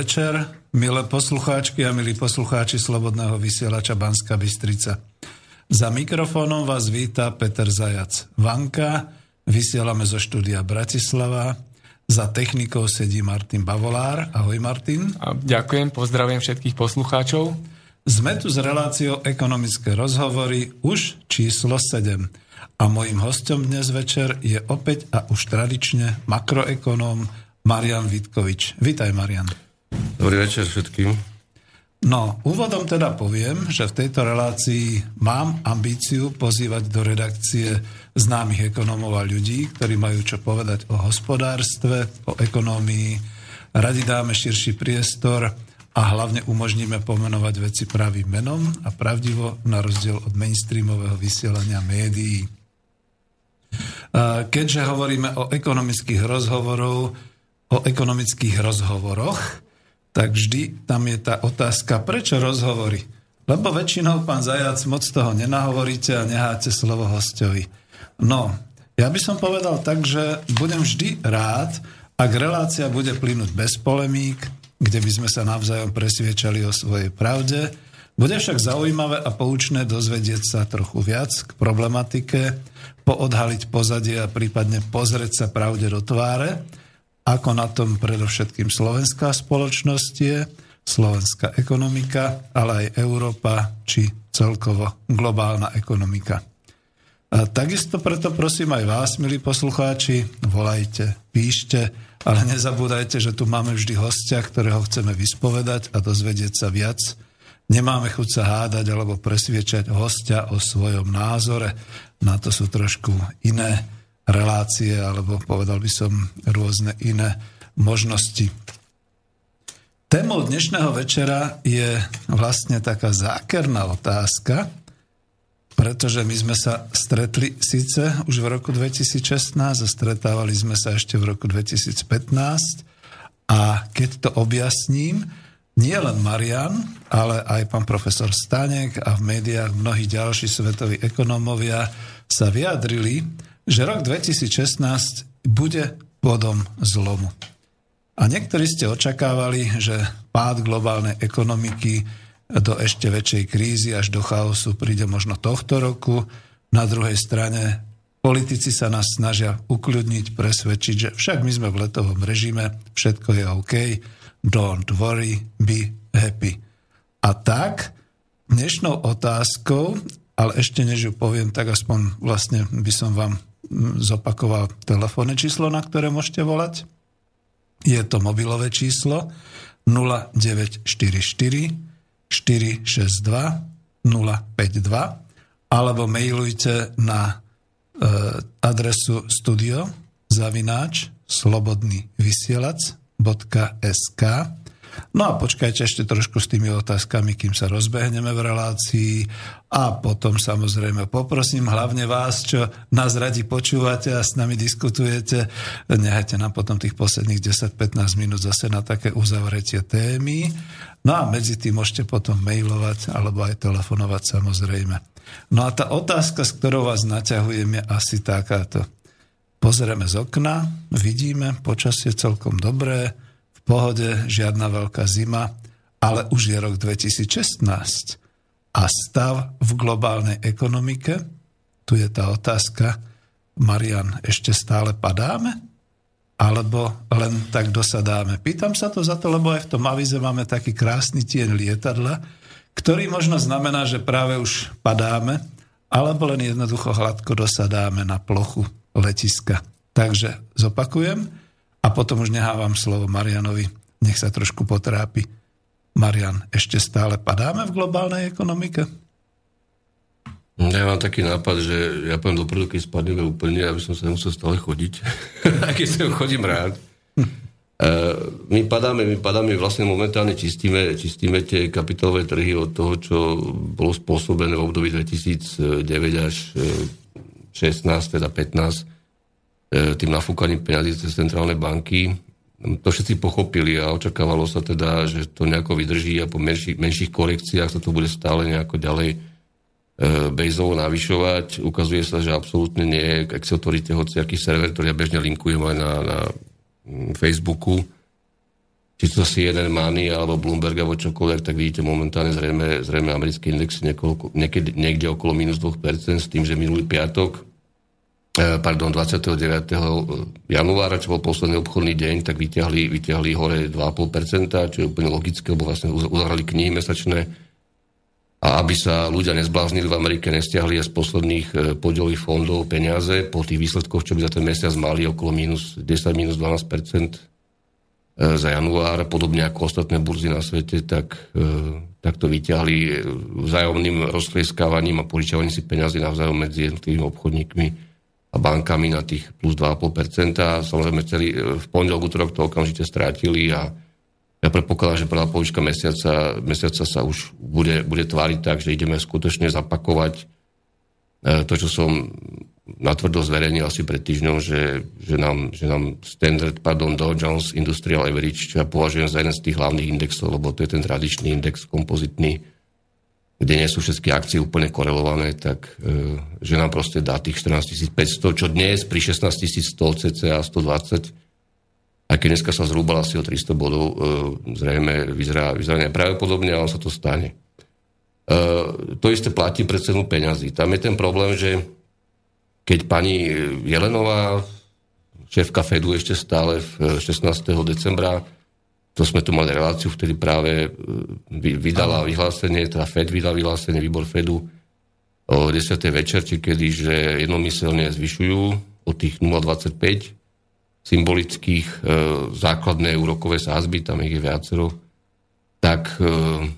Večer, milé poslucháčky a milí poslucháči Slobodného vysielača Banska Bystrica. Za mikrofónom vás víta Peter Zajac. Vanka, vysielame zo štúdia Bratislava. Za technikou sedí Martin Bavolár. Ahoj Martin. A ďakujem, pozdravujem všetkých poslucháčov. Sme tu s reláciou ekonomické rozhovory už číslo 7. A mojím hostom dnes večer je opäť a už tradične makroekonóm Marian Vitkovič. Vítaj, Marian. Dobrý večer všetkým. No, úvodom teda poviem, že v tejto relácii mám ambíciu pozývať do redakcie známych ekonómov a ľudí, ktorí majú čo povedať o hospodárstve, o ekonómii. Radi dáme širší priestor a hlavne umožníme pomenovať veci pravým menom a pravdivo na rozdiel od mainstreamového vysielania médií. Keďže hovoríme o ekonomických rozhovorov, o ekonomických rozhovoroch, tak vždy tam je tá otázka, prečo rozhovory? Lebo väčšinou, pán Zajac, moc toho nenahovoríte a neháte slovo hostovi. No, ja by som povedal tak, že budem vždy rád, ak relácia bude plynúť bez polemík, kde by sme sa navzájom presviečali o svojej pravde. Bude však zaujímavé a poučné dozvedieť sa trochu viac k problematike, poodhaliť pozadie a prípadne pozrieť sa pravde do tváre ako na tom predovšetkým slovenská spoločnosť je, slovenská ekonomika, ale aj Európa či celkovo globálna ekonomika. A takisto preto prosím aj vás, milí poslucháči, volajte, píšte, ale nezabúdajte, že tu máme vždy hostia, ktorého chceme vyspovedať a dozvedieť sa viac. Nemáme chuť sa hádať alebo presviečať hostia o svojom názore. Na to sú trošku iné relácie, alebo povedal by som rôzne iné možnosti. Témou dnešného večera je vlastne taká zákerná otázka, pretože my sme sa stretli síce už v roku 2016 a stretávali sme sa ešte v roku 2015 a keď to objasním, nie len Marian, ale aj pán profesor Stanek a v médiách mnohí ďalší svetoví ekonómovia sa vyjadrili, že rok 2016 bude bodom zlomu. A niektorí ste očakávali, že pád globálnej ekonomiky do ešte väčšej krízy až do chaosu príde možno tohto roku. Na druhej strane politici sa nás snažia ukľudniť, presvedčiť, že však my sme v letovom režime, všetko je OK, don't worry, be happy. A tak dnešnou otázkou, ale ešte než ju poviem, tak aspoň vlastne by som vám zopakoval telefónne číslo, na ktoré môžete volať. Je to mobilové číslo 0944 462 052 alebo mailujte na e, adresu studio zavináč slobodný vysielac.sk No a počkajte ešte trošku s tými otázkami, kým sa rozbehneme v relácii a potom samozrejme poprosím hlavne vás, čo nás radi počúvate a s nami diskutujete, nehajte nám potom tých posledných 10-15 minút zase na také uzavretie témy. No a medzi tým môžete potom mailovať alebo aj telefonovať samozrejme. No a tá otázka, s ktorou vás naťahujem, je asi takáto. Pozrieme z okna, vidíme, počasie celkom dobré, pohode, žiadna veľká zima, ale už je rok 2016 a stav v globálnej ekonomike, tu je tá otázka, Marian, ešte stále padáme? Alebo len tak dosadáme? Pýtam sa to za to, lebo aj v tom avize máme taký krásny tieň lietadla, ktorý možno znamená, že práve už padáme, alebo len jednoducho hladko dosadáme na plochu letiska. Takže zopakujem, a potom už nehávam slovo Marianovi, nech sa trošku potrápi. Marian, ešte stále padáme v globálnej ekonomike? Ja mám taký nápad, že ja poviem dopredu, keď spadneme úplne, aby som sa nemusel stále chodiť. Aj keď sa chodím rád. Uh, my padáme, my padáme vlastne momentálne čistíme, čistíme tie kapitálové trhy od toho, čo bolo spôsobené v období 2009 až 16, teda 15 E, tým nafúkaním peniazí cez centrálne banky. To všetci pochopili a očakávalo sa teda, že to nejako vydrží a po menších, menších korekciách sa to bude stále nejako ďalej e, bejzovo navyšovať. Ukazuje sa, že absolútne nie. Ak si otvoríte hociaký server, ktorý ja bežne linkujem aj na, na Facebooku, či to CNN Money alebo Bloomberg alebo čokoľvek, tak vidíte momentálne zrejme, zrejme americký index niekoľko, niekde, niekde okolo minus 2% s tým, že minulý piatok e, pardon, 29. januára, čo bol posledný obchodný deň, tak vyťahli, vyťahli hore 2,5%, čo je úplne logické, lebo vlastne uzahrali knihy mesačné a aby sa ľudia nezbláznili v Amerike, nestiahli z posledných e, podielových fondov peniaze po tých výsledkoch, čo by za ten mesiac mali okolo minus 10, minus 12 E, za január, podobne ako ostatné burzy na svete, tak, e, tak to vyťahli vzájomným rozklieskávaním a požičiavaním si peniazy navzájom medzi jednotlivými obchodníkmi a bankami na tých plus 2,5%. A samozrejme celý, e, v pondelok, útorok to okamžite strátili a ja predpokladám, že prvá polovička mesiaca, mesiaca sa už bude, bude tváriť tak, že ideme skutočne zapakovať to, čo som natvrdo zverejnil asi pred týždňom, že, že, nám, že nám Standard, pardon, Dow Jones Industrial Average, čo ja považujem za jeden z tých hlavných indexov, lebo to je ten tradičný index kompozitný, kde nie sú všetky akcie úplne korelované, tak e, že nám proste dá tých 14 500, čo dnes pri 16 100 cca 120, aj keď dneska sa zrúbal asi o 300 bodov, e, zrejme vyzerá, vyzerá nepravdepodobne, ale sa to stane. E, to isté platí pre cenu peňazí. Tam je ten problém, že keď pani Jelenová, šéfka Fedu ešte stále v 16. decembra, to sme tu mali reláciu, vtedy práve e, vydala vyhlásenie, teda Fed vydal vyhlásenie, výbor Fedu o 10. večerči, kedy, že jednomyselne zvyšujú o tých 0,25 symbolických e, základné úrokové sázby, tam ich je viacero, tak e,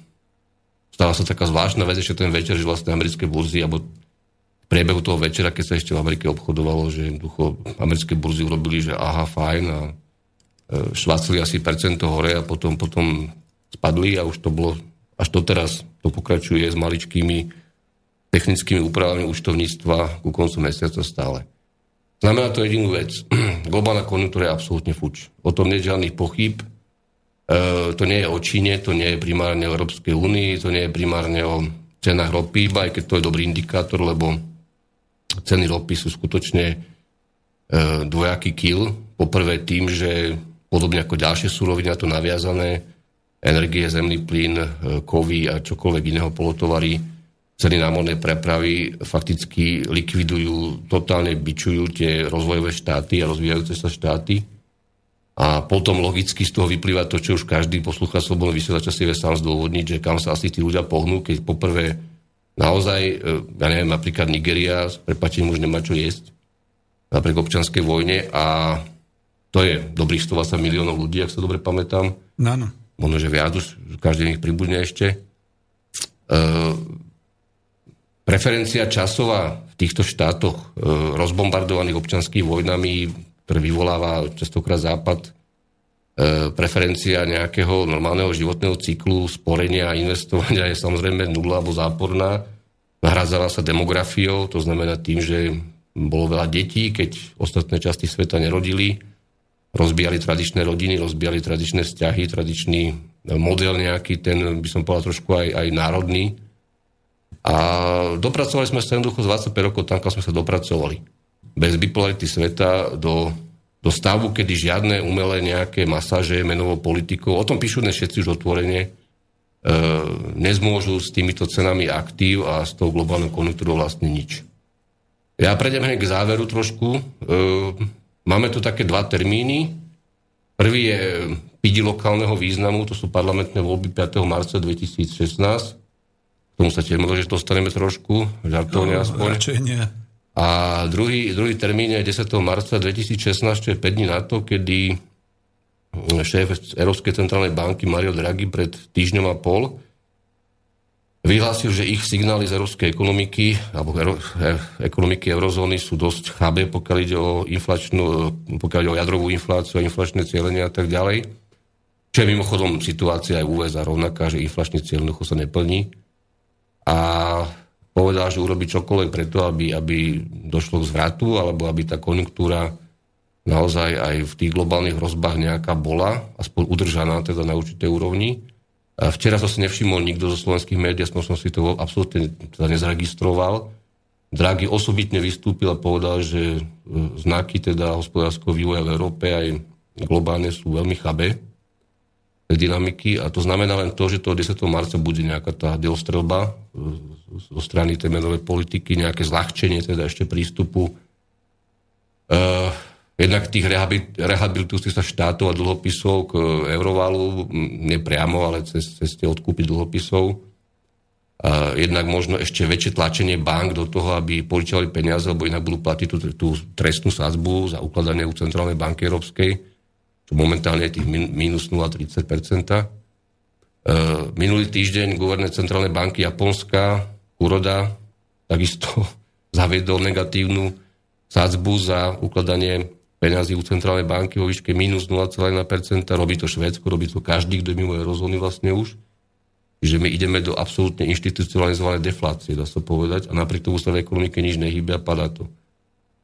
stala sa taká zvláštna vec ešte ten večer, že vlastne americké burzy, alebo priebehu toho večera, keď sa ešte v Amerike obchodovalo, že jednoducho americké burzy urobili, že aha, fajn a e, švácili asi percento hore a potom, potom spadli a už to bolo, až doteraz to pokračuje s maličkými technickými úpravami účtovníctva ku koncu mesiaca stále. Znamená to jedinú vec. Globálna konjunktúra je absolútne fuč. O tom nie je žiadnych pochyb. E, to nie je o Číne, to nie je primárne o Európskej únii, to nie je primárne o cenách ropy, aj keď to je dobrý indikátor, lebo ceny ropy sú skutočne e, dvojaký kill. Poprvé tým, že podobne ako ďalšie súroviny na to naviazané, energie, zemný plyn, e, kovy a čokoľvek iného polotovary, ceny námornej prepravy fakticky likvidujú, totálne bičujú tie rozvojové štáty a rozvíjajúce sa štáty. A potom logicky z toho vyplýva to, čo už každý poslucháč slobodného vysielača si vie sám zdôvodniť, že kam sa asi tí ľudia pohnú, keď poprvé naozaj, e, ja neviem, napríklad Nigeria s prepačením už nemá čo jesť napriek občanskej vojne a to je dobrých 120 miliónov ľudí, ak sa dobre pamätám. Áno. Možno, že viac, už každý nich pribudne ešte. E, preferencia časová v týchto štátoch e, rozbombardovaných občanskými vojnami, ktoré vyvoláva častokrát Západ, E, preferencia nejakého normálneho životného cyklu, sporenia a investovania je samozrejme nula alebo záporná. Nahradzala sa demografiou, to znamená tým, že bolo veľa detí, keď ostatné časti sveta nerodili, rozbijali tradičné rodiny, rozbijali tradičné vzťahy, tradičný model nejaký, ten by som povedal trošku aj, aj národný. A dopracovali sme sa jednoducho z 25 rokov tam, sme sa dopracovali. Bez bipolarity sveta do do stavu, kedy žiadne umelé nejaké masáže menovou politikou, o tom píšu dnes všetci už otvorene, e, nezmôžu s týmito cenami aktív a s tou globálnou konjunktúrou vlastne nič. Ja prejdem hneď k záveru trošku. E, máme tu také dva termíny. Prvý je pidi lokálneho významu, to sú parlamentné voľby 5. marca 2016. K tomu sa tiež možno, že dostaneme trošku, žartovne no, aspoň. Nie. A druhý, druhý termín je 10. marca 2016, čo je 5 dní na to, kedy šéf Európskej centrálnej banky Mario Draghi pred týždňom a pol vyhlásil, že ich signály z európskej ekonomiky alebo e, ekonomiky eurozóny sú dosť chabé, pokiaľ ide o inflačnú, pokiaľ ide o jadrovú infláciu a inflačné cieľenia a tak ďalej. Čo je mimochodom situácia aj USA rovnaká, že inflačný cieľ sa neplní. A povedal, že urobí čokoľvek preto, aby, aby došlo k zvratu, alebo aby tá konjunktúra naozaj aj v tých globálnych hrozbách nejaká bola, aspoň udržaná teda na určitej úrovni. Včera som si nevšimol nikto zo slovenských médií, som si to absolútne teda nezregistroval. Draghi osobitne vystúpil a povedal, že e, znaky teda hospodárskeho vývoja v Európe aj globálne sú veľmi chabé dynamiky a to znamená len to, že toho 10. marca bude nejaká tá deostrelba zo strany tej menovej politiky, nejaké zľahčenie teda ešte prístupu jednak tých rehabilitujúcich sa štátov a dlhopisov k eurovalu, nepriamo, ale cez, cez tie odkúpy dlhopisov jednak možno ešte väčšie tlačenie bank do toho, aby požičali peniaze, lebo inak budú platiť tú, tú trestnú sázbu za ukladanie u Centrálnej banky Európskej, čo momentálne je tých minus 0,30%. E, minulý týždeň guvernér Centrálnej banky Japonska, Kuroda, takisto zaviedol negatívnu sázbu za ukladanie peniazy u Centrálnej banky vo výške minus 0,1%. Robí to Švédsko, robí to každý, kto mimo rozhodný vlastne už že my ideme do absolútne inštitucionalizovanej deflácie, dá sa povedať, a napriek tomu sa v ekonomike nič nehýbe a padá to.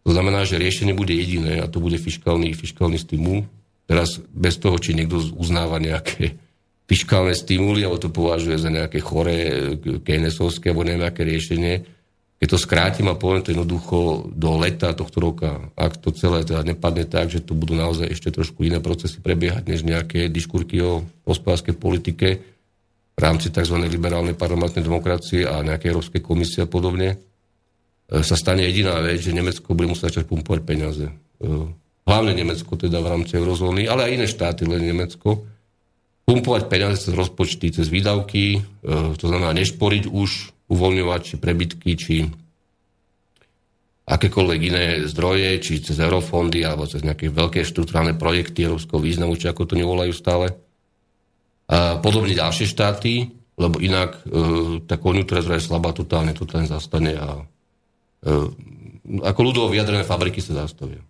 To znamená, že riešenie bude jediné a to bude fiskálny, fiskálny stimul. Teraz bez toho, či niekto uznáva nejaké fiskálne stimuly, alebo to považuje za nejaké choré, keynesovské, alebo neviem, aké riešenie. Keď to skrátim a poviem to jednoducho do leta tohto roka, ak to celé teda nepadne tak, že tu budú naozaj ešte trošku iné procesy prebiehať, než nejaké diskurky o hospodárskej politike, v rámci tzv. liberálnej parlamentnej demokracie a nejakej Európskej komisie a podobne, e, sa stane jediná vec, že Nemecko bude musieť začať pumpovať peniaze. E, hlavne Nemecko teda v rámci eurozóny, ale aj iné štáty, len Nemecko. Pumpovať peniaze cez rozpočty, cez výdavky, e, to znamená nešporiť už, uvoľňovať prebytky, či akékoľvek iné zdroje, či cez eurofondy, alebo cez nejaké veľké štruktúrálne projekty európskeho významu, či ako to nevolajú stále a podobne ďalšie štáty, lebo inak e, tá konjunktúra je slabá, totálne, totálne zastane a e, ako ľudovo vyjadrené fabriky sa zastavia.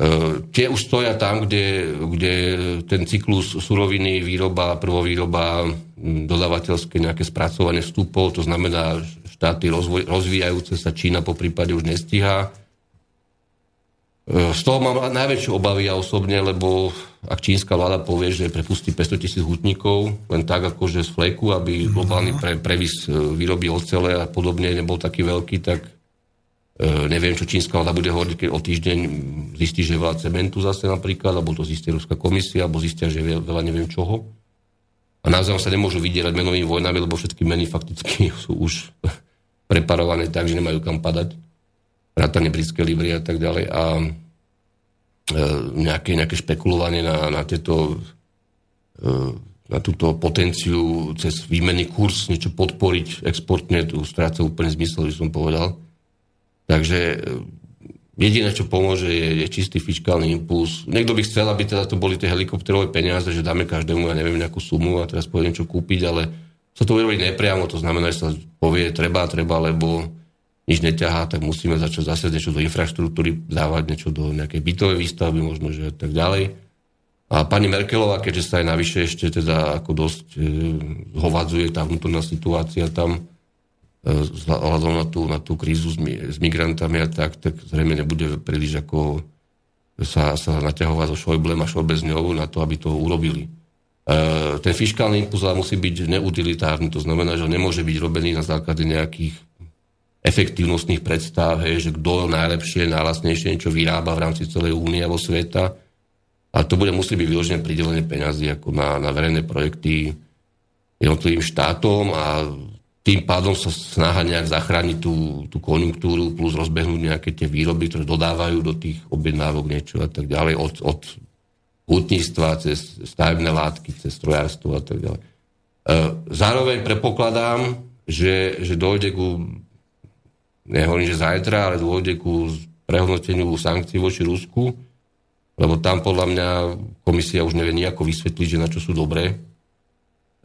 E, tie už stoja tam, kde, kde ten cyklus suroviny, výroba, prvovýroba, dodávateľské nejaké spracovanie vstupov, to znamená štáty rozvoj, rozvíjajúce sa Čína po prípade už nestíha, z toho mám najväčšie obavy ja osobne, lebo ak čínska vláda povie, že prepustí 500 tisíc hutníkov, len tak akože z fleku, aby globálny pre, previs e, výroby ocele a podobne nebol taký veľký, tak neviem, čo čínska vláda bude hovoriť, keď o týždeň zistí, že je veľa cementu zase napríklad, alebo to zistí Ruská komisia, alebo zistia, že je veľa neviem čoho. A naozaj sa nemôžu vydierať menovými vojnami, lebo všetky meny fakticky sú už preparované tak, že nemajú kam padať vrátane britské libry a tak ďalej a e, nejaké, nejaké špekulovanie na, na tieto e, na túto potenciu cez výmenný kurz niečo podporiť exportne, tu stráca úplne zmysel, že som povedal. Takže e, jediné, čo pomôže, je, je čistý fiskálny impuls. Niekto by chcel, aby teda to boli tie helikopterové peniaze, že dáme každému, ja neviem, nejakú sumu a teraz poviem, čo kúpiť, ale sa to urobiť nepriamo, to znamená, že sa povie treba, treba, lebo nič neťahá, tak musíme začať zase niečo do infraštruktúry dávať, niečo do nejakej bytovej výstavby, možno, že tak ďalej. A pani Merkelová, keďže sa aj navyše ešte teda ako dosť e, hovadzuje tá vnútorná situácia tam, e, na tú, na tú krízu s, s migrantami a tak, tak zrejme nebude príliš ako sa, sa naťahovať so Šojblem a Šojbe s ňou na to, aby to urobili. E, ten fiskálny impuls musí byť neutilitárny, to znamená, že nemôže byť robený na základe nejakých efektívnostných predstav, hej, že kto najlepšie, najlasnejšie niečo vyrába v rámci celej únie alebo sveta. A to bude musieť byť vyložené pridelenie peňazí ako na, na verejné projekty jednotlivým štátom a tým pádom sa snaha nejak zachrániť tú, tú konjunktúru plus rozbehnúť nejaké tie výroby, ktoré dodávajú do tých objednávok niečo a tak ďalej, od, od hutníctva cez stavebné látky, cez strojárstvo a tak ďalej. E, zároveň predpokladám, že, že dojde ku nehovorím, že zajtra, ale dôjde ku prehodnoteniu sankcií voči Rusku, lebo tam podľa mňa komisia už nevie nejako vysvetliť, že na čo sú dobré,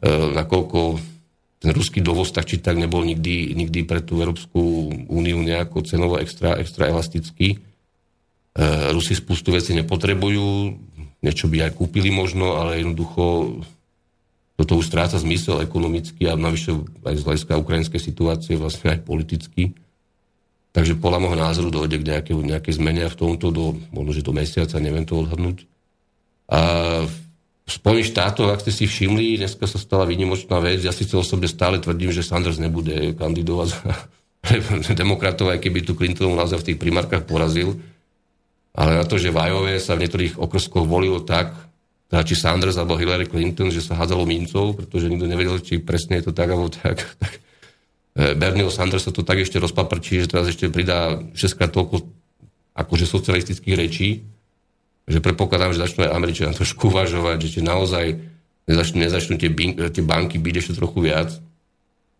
e, nakoľko ten ruský dovoz tak či tak nebol nikdy, nikdy pre tú Európsku úniu nejako cenovo extra, extra elastický. E, Rusi spustu veci nepotrebujú, niečo by aj kúpili možno, ale jednoducho toto už stráca zmysel ekonomicky a navyše aj z hľadiska ukrajinskej situácie, vlastne aj politicky. Takže podľa môjho názoru dojde k nejakej, nejakej zmene v tomto do, možno, že do mesiaca, neviem to odhadnúť. A Spojených štátoch, ak ste si všimli, dneska sa stala výnimočná vec. Ja síce osobne stále tvrdím, že Sanders nebude kandidovať za demokratov, aj keby tu Clintonov naozaj v tých primárkach porazil. Ale na to, že v Iowa sa v niektorých okrskoch volilo tak, teda či Sanders alebo Hillary Clinton, že sa hádzalo mincov, pretože nikto nevedel, či presne je to tak alebo tak. tak Bernieho Sandersa to tak ešte rozpaprčí, že teraz ešte pridá 6 krát toľko akože socialistických rečí, že predpokladám, že začnú aj Američania trošku uvažovať, že či naozaj nezačnú, nezačnú tie, tie banky byť ešte trochu viac.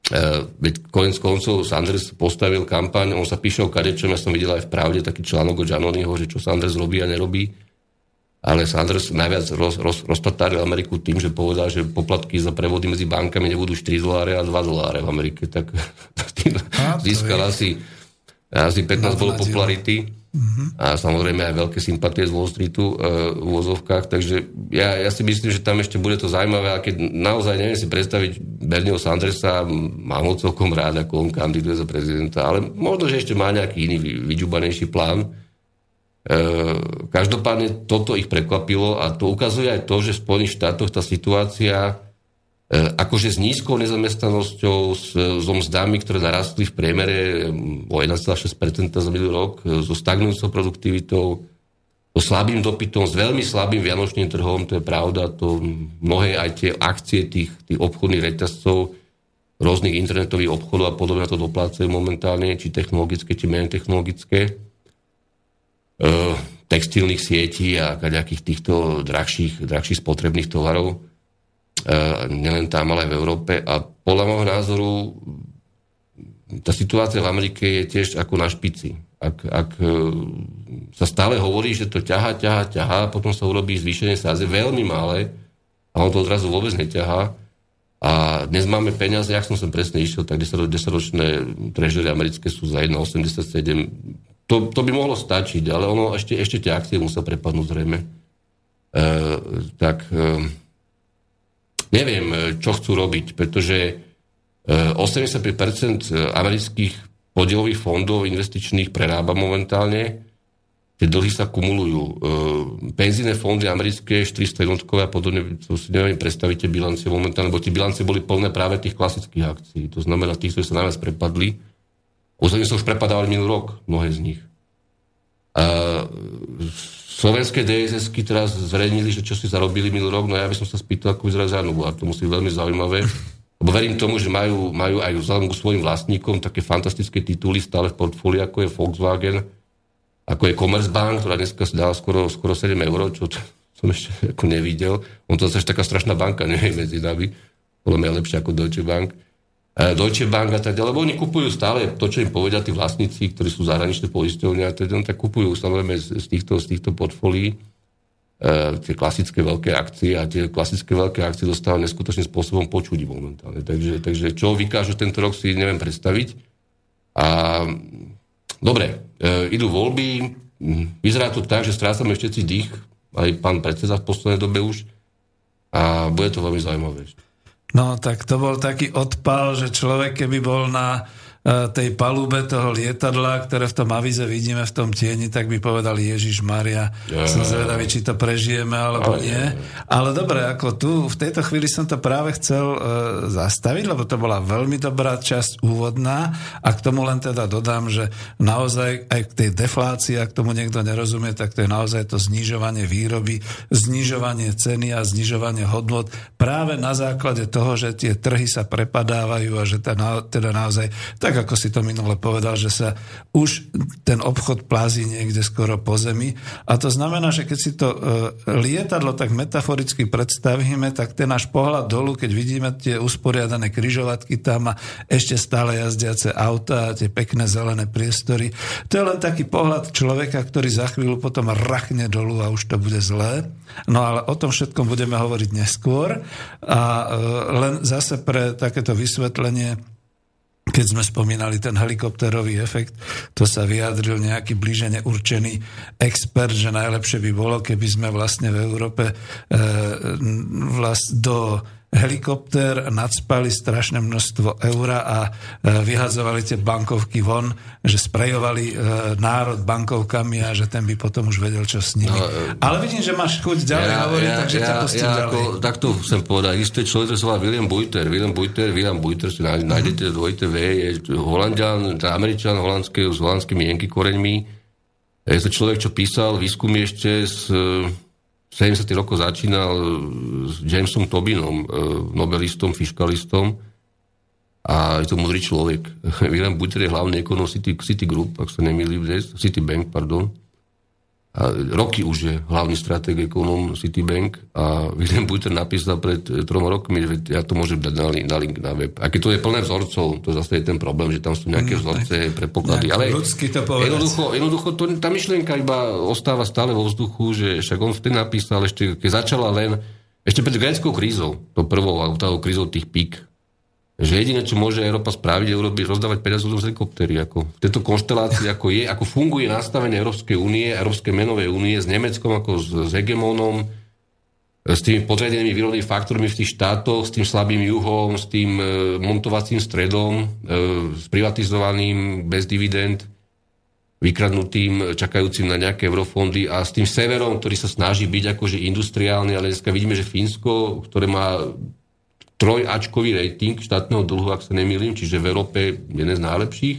Uh, veď konec koncov Sanders postavil kampaň, on sa píše o kadečom, ja som videl aj v pravde taký článok od Janonyho, že čo Sanders robí a nerobí. Ale Sanders najviac roz, roz, rozpatáril Ameriku tým, že povedal, že poplatky za prevody medzi bankami nebudú 4 doláre a 2 doláre v Amerike. Tak tým získal asi, asi 15 bolo popularity. Uh-huh. A samozrejme aj veľké sympatie z Wall Streetu e, v úvozovkách, takže ja, ja si myslím, že tam ešte bude to zaujímavé a keď naozaj neviem si predstaviť Bernieho Sandersa, mám ho celkom rád, ako on kandiduje za prezidenta, ale možno, že ešte má nejaký iný vyďubanejší plán. E, každopádne toto ich prekvapilo a to ukazuje aj to, že v Spojených štátoch tá situácia akože s nízkou nezamestnanosťou, so mzdami, ktoré narastli v priemere o 1,6% za minulý rok, e, so stagnujúcou produktivitou, so slabým dopytom, s veľmi slabým vianočným trhom, to je pravda, to mnohé aj tie akcie tých, tých obchodných reťazcov, rôznych internetových obchodov a podobne to doplácajú momentálne, či technologické, či menej technologické, e, textilných sietí a nejakých týchto drahších, drahších spotrebných tovarov. E, nielen tam, ale aj v Európe. A podľa môjho názoru tá situácia v Amerike je tiež ako na špici. Ak, ak e, sa stále hovorí, že to ťaha, ťaha, ťaha, potom sa urobí zvýšenie sáze veľmi malé a on to odrazu vôbec neťahá. A dnes máme peniaze, ak som sem presne išiel, tak 10, 10 ročné trežery americké sú za 1,87. To, to by mohlo stačiť, ale ono ešte, ešte tie akcie musia prepadnúť zrejme. E, tak e, neviem, e, čo chcú robiť, pretože 85% e, amerických podielových fondov investičných prerába momentálne, tie dlhy sa kumulujú. E, penzíne fondy americké, 400 jednotkové a podobne, to si neviem predstavíte bilancie momentálne, lebo tie bilancie boli plné práve tých klasických akcií. To znamená tých, ktorí sa najviac prepadli. Ostatní sa už prepadávali minulý rok, mnohé z nich. Slovenské dss teraz zverejnili, že čo si zarobili minulý rok, no ja by som sa spýtal, ako vyzerá Zárnubu a to musí veľmi zaujímavé. Lebo verím tomu, že majú, majú aj vzhľadom k svojim vlastníkom také fantastické tituly stále v portfólii, ako je Volkswagen, ako je Commerzbank, ktorá dneska si dala skoro, skoro 7 eur, čo to, som ešte ako nevidel. On to zase taká strašná banka, neviem, medzi nami. Podľa mňa lepšie ako Deutsche Bank. E, Deutsche Bank a tak ďalej, lebo oni kupujú stále to, čo im povedia tí vlastníci, ktorí sú zahraničné poisťovne a tak, tak kupujú samozrejme z, týchto, z týchto portfólií e, tie klasické veľké akcie a tie klasické veľké akcie dostávajú neskutočným spôsobom počuť momentálne. Takže, takže čo vykážu tento rok si neviem predstaviť. A dobre, e, idú voľby, vyzerá to tak, že strácame všetci dých, aj pán predseda v poslednej dobe už a bude to veľmi zaujímavé. No tak to bol taký odpal, že človek keby bol na tej palube toho lietadla, ktoré v tom avize vidíme v tom tieni, tak by povedali Ježiš Maria. Ja, som zvedavý, či to prežijeme alebo ale, nie. Ale dobre, ako tu v tejto chvíli som to práve chcel uh, zastaviť, lebo to bola veľmi dobrá časť úvodná a k tomu len teda dodám, že naozaj aj k tej deflácii, ak tomu niekto nerozumie, tak to je naozaj to znižovanie výroby, znižovanie ceny a znižovanie hodnot práve na základe toho, že tie trhy sa prepadávajú a že teda, teda naozaj tak ako si to minule povedal, že sa už ten obchod plází niekde skoro po zemi. A to znamená, že keď si to e, lietadlo tak metaforicky predstavíme, tak ten náš pohľad dolu, keď vidíme tie usporiadané kryžovatky tam a ešte stále jazdiace auta a tie pekné zelené priestory, to je len taký pohľad človeka, ktorý za chvíľu potom rachne dolu a už to bude zlé. No ale o tom všetkom budeme hovoriť neskôr. A e, len zase pre takéto vysvetlenie keď sme spomínali ten helikopterový efekt, to sa vyjadril nejaký blíže neurčený expert, že najlepšie by bolo, keby sme vlastne v Európe e, vlast do helikopter, nadspali strašné množstvo eura a e, vyhadzovali tie bankovky von, že sprejovali e, národ bankovkami a že ten by potom už vedel, čo s nimi. No, e, Ale vidím, že máš chuť ďalej ja, hovoriť, ja, takže ja, ťa pustím ja, ďalej. Ako, takto chcem povedať. Isté človek, ktorý sa volá William Buiter. William Buiter, William Buiter, si nájdete, mm-hmm. dvojité V, je holandian, američan holandský, s holandskými jenky koreňmi. Je to človek, čo písal výskumy ešte z 70. rokov začínal s Jamesom Tobinom, nobelistom, fiskalistom, a je to múdry človek. William Buter je hlavný ekonom City, City Group, ak sa nemýlim dnes, City Bank, pardon. A roky už je hlavný stratég ekonom Citibank a William Buter napísal pred eh, troma rokmi, že ja to môžem dať na, na link na web. A keď to je plné vzorcov, to zase je ten problém, že tam sú nejaké mm, vzorce, prepoklady. Ale to jednoducho, jednoducho to, tá myšlienka iba ostáva stále vo vzduchu, že však on vtedy napísal, ešte keď začala len, ešte pred gréckou krízou, to prvou, tou krízou tých pík, že jediné, čo môže Európa spraviť, je urobiť, rozdávať peniaze z helikoptery. Ako v tejto konštelácii, ako je, ako funguje nastavenie Európskej únie, Európskej menovej únie s Nemeckom ako s, s hegemónom, s tými podriadenými výrobnými faktormi v tých štátoch, s tým slabým juhom, s tým e, montovacím stredom, e, s privatizovaným bez dividend, vykradnutým, čakajúcim na nejaké eurofondy a s tým severom, ktorý sa snaží byť akože industriálny, ale dneska vidíme, že Fínsko, ktoré má trojačkový rating štátneho dlhu, ak sa nemýlim, čiže v Európe jeden z najlepších,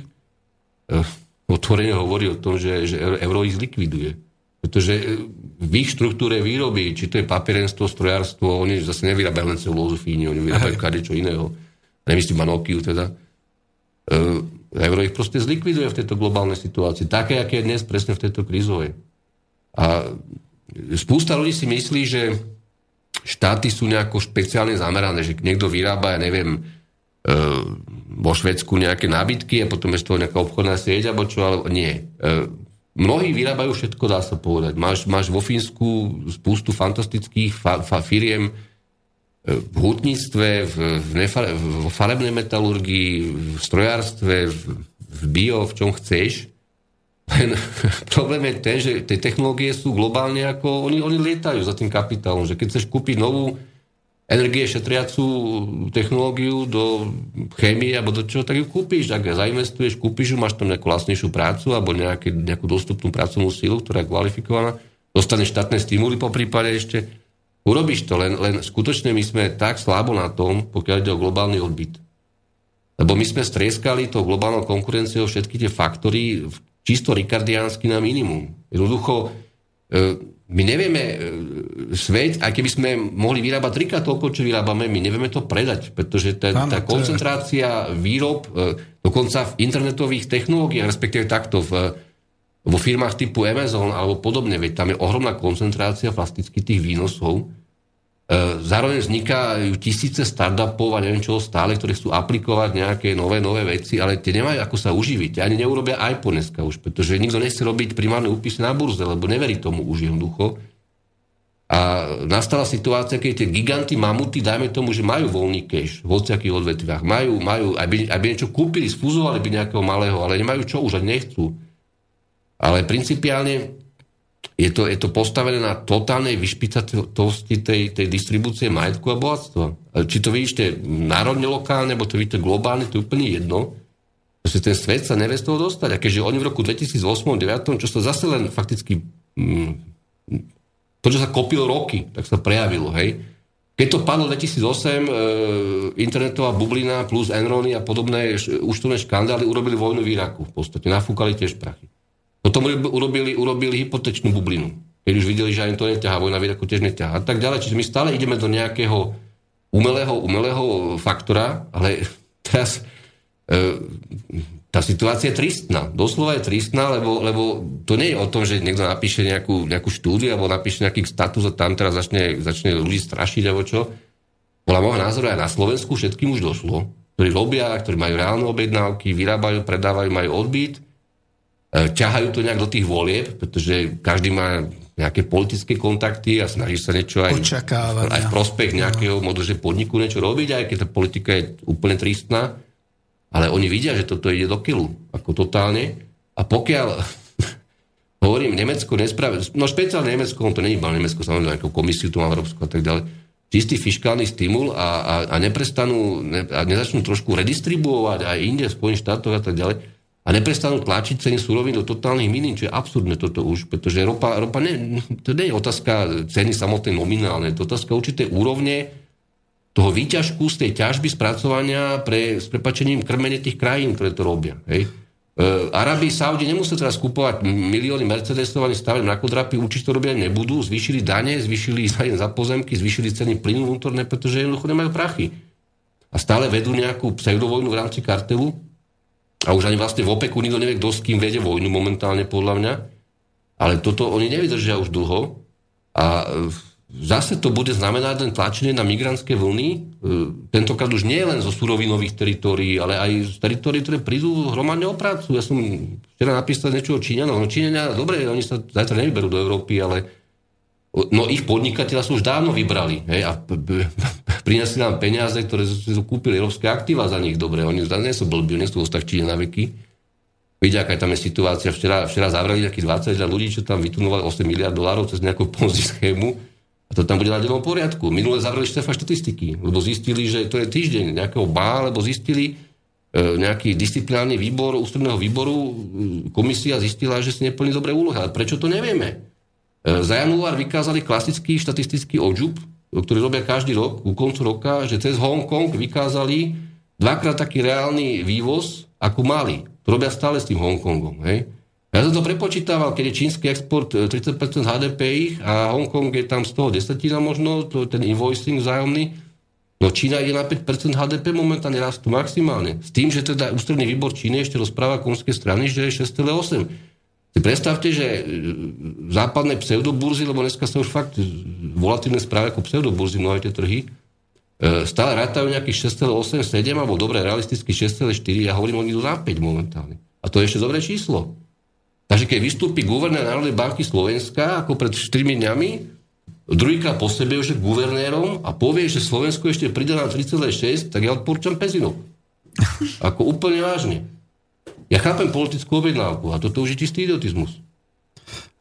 eh, otvorene hovorí o tom, že, že euro ich zlikviduje. Pretože eh, v ich štruktúre výroby, či to je papierenstvo, strojárstvo, oni zase nevyrábajú len celulózu Fíni, oni vyrábajú čo iného. Nemyslím Manokiu teda. Uh, euro ich proste zlikviduje v tejto globálnej situácii. Také, aké je dnes presne v tejto krízovej. A spústa ľudí si myslí, že štáty sú nejako špeciálne zamerané, že niekto vyrába, ja neviem, e, vo Švedsku nejaké nábytky a potom je z toho nejaká obchodná sieť, alebo čo, ale nie. E, mnohí vyrábajú všetko, dá sa povedať. Máš, máš vo Fínsku spústu fantastických fa, fa, firiem e, v hutníctve, v, v, nefare, v farebnej metalurgii, v strojárstve, v, v bio, v čom chceš. Len problém je ten, že tie technológie sú globálne ako, oni, oni lietajú za tým kapitálom, že keď chceš kúpiť novú energie šetriacú technológiu do chémie alebo do čoho, tak ju kúpiš, ak zainvestuješ, kúpiš ju, máš tam nejakú vlastnejšiu prácu alebo nejaké, nejakú dostupnú pracovnú sílu, ktorá je kvalifikovaná, dostaneš štátne stimuly po prípade ešte, urobíš to, len, len skutočne my sme tak slabo na tom, pokiaľ ide o globálny odbyt. Lebo my sme strieskali tou globálnou konkurenciou všetky tie faktory, čisto rikardiánsky na minimum. Jednoducho, e, my nevieme e, svet, aj keby sme mohli vyrábať trikrát toľko, čo vyrábame, my nevieme to predať, pretože tá, tá koncentrácia výrob, e, dokonca v internetových technológiách, respektíve takto v, vo firmách typu Amazon alebo podobne, veď tam je ohromná koncentrácia plasticky tých výnosov, zároveň vznikajú tisíce startupov a neviem čo stále, ktorí chcú aplikovať nejaké nové, nové veci, ale tie nemajú ako sa uživiť. Ani neurobia iPhone dneska už, pretože nikto nechce robiť primárne úpisy na burze, lebo neverí tomu už jednoducho. A nastala situácia, keď tie giganty mamuty, dajme tomu, že majú voľný cash v hociakých odvetviach, majú, majú, aby, aby niečo kúpili, sfúzovali by nejakého malého, ale nemajú čo, už ani nechcú. Ale principiálne je to, je to postavené na totálnej vyšpicatosti tej, tej distribúcie majetku a bohatstva. Či to vidíte národne lokálne, alebo to vidíte globálne, to je úplne jedno. Že ten svet sa nevie z toho dostať. A keďže oni v roku 2008-2009, čo sa zase len fakticky... Mm, to, čo sa kopilo roky, tak sa prejavilo, hej. Keď to padlo 2008, e, internetová bublina plus Enrony a podobné účtovné škandály urobili vojnu v Iraku. V podstate nafúkali tiež prachy. Potom urobili, urobili hypotečnú bublinu. Keď už videli, že ani to neťahá, vojna ako tiež neťahá a tak ďalej. Čiže my stále ideme do nejakého umelého, umelého faktora, ale teraz e, tá situácia je tristná. Doslova je tristná, lebo, lebo to nie je o tom, že niekto napíše nejakú, nejakú štúdiu alebo napíše nejaký status a tam teraz začne, začne ľudí strašiť alebo čo. Podľa môjho názoru aj na Slovensku všetkým už došlo, ktorí robia, ktorí majú reálne objednávky, vyrábajú, predávajú, majú odbyt ťahajú to nejak do tých volieb, pretože každý má nejaké politické kontakty a snaží sa niečo aj, aj v prospech nejakého no. že podniku niečo robiť, aj keď tá politika je úplne tristná. Ale oni vidia, že toto ide do kilu, ako totálne. A pokiaľ, hovorím, Nemecko nespraví, no špeciálne Nemecko, on to není iba Nemecko, samozrejme, nejakú komisiu tu má Európsku a tak ďalej, čistý fiskálny stimul a, a, a neprestanú, ne, a nezačnú trošku redistribuovať aj inde, v Spojených štátoch a tak ďalej, a neprestanú tlačiť ceny súrovín do totálnych minín, čo je absurdné toto už, pretože ropa, ropa ne, to nie je otázka ceny samotnej nominálnej, to je otázka určité úrovne toho výťažku z tej ťažby spracovania pre, s prepačením krmenie tých krajín, ktoré to robia. Hej? Uh, Arabi, Saudi nemusia teraz kupovať milióny Mercedesov ani stavať mrakodrapy, určite to robia nebudú, zvýšili dane, zvýšili dane za pozemky, zvýšili ceny plynu vnútorné, pretože jednoducho nemajú prachy. A stále vedú nejakú pseudovojnu v rámci kartelu a už ani vlastne v OPEKu nikto nevie, kto s kým vedie vojnu momentálne podľa mňa. Ale toto oni nevydržia už dlho a zase to bude znamenať len tlačenie na migrantské vlny, e, tentokrát už nie len zo surovinových teritórií, ale aj z teritórií, ktoré prídu hromadne o prácu. Ja som včera napísal niečo o Číňanoch. No Číňania, dobre, oni sa zajtra nevyberú do Európy, ale no ich podnikateľa sú už dávno vybrali hej, a prinesli nám peniaze, ktoré sú kúpili európske aktíva za nich. Dobre, oni nie sú blbí, nie sú ostať Číne na veky. Vidia, aká tam je situácia. Včera, včera zavreli nejakých 20 ľudí, čo tam vytunovali 8 miliard dolárov cez nejakú ponzi schému a to tam bude na dennom poriadku. Minule zavreli štefa štatistiky, lebo zistili, že to je týždeň nejakého bá, lebo zistili e, nejaký disciplinárny výbor ústredného výboru, e, komisia zistila, že si neplní dobré úlohy. Ale prečo to nevieme? E, za január vykázali klasický štatistický odžup, ktorý robia každý rok, u koncu roka, že cez Hongkong vykázali dvakrát taký reálny vývoz, ako mali. To robia stále s tým Hongkongom. Hej? Ja som to prepočítaval, keď je čínsky export 30% e, HDP ich a Hongkong je tam z toho desatina možno, to je ten invoicing vzájomný. No Čína ide na 5% HDP momentálne rastú maximálne. S tým, že teda ústredný výbor Číny ešte rozpráva konské strany, že je 6,8. Si predstavte, že e, západné pseudoburzy, lebo dneska sa už fakt volatívne správy ako pseudoburzy mnohé tie trhy, e, stále rátajú nejakých 6,8, 7, alebo dobre, realisticky 6,4, ja hovorím, oni idú za 5 momentálne. A to je ešte dobré číslo. Takže keď vystúpi guvernér Národnej banky Slovenska, ako pred 4 dňami, druhýkrát po sebe už je guvernérom a povie, že Slovensko ešte príde na 3,6, tak ja odporúčam Pezinov. Ako úplne vážne. Ja chápem politickú objednávku a toto už je čistý idiotizmus.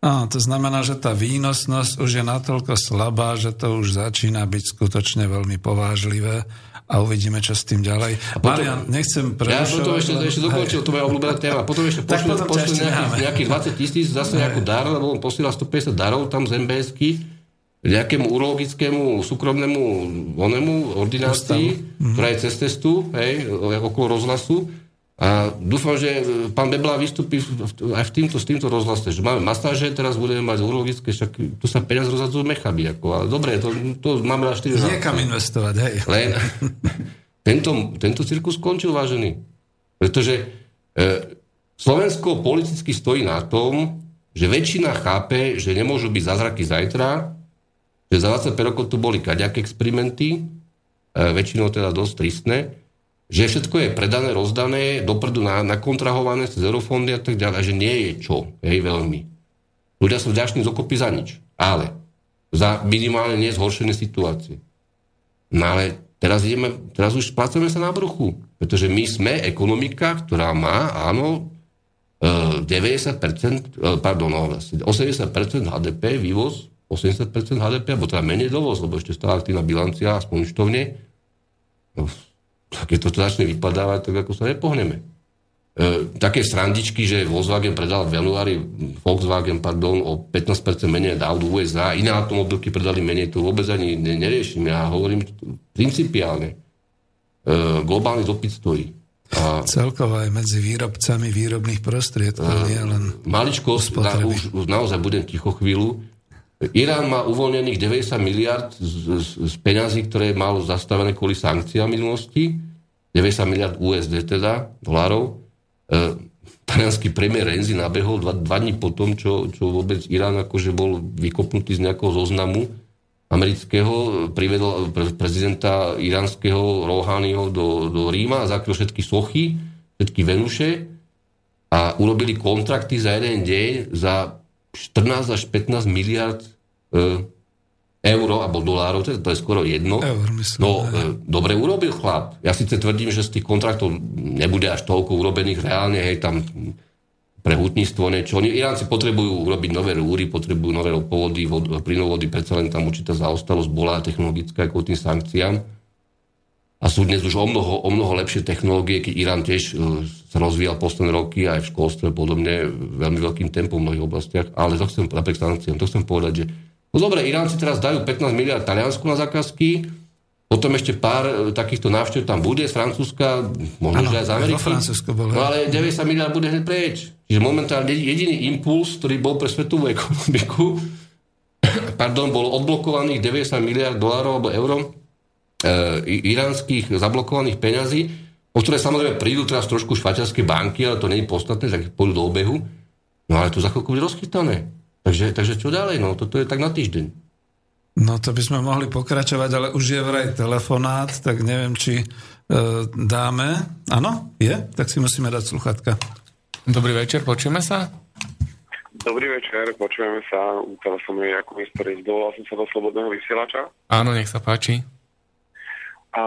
Á, to znamená, že tá výnosnosť už je natoľko slabá, že to už začína byť skutočne veľmi povážlivé a uvidíme, čo s tým ďalej. potom, Marian, nechcem prerušovať. Ja potom ešte, len... ešte dokončil, to moja obľúbená téma. Potom ešte pošli, potom pošli nejakých, nejakých 20 tisíc zase nejakú dar, lebo on posiela 150 darov tam z MBSky nejakému urologickému súkromnému onemu ordinácii, mm-hmm. ktorá je cez cestu, hej, okolo rozhlasu a dúfam, že e, pán Bebla vystúpi aj v týmto, s týmto rozhlase, že máme masáže, teraz budeme mať urologické, však tu sa peniaz rozhadzujú mechami. Ako, ale dobre, to, to máme na 4 Niekam investovať, hej. Len tento, tento cirkus skončil, vážený. Pretože e, Slovensko politicky stojí na tom, že väčšina chápe, že nemôžu byť zázraky zajtra, že za 25 rokov tu boli kaďaké experimenty, e, väčšinou teda dosť tristné, že všetko je predané, rozdané, dopredu nakontrahované cez eurofondy a tak ďalej, že nie je čo, hej, veľmi. Ľudia sú vďační z okopy za nič, ale za minimálne nezhoršené situácie. No ale teraz, ideme, teraz už splácame sa na bruchu, pretože my sme ekonomika, ktorá má, áno, 90%, e, e, pardon, no, 80% HDP, vývoz, 80% HDP, alebo teda menej dovoz, lebo ešte stále aktívna bilancia, aspoň účtovne, no, keď to začne vypadávať, tak ako sa nepohneme. E, také srandičky, že Volkswagen predal v januári, Volkswagen, pardon, o 15% menej do USA, iné automobilky predali menej, to vôbec ani ne, neriešim. Ja hovorím principiálne. E, globálny dopyt stojí. A Celkovo aj medzi výrobcami výrobných prostriedkov, nie len Maličko, na, už, už naozaj budem ticho chvíľu, Irán má uvoľnených 90 miliard z, z, z peňazí, ktoré mal zastavené kvôli sankciám minulosti. 90 miliard USD teda, dolárov. E, talianský premiér Renzi nabehol dva, dva dní po tom, čo, čo vôbec Irán akože bol vykopnutý z nejakého zoznamu amerického, privedol prezidenta iránskeho Rohányho do, do Ríma zakryl všetky sochy, všetky Venuše a urobili kontrakty za jeden deň za 14 až 15 miliard e, eur alebo dolárov, to je, to je skoro jedno. Eur, myslím, no, e, dobre urobil chlap. Ja síce tvrdím, že z tých kontraktov nebude až toľko urobených reálne, hej, tam pre hutníctvo niečo. Oni, Iránci potrebujú urobiť nové rúry, potrebujú nové ropovody, plynovody, predsa len tam určitá zaostalosť bola technologická ako tým sankciám a sú dnes už o mnoho, o mnoho lepšie technológie, keď Irán tiež uh, sa rozvíjal posledné roky aj v školstve podobne veľmi veľkým tempom v mnohých oblastiach, ale to chcem, napriek sankciám, to chcem povedať, že no dobre, Iránci teraz dajú 15 miliard Taliansku na zákazky, potom ešte pár e, takýchto návštev tam bude z Francúzska, možno, ano, že aj z Ameriky. bol, no ale 90 miliard bude hneď preč. Čiže momentálne jediný impuls, ktorý bol pre svetovú ekonomiku, pardon, bol odblokovaných 90 miliard dolárov alebo eur e, iránskych zablokovaných peňazí, o ktoré samozrejme prídu teraz trošku švajčiarske banky, ale to nie je podstatné, tak pôjdu do obehu. No ale to za chvíľku bude rozchytané. Takže, takže čo ďalej? No, toto je tak na týždeň. No to by sme mohli pokračovať, ale už je vraj telefonát, tak neviem, či e, dáme. Áno? Je? Tak si musíme dať sluchatka. Dobrý večer, počujeme sa? Dobrý večer, počujeme sa. Teraz som je ako historik. Dovolal som sa do slobodného vysielača. Áno, nech sa páči. A,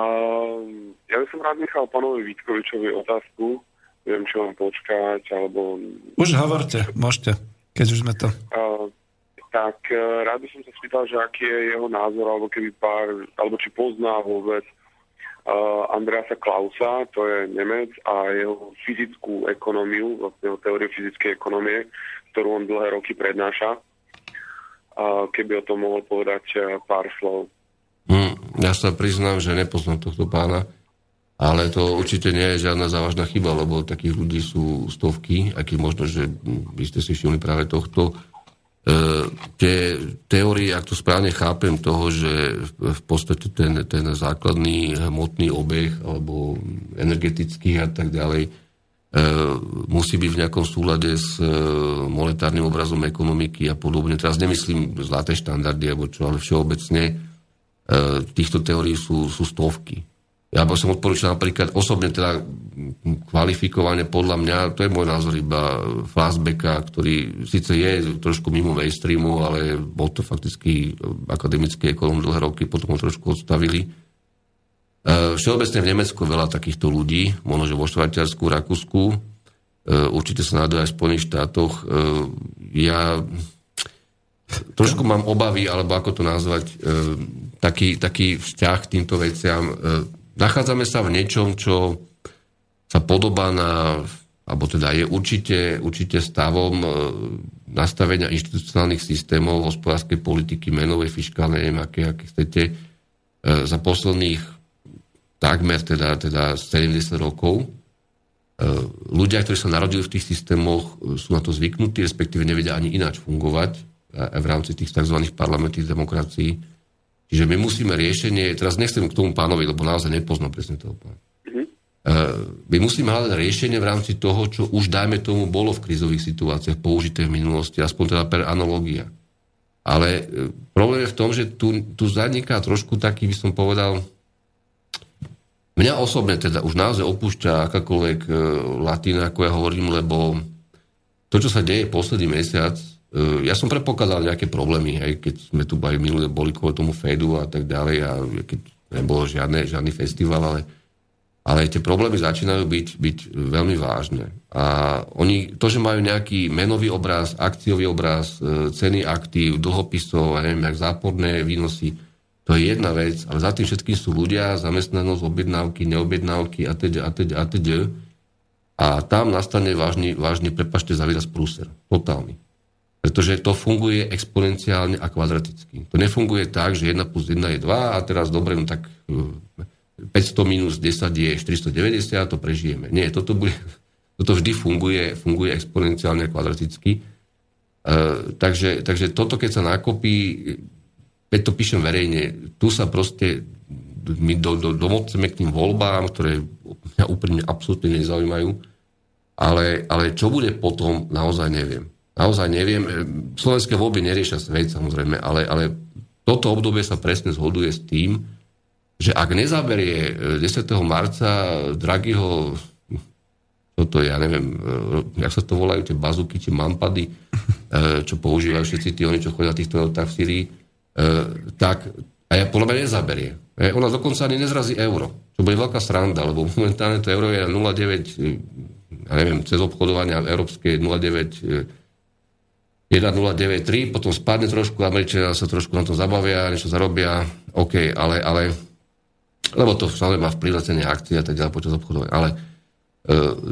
ja by som rád nechal pánovi Vítkovičovi otázku. Neviem, či vám počkať, alebo... Už hovorte, môžete, keď už sme to... A, tak e, rád by som sa spýtal, že aký je jeho názor, alebo keby pár, alebo či pozná vôbec uh, Andreasa Klausa, to je Nemec, a jeho fyzickú ekonómiu, vlastne jeho teóriu fyzickej ekonomie, ktorú on dlhé roky prednáša. Uh, keby o tom mohol povedať uh, pár slov. Hmm, ja sa priznám, že nepoznám tohto pána, ale to určite nie je žiadna závažná chyba, lebo takých ľudí sú stovky, aký možno, že vy ste si všimli práve tohto E, tie teórie, ak to správne chápem, toho, že v podstate ten, ten základný hmotný obeh alebo energetický a tak ďalej e, musí byť v nejakom súlade s e, monetárnym obrazom ekonomiky a podobne. Teraz nemyslím zlaté štandardy alebo čo, ale všeobecne týchto teórií sú, sú stovky. Ja by som odporúčal napríklad osobne teda kvalifikovanie podľa mňa, to je môj názor iba Fastbacka, ktorý síce je trošku mimo mainstreamu, ale bol to fakticky akademický ekonom dlhé roky, potom ho trošku odstavili. E, všeobecne v Nemecku veľa takýchto ľudí, možno že vo Švajčiarsku, Rakúsku, e, určite sa nájdu aj v Spojených štátoch. E, ja trošku mám obavy, alebo ako to nazvať, taký, taký vzťah k týmto veciam nachádzame sa v niečom, čo sa podobá na, alebo teda je určite, určite stavom e, nastavenia inštitucionálnych systémov hospodárskej politiky, menovej, fiskálnej, neviem, aké, aké chcete, e, za posledných takmer teda, teda 70 rokov. E, ľudia, ktorí sa narodili v tých systémoch, sú na to zvyknutí, respektíve nevedia ani ináč fungovať v rámci tých tzv. parlamentných demokracií Čiže my musíme riešenie, teraz nechcem k tomu pánovi, lebo naozaj nepoznám presne toho pána. Mm-hmm. My musíme hľadať riešenie v rámci toho, čo už dajme tomu bolo v krizových situáciách použité v minulosti, aspoň teda per analogia. Ale e, problém je v tom, že tu, tu zaniká trošku taký, by som povedal, mňa osobne teda už naozaj opúšťa akákoľvek e, latina, ako ja hovorím, lebo to, čo sa deje posledný mesiac, ja som predpokladal nejaké problémy, aj keď sme tu boli minulé, boli kvôli tomu Fedu a tak ďalej a keď nebolo žiadne, žiadny festival, ale, ale tie problémy začínajú byť, byť veľmi vážne. A oni, to, že majú nejaký menový obraz, akciový obraz, e, ceny aktív, dlhopisov, a neviem, jak záporné výnosy, to je jedna vec, ale za tým všetkým sú ľudia, zamestnanosť, objednávky, neobjednávky a teď, a teď, a teď. A tam nastane vážny, vážny prepašte za výraz prúser. Totálny. Pretože to funguje exponenciálne a kvadraticky. To nefunguje tak, že 1 plus 1 je 2 a teraz dobre, no tak 500 e, minus 10 je 490 a to prežijeme. Nie, toto, bude, toto vždy funguje, funguje exponenciálne a kvadraticky. Uh, takže, takže toto, keď sa nakopí, keď to píšem verejne, tu sa proste my do, do, domoceme k tým voľbám, ktoré mňa úplne absolútne nezaujímajú, ale, ale čo bude potom, naozaj neviem. Naozaj neviem. E, slovenské voľby neriešia svet samozrejme, ale, ale toto obdobie sa presne zhoduje s tým, že ak nezaberie 10. E, marca Draghiho toto ja neviem, e, jak sa to volajú, tie bazuky, či mampady, čo používajú všetci tí, oni, čo chodia týchto autách v Syrii, tak, a ja podľa mňa nezaberie. Ona dokonca ani nezrazí euro, čo bude veľká sranda, lebo momentálne to euro je 0,9, ja neviem, cez obchodovania európske 0,9 1093, potom spadne trošku, Američania sa trošku na to zabavia, niečo zarobia, OK, ale, ale lebo to samozrejme má vplyv na ceny akcie a tak ďalej počas obchodovania, ale e,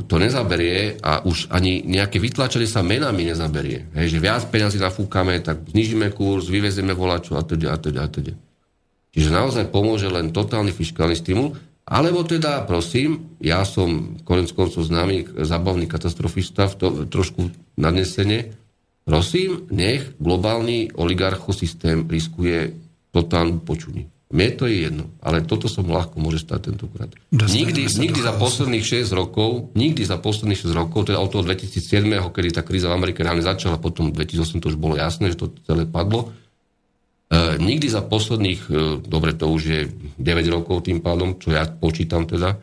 to nezaberie a už ani nejaké vytlačenie sa menami nezaberie. Hej, že viac peniazy nafúkame, tak znižíme kurz, vyvezieme volaču a teda, a teda, a teda. Čiže naozaj pomôže len totálny fiskálny stimul, alebo teda, prosím, ja som konec koncov známy zabavný katastrofista, v to, trošku nadnesenie, prosím, nech globálny oligarchosystém riskuje totálnu počuní. Mne to je jedno, ale toto som ľahko môže stať tentokrát. nikdy, nikdy za posledných 6 rokov, nikdy za posledných 6 rokov, teda od toho 2007, kedy tá kríza v Amerike reálne začala, potom 2008 to už bolo jasné, že to celé padlo, E, nikdy za posledných, e, dobre, to už je 9 rokov tým pádom, čo ja počítam teda,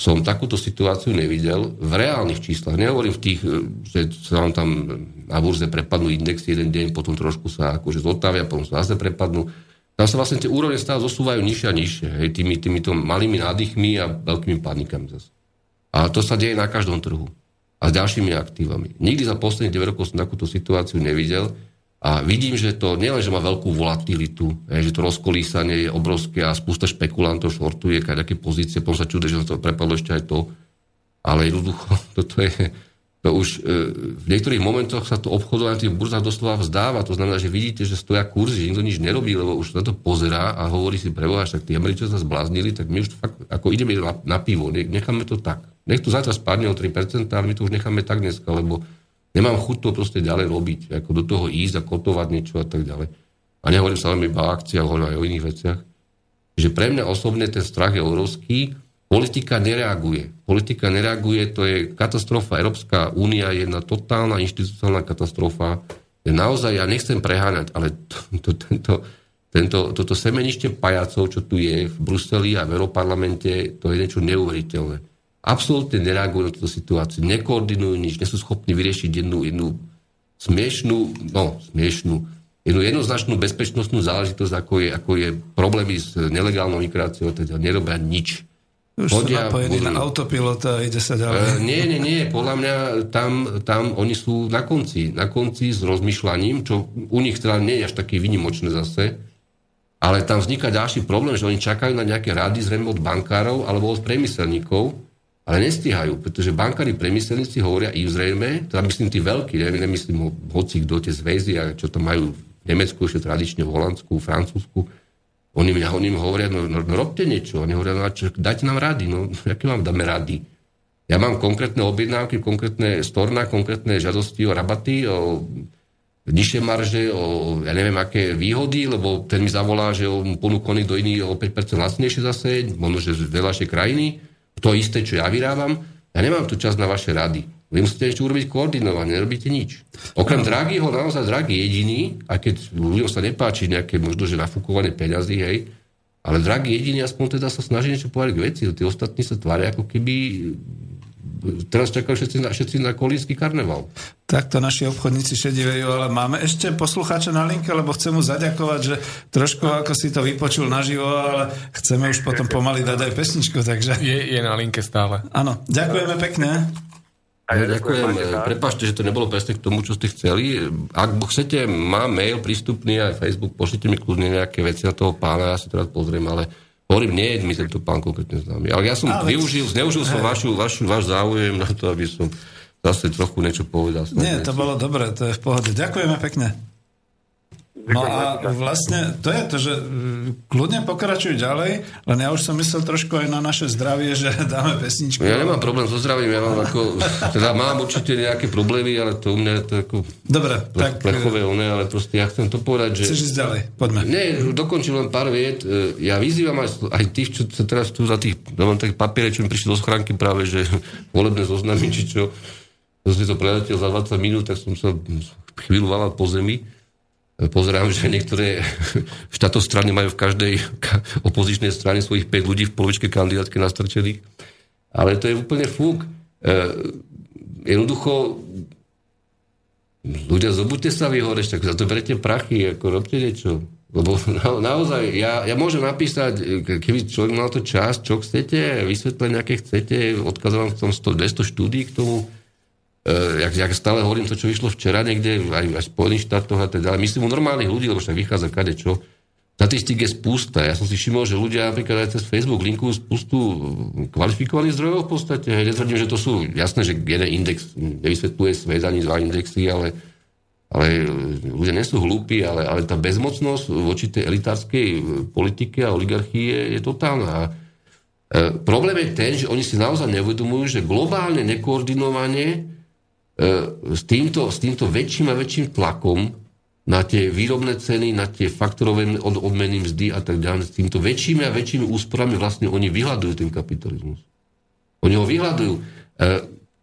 som takúto situáciu nevidel v reálnych číslach. Nehovorím v tých, e, že sa vám tam na burze prepadnú indexy jeden deň, potom trošku sa akože zotavia, potom sa zase prepadnú. Tam sa vlastne tie úrovne stále zosúvajú nižšie a nižšie, hej, tými, týmito malými nádychmi a veľkými padníkami zase. A to sa deje na každom trhu. A s ďalšími aktívami. Nikdy za posledných 9 rokov som takúto situáciu nevidel a vidím, že to nielen, že má veľkú volatilitu, že to rozkolísanie je obrovské a spústa špekulantov šortuje také pozície, potom sa čude, že to prepadlo ešte aj to. Ale jednoducho, toto je, to už e, v niektorých momentoch sa to obchodovanie na tých burzách doslova vzdáva. To znamená, že vidíte, že stoja kurz, že nikto nič nerobí, lebo už na to pozerá a hovorí si preboha, však tí Američania sa zbláznili, tak my už fakt, ako ideme na, na pivo, necháme to tak. Nech to zajtra spadne o 3%, ale my to už necháme tak dneska, lebo Nemám chuť to proste ďalej robiť, ako do toho ísť a kotovať niečo a tak ďalej. A nehovorím sa len iba o akciách, hovorím aj o iných veciach. Že pre mňa osobne ten strach je obrovský. Politika nereaguje. Politika nereaguje, to je katastrofa. Európska únia je jedna totálna inštitucionálna katastrofa. Naozaj, ja nechcem preháňať, ale to, to, tento, tento, toto semenište pajacov, čo tu je v Bruseli a v Európarlamente, to je niečo neuveriteľné absolútne nereagujú na túto situáciu, nekoordinujú nič, nie sú schopní vyriešiť jednu, jednu smiešnú, no smiešnú, jednu jednoznačnú bezpečnostnú záležitosť, ako je, ako je problémy s nelegálnou migráciou, teda nerobia nič. Už Chodia, sú napojení na autopilota a ide sa ďalej. E, nie, nie, nie. Podľa mňa tam, tam oni sú na konci. Na konci s rozmýšľaním, čo u nich teda nie je až také vynimočné zase. Ale tam vzniká ďalší problém, že oni čakajú na nejaké rady zrejme od bankárov alebo od priemyselníkov, ale nestíhajú, pretože bankári premyselníci hovoria i zrejme, teda myslím tí veľkí, ne, nemyslím hoci kto tie zväzy, a čo tam majú v Nemecku, ešte tradične v Holandsku, v Francúzsku, oni, oni mi hovoria, no, no, no robte niečo. Oni hovoria, no čo, dajte nám rady, no aké vám dáme rady? Ja mám konkrétne objednávky, konkrétne storna, konkrétne žiadosti o rabaty, o nižšie marže, o ja neviem aké výhody, lebo ten mi zavolá, že on ponúkol do iných o 5% lacnejšie zase, možno, že z veľašej krajiny to isté, čo ja vyrábam, ja nemám tu čas na vaše rady. Vy musíte ešte urobiť koordinovanie, nerobíte nič. Okrem Draghiho, naozaj Draghi jediný, a keď ľuďom sa nepáči nejaké možno, že nafúkovanie peňazí, hej, ale Draghi jediný aspoň teda sa snaží niečo povedať k veci. Tí ostatní sa tvária, ako keby teraz čakajú všetci na, všetci na kolínsky karneval. Takto naši obchodníci šedivejú, ale máme ešte poslucháča na linke, lebo chcem mu zaďakovať, že trošku ako si to vypočul naživo, ale chceme už potom pomaly dať aj pesničku, takže... Je, je na linke stále. Áno, ďakujeme pekne. Ja, ďakujem. Prepašte, že to nebolo presne k tomu, čo ste chceli. Ak chcete, má mail prístupný aj Facebook, pošlite mi kľudne nejaké veci na toho pána, ja si rád pozriem, ale Hovorím, nie je mi tento pán konkrétne známy. Ale ja som ale... využil, zneužil som vašu, vašu, váš záujem na to, aby som zase trochu niečo povedal. Nie, to bolo dobré, to je v pohode. Ďakujeme pekne. No a vlastne to je to, že mm, kľudne pokračujú ďalej, len ja už som myslel trošku aj na naše zdravie, že dáme pesničku. Ja nemám problém so zdravím, ja mám ako, teda mám určite nejaké problémy, ale to u mňa je to ako Dobre, tak... plechové, one, ale proste ja chcem to povedať, že... Chceš ísť ďalej, poďme. Nie, dokončím len pár viet. E, ja vyzývam aj, aj tých, čo sa teraz tu za tých, mám takých papiere, čo mi prišli do schránky práve, že volebné zoznamy, či čo, som si to preletel za 20 minút, tak som sa chvíľu valal po zemi Pozerám, že niektoré strany majú v každej opozičnej strane svojich 5 ľudí v polovičke kandidátke nastrčených. Ale to je úplne fúk. E, jednoducho ľudia, zobuďte sa vy tak za to berete prachy, ako robte niečo. Lebo na, naozaj, ja, ja môžem napísať, keby človek mal to čas, čo chcete, vysvetlenia, aké chcete, odkazujem v tom 100, 200 štúdí k tomu, jak, jak stále hovorím to, čo vyšlo včera niekde, aj, aj v Spojených štátoch a teda, ale myslím u normálnych ľudí, lebo však vychádza kade čo. Statistik je spústa. Ja som si všimol, že ľudia napríklad aj cez Facebook linkujú spustu kvalifikovaných zdrojov v podstate. Netvrdím, že to sú, jasné, že jeden index nevysvetľuje svet ani dva indexy, ale ale ľudia nie sú hlúpi, ale, ale tá bezmocnosť voči tej elitárskej politike a oligarchii je, je totálna. E, problém je ten, že oni si naozaj neuvedomujú, že globálne nekoordinovanie e, s, týmto, s týmto väčším a väčším tlakom na tie výrobné ceny, na tie faktorové od, odmeny mzdy a tak ďalej, s týmto väčšími a väčšími úsporami vlastne oni vyhľadujú ten kapitalizmus. Oni ho vyhľadujú. E,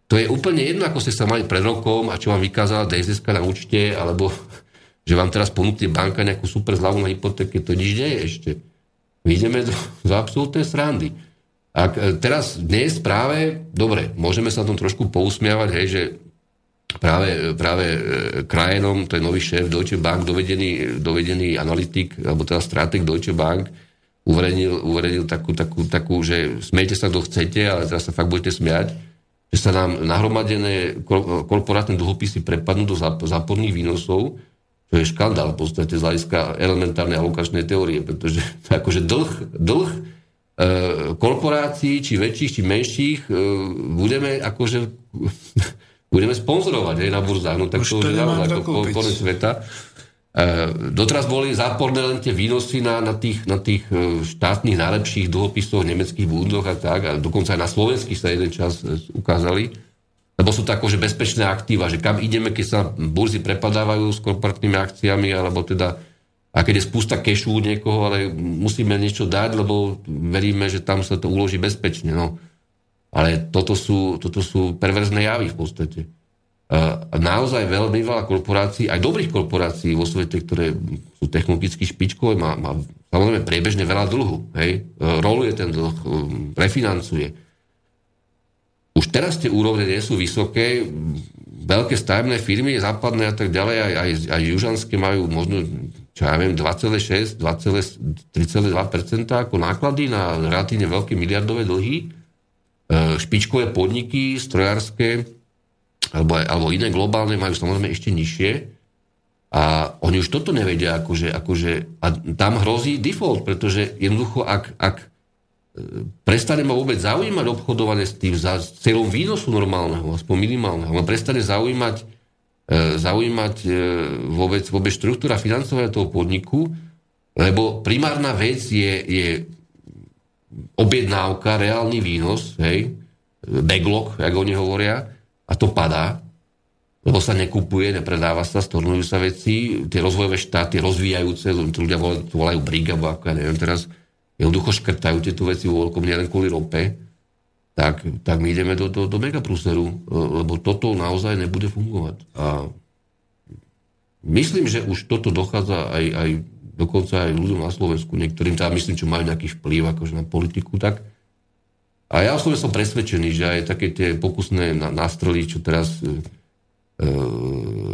to je úplne jedno, ako ste sa mali pred rokom a čo vám vykázala DSS na účte, alebo že vám teraz ponúkne banka nejakú super zľavu na hypotéke, to nič nie je ešte. My ideme do, do absolútnej srandy. A teraz dnes práve, dobre, môžeme sa na tom trošku pousmiavať, hej, že práve, práve e, krajenom, to je nový šéf Deutsche Bank, dovedený, dovedený analytik, alebo teda strateg Deutsche Bank, uverejnil, uverejnil takú, takú, takú, že smejte sa, kto chcete, ale teraz sa fakt budete smiať že sa nám nahromadené korporátne dlhopisy prepadnú do záporných výnosov, čo je škandál v podstate z hľadiska elementárnej alokačnej teórie, pretože akože dlh, dlh e, korporácií, či väčších, či menších, e, budeme akože budeme sponzorovať aj na burzách, no tak už to už je naozaj konec sveta. E, doteraz boli záporné len tie výnosy na, na, tých, na tých e, štátnych najlepších dlhopisoch, nemeckých bundoch a tak, a dokonca aj na slovenských sa jeden čas e, ukázali, lebo sú to akože bezpečné aktíva, že kam ideme, keď sa burzy prepadávajú s korporátnymi akciami, alebo teda a keď je spústa kešu u niekoho, ale musíme niečo dať, lebo veríme, že tam sa to uloží bezpečne. No. Ale toto sú, toto sú perverzné javy v podstate naozaj veľmi veľa korporácií, aj dobrých korporácií vo svete, ktoré sú technologicky špičkové, má, má samozrejme priebežne veľa dlhu. Hej? E, roluje ten dlh, e, refinancuje. Už teraz tie úrovne nie sú vysoké, veľké stavebné firmy, západné a tak ďalej, aj, aj, aj južanské majú možno, čo ja viem, 2,6, 3,2% ako náklady na relatívne veľké miliardové dlhy. E, špičkové podniky, strojárske, alebo, alebo iné globálne majú samozrejme ešte nižšie. A oni už toto nevedia, akože, akože, a tam hrozí default, pretože jednoducho, ak, ak e, prestane ma vôbec zaujímať obchodovanie s tým za celom výnosu normálneho, aspoň minimálneho, ma prestane zaujímať, e, zaujímať vôbec, vôbec štruktúra financovania toho podniku, lebo primárna vec je, je objednávka, reálny výnos, hej, backlog, ako oni hovoria, a to padá, lebo sa nekupuje, nepredáva sa, stornujú sa veci, tie rozvojové štáty rozvíjajúce, ľudia volajú briga, ako ja neviem teraz, jednoducho škrtajú tieto veci vo veľkom, nielen kvôli rope, tak, tak my ideme do, do, do megapruseru, lebo toto naozaj nebude fungovať. A myslím, že už toto dochádza aj, aj dokonca aj ľuďom na Slovensku, niektorým teda myslím, čo majú nejaký vplyv akože na politiku, tak a ja osobne som presvedčený, že aj také tie pokusné nástroje, čo teraz e, e,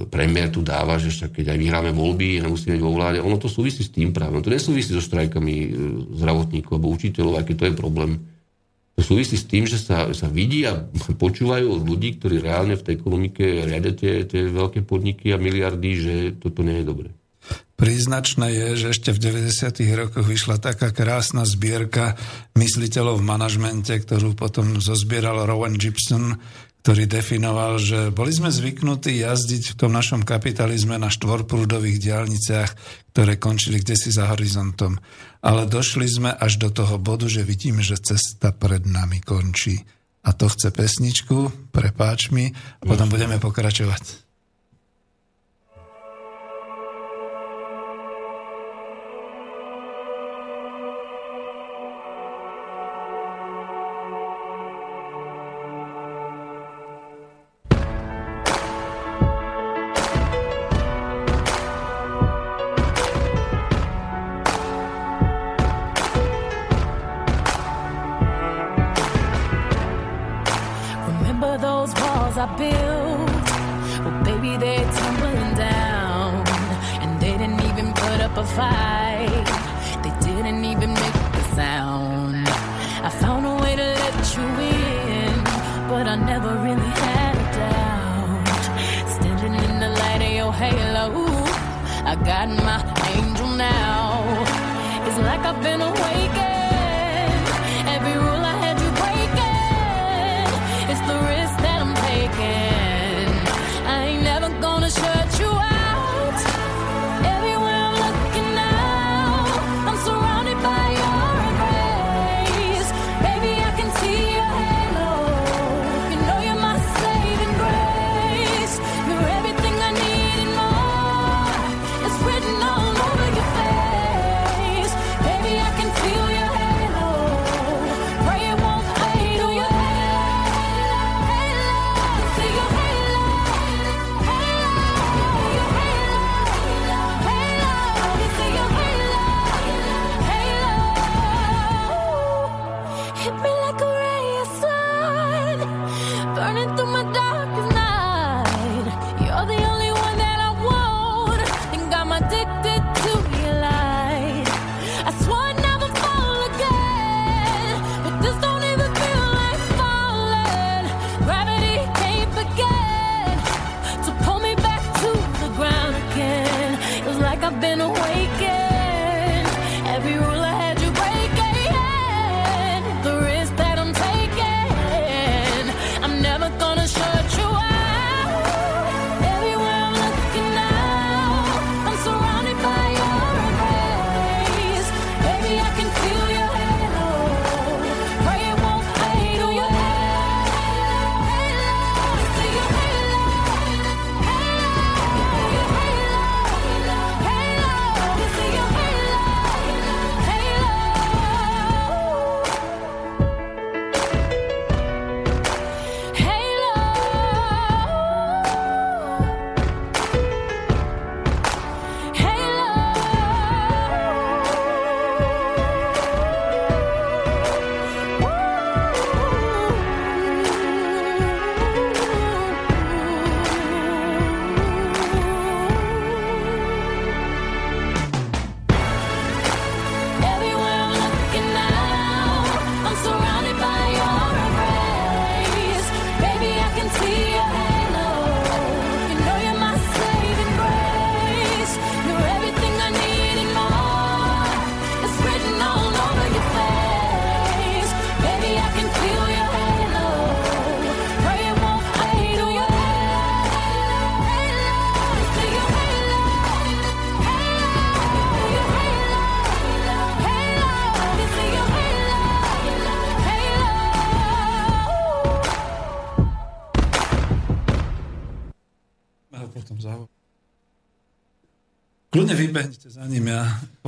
premiér tu dáva, že však keď aj vyhráme voľby, nemusíme byť vo vláde, ono to súvisí s tým práve. To nesúvisí so štrajkami e, zdravotníkov alebo učiteľov, aj to je problém. To súvisí s tým, že sa, sa vidí a počúvajú od ľudí, ktorí reálne v tej ekonomike riadia tie, tie veľké podniky a miliardy, že toto nie je dobré. Príznačné je, že ešte v 90. rokoch vyšla taká krásna zbierka mysliteľov v manažmente, ktorú potom zozbieral Rowan Gibson, ktorý definoval, že boli sme zvyknutí jazdiť v tom našom kapitalizme na štvorprúdových diálniciach, ktoré končili kde si za horizontom. Ale došli sme až do toho bodu, že vidíme, že cesta pred nami končí. A to chce pesničku, prepáč mi, a potom budeme pokračovať.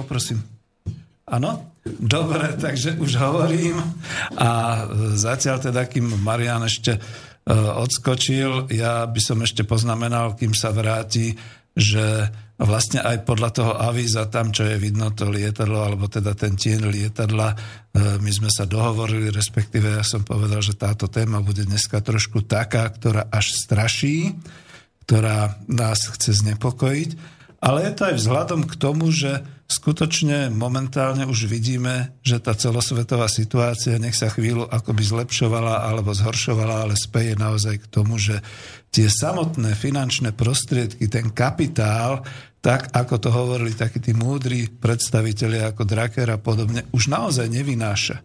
Poprosím. Áno? Dobre, takže už hovorím a zatiaľ teda, kým Marian ešte uh, odskočil, ja by som ešte poznamenal, kým sa vráti, že vlastne aj podľa toho avíza tam, čo je vidno to lietadlo, alebo teda ten tieň lietadla, uh, my sme sa dohovorili, respektíve ja som povedal, že táto téma bude dneska trošku taká, ktorá až straší, ktorá nás chce znepokojiť, ale je to aj vzhľadom k tomu, že skutočne momentálne už vidíme, že tá celosvetová situácia nech sa chvíľu akoby zlepšovala alebo zhoršovala, ale speje naozaj k tomu, že tie samotné finančné prostriedky, ten kapitál, tak ako to hovorili takí tí múdri predstavitelia ako Draker a podobne, už naozaj nevynáša.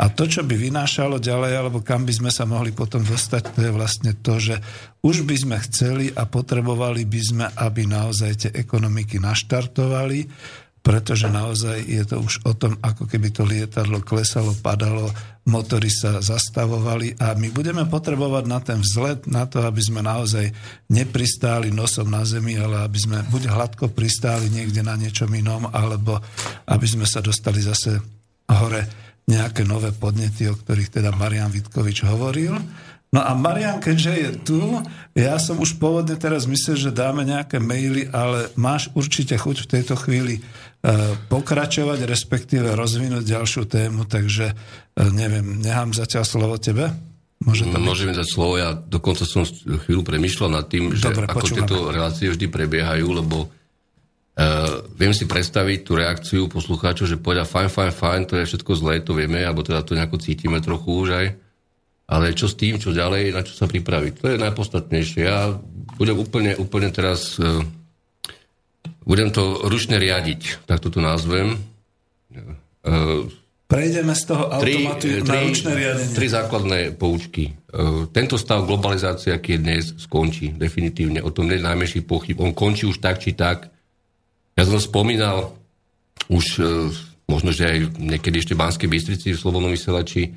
A to, čo by vynášalo ďalej, alebo kam by sme sa mohli potom dostať, to je vlastne to, že už by sme chceli a potrebovali by sme, aby naozaj tie ekonomiky naštartovali, pretože naozaj je to už o tom, ako keby to lietadlo klesalo, padalo, motory sa zastavovali a my budeme potrebovať na ten vzlet, na to, aby sme naozaj nepristáli nosom na zemi, ale aby sme buď hladko pristáli niekde na niečom inom, alebo aby sme sa dostali zase hore nejaké nové podnety, o ktorých teda Marian Vitkovič hovoril. No a Marian, keďže je tu, ja som už pôvodne teraz myslel, že dáme nejaké maily, ale máš určite chuť v tejto chvíli e, pokračovať, respektíve rozvinúť ďalšiu tému, takže e, neviem, nechám zatiaľ slovo tebe. Môže to Môžem dať slovo, ja dokonca som chvíľu premyšľal nad tým, že Dobre, ako počúvame. tieto relácie vždy prebiehajú, lebo Uh, viem si predstaviť tú reakciu poslucháčov, že povedia fajn, fajn, fajn, to je všetko zlé, to vieme, alebo teda to nejako cítime trochu už aj. Ale čo s tým, čo ďalej, na čo sa pripraviť? To je najpodstatnejšie. Ja budem úplne, úplne teraz, uh, budem to ručne riadiť, tak toto nazvem. Uh, Prejdeme z toho automatu tri, na ručné riadenie. Tri základné poučky. Uh, tento stav globalizácie, aký je dnes, skončí definitívne. O tom nie je najmenší pochyb. On končí už tak, či tak ja som spomínal už e, možno, že aj niekedy ešte v Banskej Bystrici v Slobodnom vysielači,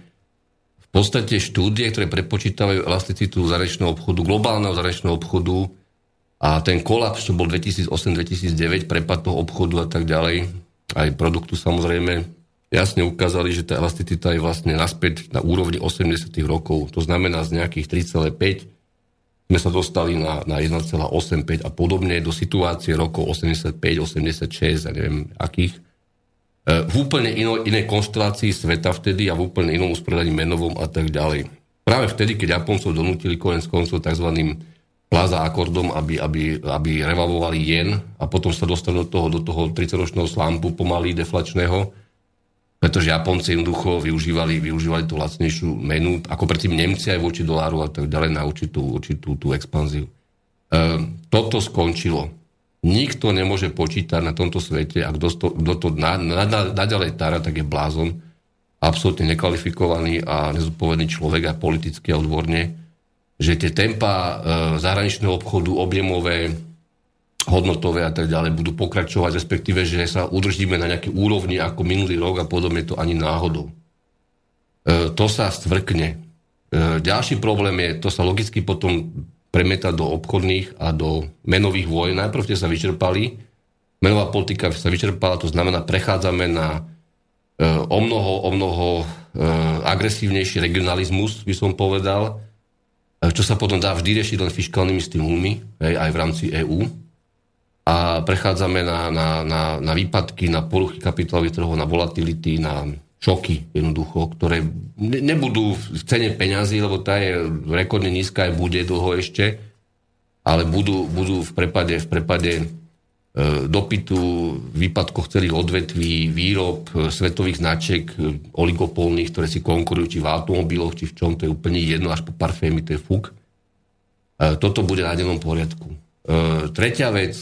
podstate štúdie, ktoré prepočítavajú elasticitu zahraničného obchodu, globálneho zahraničného obchodu a ten kolaps, čo bol 2008-2009, prepad toho obchodu a tak ďalej, aj produktu samozrejme, jasne ukázali, že tá elasticita je vlastne naspäť na úrovni 80 rokov. To znamená z nejakých 3,5 sme sa dostali na, na 1,85 a podobne do situácie rokov 85, 86 a neviem akých. E, v úplne ino, inej konštelácii sveta vtedy a v úplne inom usporiadaní menovom a tak ďalej. Práve vtedy, keď Japoncov donútili konec koncov tzv. plaza akordom, aby, aby, aby revalvovali jen a potom sa dostali do toho, do toho 30-ročného slampu pomaly deflačného, pretože Japonci jednoducho využívali, využívali tú lacnejšiu menu, ako predtým Nemci aj voči doláru a tak ďalej na určitú, určitú tú expanziu. E, toto skončilo. Nikto nemôže počítať na tomto svete, a kto to, kto to na, na, na, naďalej tára, tak je blázon, absolútne nekvalifikovaný a nezodpovedný človek a politicky a odborne, že tie tempa e, zahraničného obchodu, objemové, hodnotové a tak ďalej budú pokračovať, respektíve, že sa udržíme na nejaké úrovni ako minulý rok a podobne to ani náhodou. E, to sa stvrkne. E, ďalší problém je, to sa logicky potom premieta do obchodných a do menových vojen. Najprv tie sa vyčerpali, menová politika sa vyčerpala, to znamená, prechádzame na e, o mnoho, o mnoho e, agresívnejší regionalizmus, by som povedal, e, čo sa potom dá vždy riešiť len fiskálnymi stimulmi, aj v rámci EÚ a prechádzame na, na, na, na výpadky, na poruchy kapitálových trhov, na volatility, na šoky jednoducho, ktoré ne, nebudú v cene peňazí, lebo tá je rekordne nízka aj bude dlho ešte, ale budú, budú v prepade, v prepade e, dopytu, výpadkoch celých odvetví, výrob e, svetových značiek, e, oligopolných, ktoré si konkurujú či v automobiloch, či v čom, to je úplne jedno, až po parfémy, to je fuk. E, toto bude na dennom poriadku. E, tretia vec,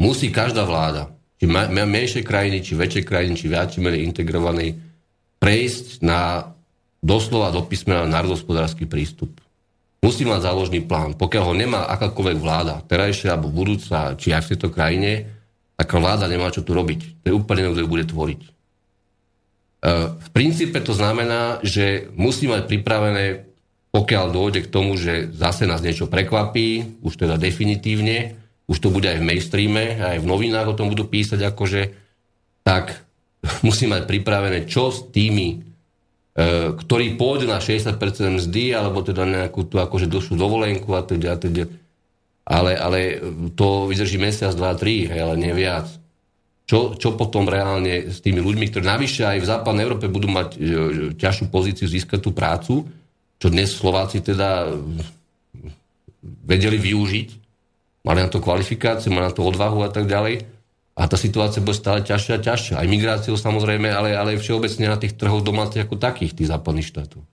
musí každá vláda, či menšie krajiny, či väčšie krajiny, či viac, či menej integrovanej, prejsť na doslova do písmena národospodársky prístup. Musí mať záložný plán. Pokiaľ ho nemá akákoľvek vláda, terajšia alebo budúca, či aj v tejto krajine, taká vláda nemá čo tu robiť. To je úplne kto bude tvoriť. E, v princípe to znamená, že musí mať pripravené pokiaľ dôjde k tomu, že zase nás niečo prekvapí, už teda definitívne, už to bude aj v mainstreame, aj v novinách o tom budú písať, akože, tak musí mať pripravené, čo s tými, e, ktorí pôjdu na 60% mzdy, alebo teda nejakú tú akože dlhšiu dovolenku a teda, teda. Ale, ale to vydrží mesiac, dva, tri, hej, ale nie viac. Čo, čo potom reálne s tými ľuďmi, ktorí navyše aj v západnej Európe budú mať e, ťažšiu pozíciu získať tú prácu, čo dnes Slováci teda vedeli využiť, mali na to kvalifikáciu, mali na to odvahu a tak ďalej. A tá situácia bude stále ťažšia a ťažšia. Aj migráciou samozrejme, ale, ale všeobecne na tých trhoch domácich ako takých, tých západných štátov. E,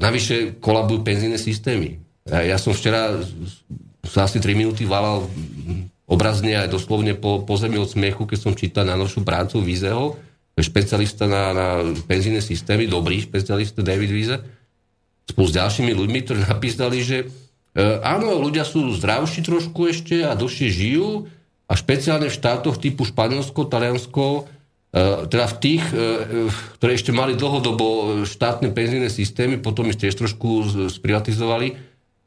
navyše kolabujú penzíne systémy. Ja, ja som včera sa asi 3 minúty valal obrazne aj doslovne po, po zemi od smiechu, keď som čítal najnovšiu prácu Vizeho, špecialista na, na penzíne systémy, dobrý špecialista David Vize, spolu s ďalšími ľuďmi, ktorí napísali, že e, áno, ľudia sú zdravší trošku ešte a dlhšie žijú a špeciálne v štátoch typu Španielsko, Taliansko, e, teda v tých, e, ktoré ešte mali dlhodobo štátne penzíne systémy, potom ich tiež trošku sprivatizovali,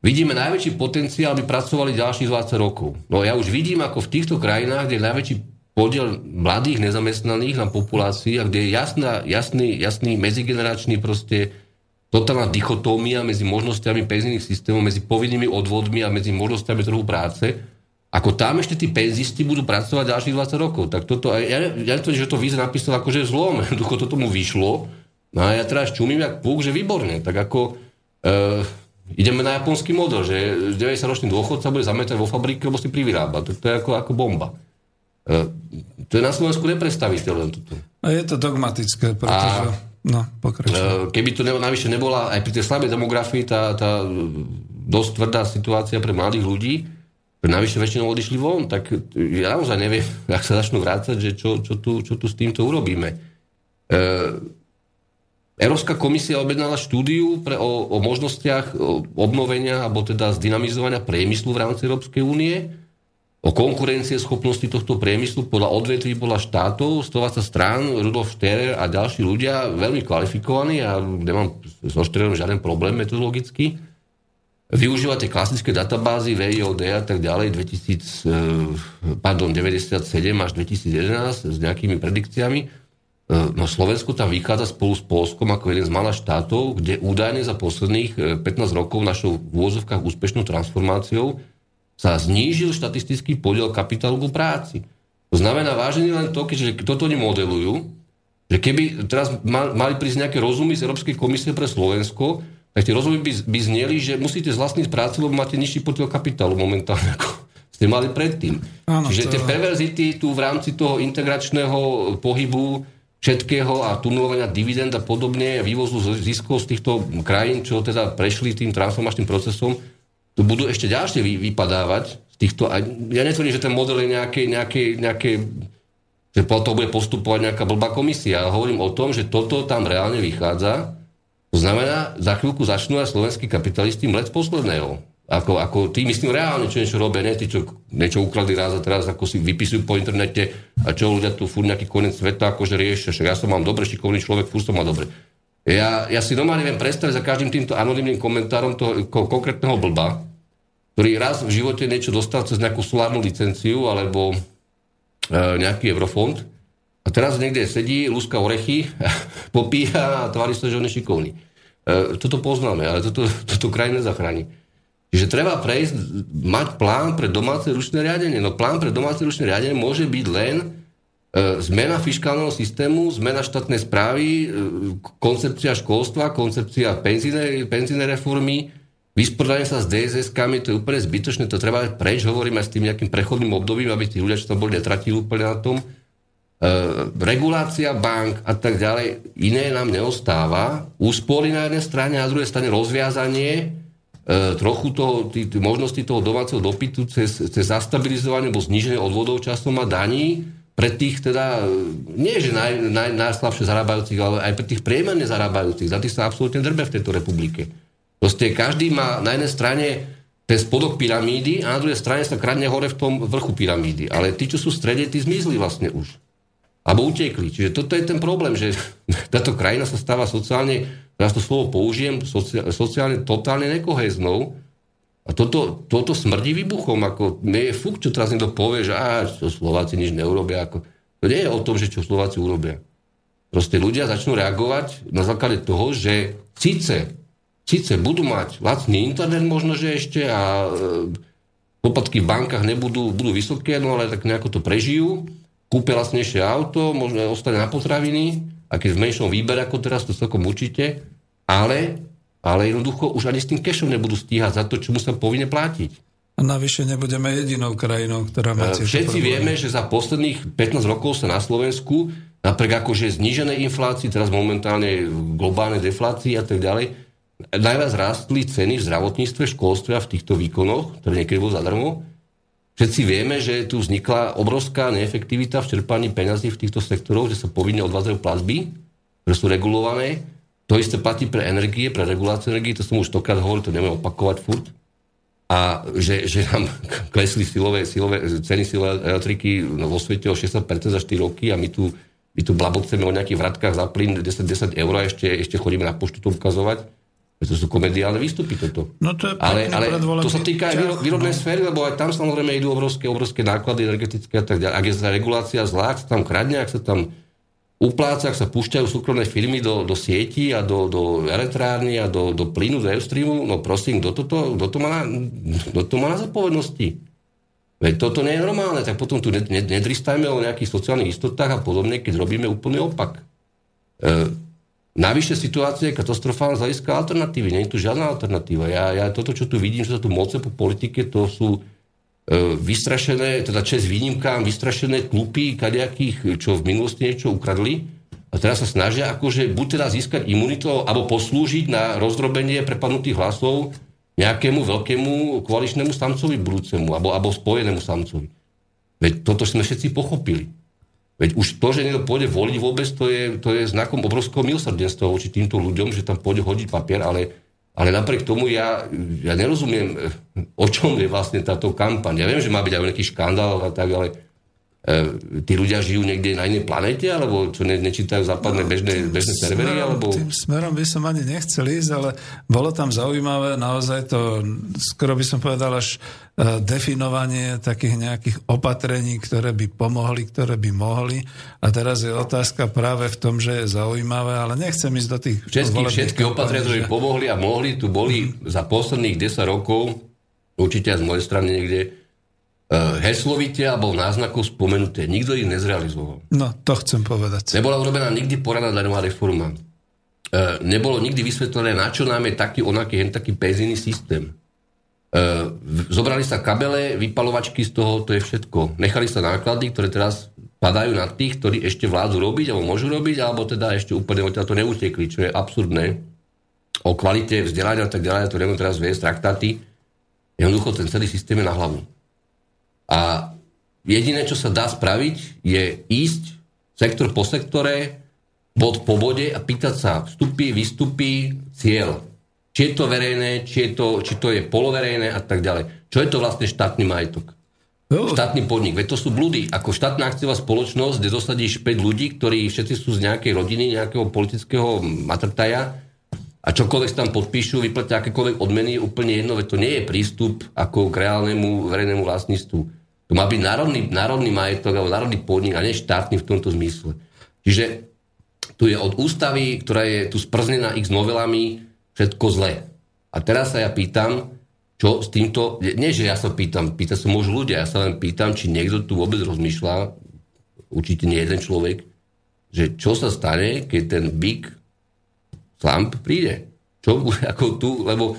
vidíme najväčší potenciál, aby pracovali ďalších 20 rokov. No ja už vidím, ako v týchto krajinách, kde je najväčší podiel mladých nezamestnaných na populácii a kde je jasná, jasný, jasný medzigeneračný proste totálna dichotómia medzi možnosťami penzijných systémov, medzi povinnými odvodmi a medzi možnosťami trhu práce, ako tam ešte tí penzisti budú pracovať ďalších 20 rokov. Tak toto, ja, ja to, že to Víze napísal že je zlom, ducho to tomu vyšlo, no a ja teraz čumím jak púk, že výborne, tak ako e, ideme na japonský model, že 90-ročný dôchodca bude zametať vo fabrike, lebo si privyrába. To, to je ako, ako bomba. E, to je na Slovensku neprestaviteľné. Toto. A je to dogmatické, pretože... A No, pokračujem. Keby to ne, navyše nebola aj pri tej slabej demografii tá, tá dosť tvrdá situácia pre mladých ľudí, navyše väčšinou odišli von, tak ja naozaj neviem, ak sa začnú vrácať, že čo, čo, tu, čo tu s týmto urobíme. E, Európska komisia objednala štúdiu pre, o, o možnostiach obnovenia alebo teda zdynamizovania priemyslu v rámci Európskej únie o konkurencie schopnosti tohto priemyslu podľa odvetví, podľa štátov, 120 strán, Rudolf Sterer a ďalší ľudia, veľmi kvalifikovaní a nemám so Stererom žiaden problém metodologicky. Využívate klasické databázy VIOD a tak ďalej 2000, eh, pardon, 97 až 2011 s nejakými predikciami. Eh, no Slovensku tam vychádza spolu s Polskom ako jeden z malých štátov, kde údajne za posledných 15 eh, rokov našou v úvozovkách úspešnou transformáciou sa znížil štatistický podiel kapitálu ku práci. To znamená vážne len to, keďže toto oni modelujú, že keby teraz mali prísť nejaké rozumy z Európskej komisie pre Slovensko, tak tie rozumy by, by zneli, že musíte zvlastniť prácu, lebo máte nižší podiel kapitálu momentálne, ako ste mali predtým. Áno, Čiže to... tie perverzity tu v rámci toho integračného pohybu všetkého a tunelovania dividend a podobne, vývozu ziskov z týchto krajín, čo teda prešli tým transformačným procesom, tu budú ešte ďalšie vy, vypadávať z týchto, a ja netvrdím, že ten model je nejaké, nejaké, nejaké že po to bude postupovať nejaká blbá komisia, ale hovorím o tom, že toto tam reálne vychádza. To znamená, za chvíľku začnú aj slovenskí kapitalisti mlec posledného. Ako, ako tí, myslím, reálne, čo niečo robia, ne tí, čo niečo ukladli raz a teraz, ako si vypisujú po internete a čo ľudia tu furt nejaký koniec sveta, akože riešia, však ja som mám dobre, šikovný človek, furt som má dobre. Ja, ja si normálne viem predstaviť za každým týmto anonimným komentárom toho konkrétneho blba, ktorý raz v živote niečo dostal cez nejakú solárnu licenciu alebo e, nejaký eurofond a teraz niekde sedí, lúska orechy, popíha a tvári sa, že on je šikovný. E, toto poznáme, ale toto, toto kraj nezachráni. Čiže treba prejsť, mať plán pre domáce ručné riadenie. No plán pre domáce ručné riadenie môže byť len zmena fiskálneho systému, zmena štátnej správy, e, koncepcia školstva, koncepcia penzínej, reformy, vysporiadanie sa s DSS-kami, to je úplne zbytočné, to treba preč, hovorím aj s tým nejakým prechodným obdobím, aby tí ľudia, čo tam boli, netratili úplne na tom. E, regulácia bank a tak ďalej, iné nám neostáva. Úspory na jednej strane, a na druhej strane rozviazanie e, trochu toho, tí, tí možnosti toho domáceho dopytu cez, cez zastabilizovanie alebo zníženie odvodov časom a daní, pre tých teda, nie že naj, naj, najslabšie zarábajúcich, ale aj pre tých priemerne zarábajúcich. Za tých sa absolútne drbe v tejto republike. Proste každý má na jednej strane ten spodok pyramídy a na druhej strane sa kradne hore v tom vrchu pyramídy. Ale tí, čo sú v strede, tí zmizli vlastne už. Alebo utekli. Čiže toto je ten problém, že táto krajina sa stáva sociálne teraz to slovo použijem, sociálne totálne nekoheznou. A toto, toto smrdí výbuchom. Ako, mne je fuk, čo teraz niekto povie, že á, čo Slováci nič neurobia. Ako, to nie je o tom, že čo Slováci urobia. Proste ľudia začnú reagovať na základe toho, že síce, síce budú mať lacný internet možno, že ešte a e, poplatky v bankách nebudú, budú vysoké, no ale tak nejako to prežijú, kúpia lacnejšie auto, možno ostane na potraviny, a keď v menšom výbere ako teraz, to celkom určite, ale, ale jednoducho už ani s tým cashom nebudú stíhať za to, čo musia povinne platiť. A navyše nebudeme jedinou krajinou, ktorá má tiež Všetci problémy. vieme, že za posledných 15 rokov sa na Slovensku, napriek akože zníženej inflácii, teraz momentálne globálnej deflácii a tak ďalej, najviac rástli ceny v zdravotníctve, školstve a v týchto výkonoch, ktoré niekedy bolo zadarmo. Všetci vieme, že tu vznikla obrovská neefektivita v čerpaní peňazí v týchto sektoroch, že sa povinne odvádzajú platby, ktoré sú regulované. To isté platí pre energie, pre reguláciu energie, to som už tokrát hovoril, to neviem opakovať furt a že, že nám klesli silové, silové, ceny silové elektriky vo svete o 60% za 4 roky a my tu, my tu blaboceme o nejakých vratkách za plyn 10, 10 eur a ešte, ešte chodíme na poštu to ukazovať. To sú komediálne výstupy toto. No to je ale, ale to sa týka aj výrobnej no. sféry, lebo aj tam samozrejme idú obrovské, obrovské náklady energetické a tak ďalej. Ak je tá regulácia zlá, ak sa tam kradne, ak sa tam upláca, ak sa púšťajú súkromné firmy do, do sieti a do, do elektrárny a do, do plynu, do Airstreamu, no prosím, kto to, kto to, má, kto to má na zodpovednosti? Veď toto nie je normálne, tak potom tu nedristajme o nejakých sociálnych istotách a podobne, keď robíme úplný opak. E, navyše situácia je katastrofálna z hľadiska alternatívy, nie je tu žiadna alternatíva. Ja, ja toto, čo tu vidím, že sa tu moce po politike, to sú vystrašené, teda čes výnimkám, vystrašené klupy kadejakých, čo v minulosti niečo ukradli a teraz sa snažia akože buď teda získať imunitu alebo poslúžiť na rozdrobenie prepadnutých hlasov nejakému veľkému koaličnému samcovi budúcemu alebo, alebo spojenému samcovi. Veď toto sme všetci pochopili. Veď už to, že niekto pôjde voliť vôbec, to je, to je znakom obrovského milosrdenstva voči týmto ľuďom, že tam pôjde hodiť papier, ale ale napriek tomu ja, ja nerozumiem, o čom je vlastne táto kampaň. Ja viem, že má byť aj nejaký škandál a tak, ale tí ľudia žijú niekde na inej planete, alebo čo ne, nečítajú západné no, bežné, bežné servery? Smerom, alebo... Tým smerom by som ani nechcel ísť, ale bolo tam zaujímavé naozaj to, skoro by som povedal až e, definovanie takých nejakých opatrení, ktoré by pomohli, ktoré by mohli. A teraz je otázka práve v tom, že je zaujímavé, ale nechcem ísť do tých... Všetky, všetky opatrenia, ktoré by pomohli a mohli, tu boli mm. za posledných 10 rokov, určite aj z mojej strany niekde, heslovite alebo v náznaku spomenuté. Nikto ich nezrealizoval. No, to chcem povedať. Nebola urobená nikdy poradná daňová reforma. E, nebolo nikdy vysvetlené, na čo nám je taký onaký, hen taký penzijný systém. E, zobrali sa kabele, vypalovačky z toho, to je všetko. Nechali sa náklady, ktoré teraz padajú na tých, ktorí ešte vládu robiť, alebo môžu robiť, alebo teda ešte úplne odtiaľ to neutekli, čo je absurdné. O kvalite vzdelania a tak ďalej, to neviem teraz viesť traktáty. Jednoducho ten celý systém je na hlavu. A jediné, čo sa dá spraviť, je ísť sektor po sektore, bod po bode a pýtať sa vstupy, výstupy, cieľ. Či je to verejné, či, je to, či to je poloverejné a tak ďalej. Čo je to vlastne štátny majetok? No. Štátny podnik. Veď to sú blúdy. Ako štátna akciová spoločnosť, kde dosadíš 5 ľudí, ktorí všetci sú z nejakej rodiny, nejakého politického matrtaja a čokoľvek tam podpíšu, vyplatia akékoľvek odmeny, úplne jedno, veď to nie je prístup ako k reálnemu verejnému vlastníctvu. To má byť národný, národný majetok alebo národný podnik a nie štátny v tomto zmysle. Čiže tu je od ústavy, ktorá je tu sprznená x novelami, všetko zlé. A teraz sa ja pýtam, čo s týmto, nie že ja sa pýtam, pýta sa môžu ľudia, ja sa len pýtam, či niekto tu vôbec rozmýšľa, určite nie jeden človek, že čo sa stane, keď ten big slump príde. Čo ako tu, lebo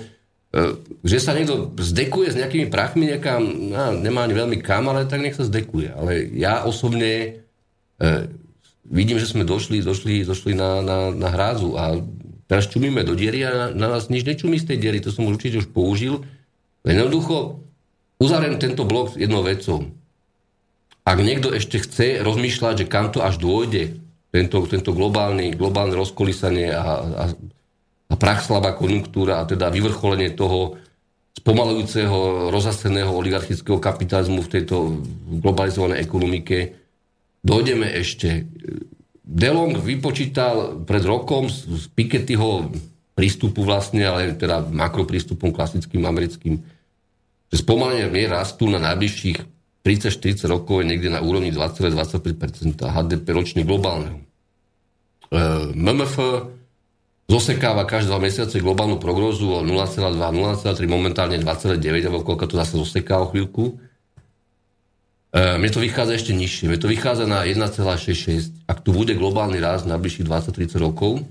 E, že sa niekto zdekuje s nejakými prachmi niekam, no, nemá ani veľmi kam, ale tak nech sa zdekuje. Ale ja osobne e, vidím, že sme došli, došli, došli na, na, na hrázu a teraz čumíme do diery a na nás nič nečumí z tej diery, to som určite už použil. Len jednoducho uzavriem tento blok jednou vecou. Ak niekto ešte chce rozmýšľať, že kam to až dôjde, tento, tento globálny, globálne rozkolísanie a, a a prach slabá konjunktúra a teda vyvrcholenie toho spomalujúceho, rozaseného oligarchického kapitalizmu v tejto globalizovanej ekonomike, dojdeme ešte. Delong vypočítal pred rokom z, z Pikettyho prístupu vlastne, ale teda makroprístupom klasickým americkým, že spomalenie mier rastu na najbližších 30-40 rokov je niekde na úrovni 20-25% HDP ročne globálneho. E, MMF zosekáva každé dva mesiace globálnu prognozu o 0,2, 0,3, momentálne 2,9, alebo koľko to zase zoseká o chvíľku. E, mne to vychádza ešte nižšie. Mne to vychádza na 1,66. Ak tu bude globálny rast na bližších 20-30 rokov,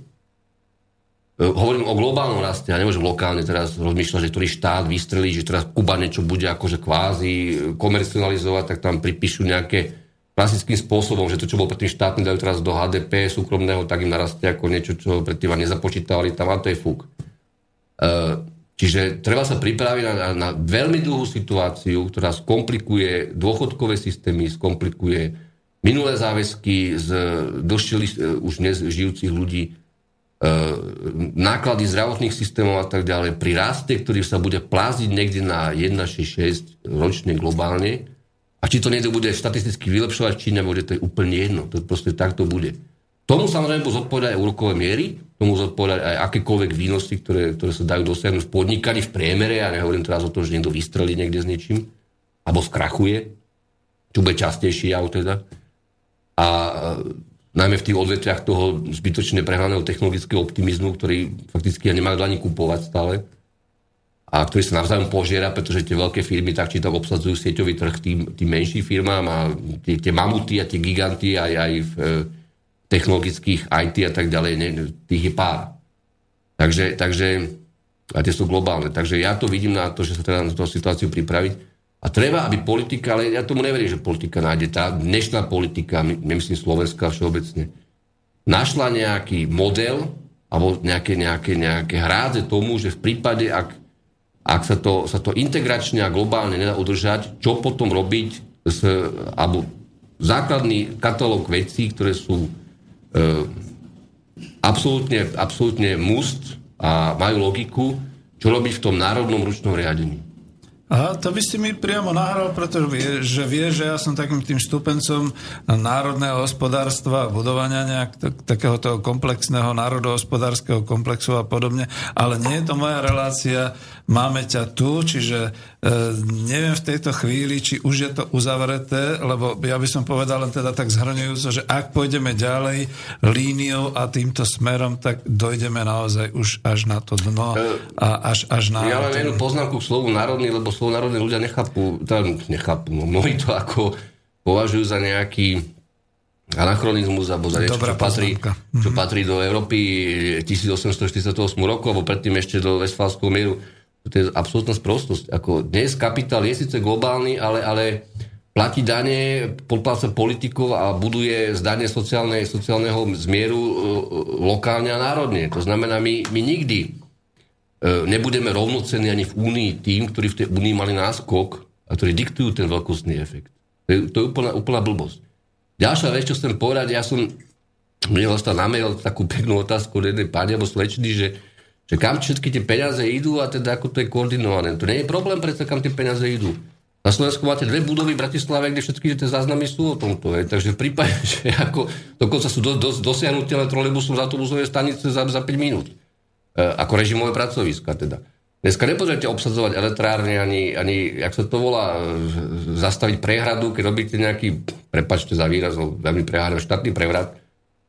hovorím o globálnom raste, ja nemôžem lokálne teraz rozmýšľať, že ktorý štát vystrelí, že teraz Kuba niečo bude akože kvázi komercionalizovať, tak tam pripíšu nejaké klasickým spôsobom, že to, čo bolo predtým štátne, dajú teraz do HDP súkromného, tak im narastie ako niečo, čo predtým nezapočítali tam, a to je fúk. E, čiže treba sa pripraviť na, na veľmi dlhú situáciu, ktorá skomplikuje dôchodkové systémy, skomplikuje minulé záväzky z dlhšie e, už dnes žijúcich ľudí, E, náklady zdravotných systémov a tak ďalej pri raste, ktorý sa bude pláziť niekde na 1,66 ročne globálne a či to niekto bude štatisticky vylepšovať v Číne, bude to je úplne jedno. To proste takto bude. Tomu samozrejme zodpovedať aj úrokové miery, tomu zodpovedať aj akékoľvek výnosy, ktoré, ktoré sa dajú dosiahnuť v podnikaní v priemere, ja nehovorím teraz o tom, že niekto vystrelí niekde s niečím, alebo skrachuje, čo bude častejší jav teda. A najmä v tých odvetviach toho zbytočne prehraného technologického optimizmu, ktorý fakticky nemajú ani kupovať stále a ktorý sa navzájom požiera, pretože tie veľké firmy tak či tak obsadzujú sieťový trh tým, tým menším firmám a tie, tie mamuty a tie giganty aj, aj v e, technologických IT a tak ďalej, ne, tých je pár. Takže, takže, a tie sú globálne. Takže ja to vidím na to, že sa treba na tú situáciu pripraviť a treba, aby politika, ale ja tomu neverím, že politika nájde. Tá dnešná politika, nemyslím Slovenská všeobecne, našla nejaký model alebo nejaké, nejaké, nejaké hrádze tomu, že v prípade, ak, ak sa, to, sa to integračne a globálne nedá udržať, čo potom robiť s, alebo základný katalóg vecí, ktoré sú e, absolútne, absolútne must a majú logiku, čo robiť v tom národnom ručnom riadení. A to by si mi priamo nahral, pretože vie, že vie, že ja som takým tým stupencom národného hospodárstva budovania nejak takéhoto komplexného národohospodárskeho komplexu a podobne, ale nie je to moja relácia, máme ťa tu, čiže e, neviem v tejto chvíli, či už je to uzavreté, lebo ja by som povedal len teda tak zhrňujúco, že ak pôjdeme ďalej líniou a týmto smerom, tak dojdeme naozaj už až na to dno a až, až na... Ja mám jednu poznámku k slovu národný, lebo slovo národní ľudia nechápu, teda nechápu, no, mnohí to ako považujú za nejaký anachronizmus alebo za niečo, čo patrí, čo mhm. patrí do Európy 1848 roku, alebo predtým ešte do Westfalského mieru. To je absolútna sprostosť. Ako dnes kapitál je síce globálny, ale, ale platí dane, podpláca politikov a buduje zdanie sociálne, sociálneho zmieru e, lokálne a národne. To znamená, my, my nikdy E, nebudeme rovnocení ani v Únii tým, ktorí v tej Únii mali náskok a ktorí diktujú ten veľkostný efekt. To je, to je úplná, úplná blbosť. Ďalšia vec, čo chcem povedať, ja som mne dostal na mail takú peknú otázku od jednej pani alebo slečny, že, že kam všetky tie peniaze idú a teda ako to je koordinované. To nie je problém predsa, kam tie peniaze idú. Na Slovensku máte dve budovy v Bratislave, kde všetky tie záznamy sú o tomto. Je. Takže v prípade, že ako, dokonca sú do, do, dosiahnutelné trolejbusom za autobusové stanice za, za 5 minút. E, ako režimové pracoviska teda. Dneska nepotrebujete obsadzovať elektrárne ani, ani, jak sa to volá, e, zastaviť prehradu, keď robíte nejaký, prepačte za výraz, veľmi prehádaný štátny prevrat,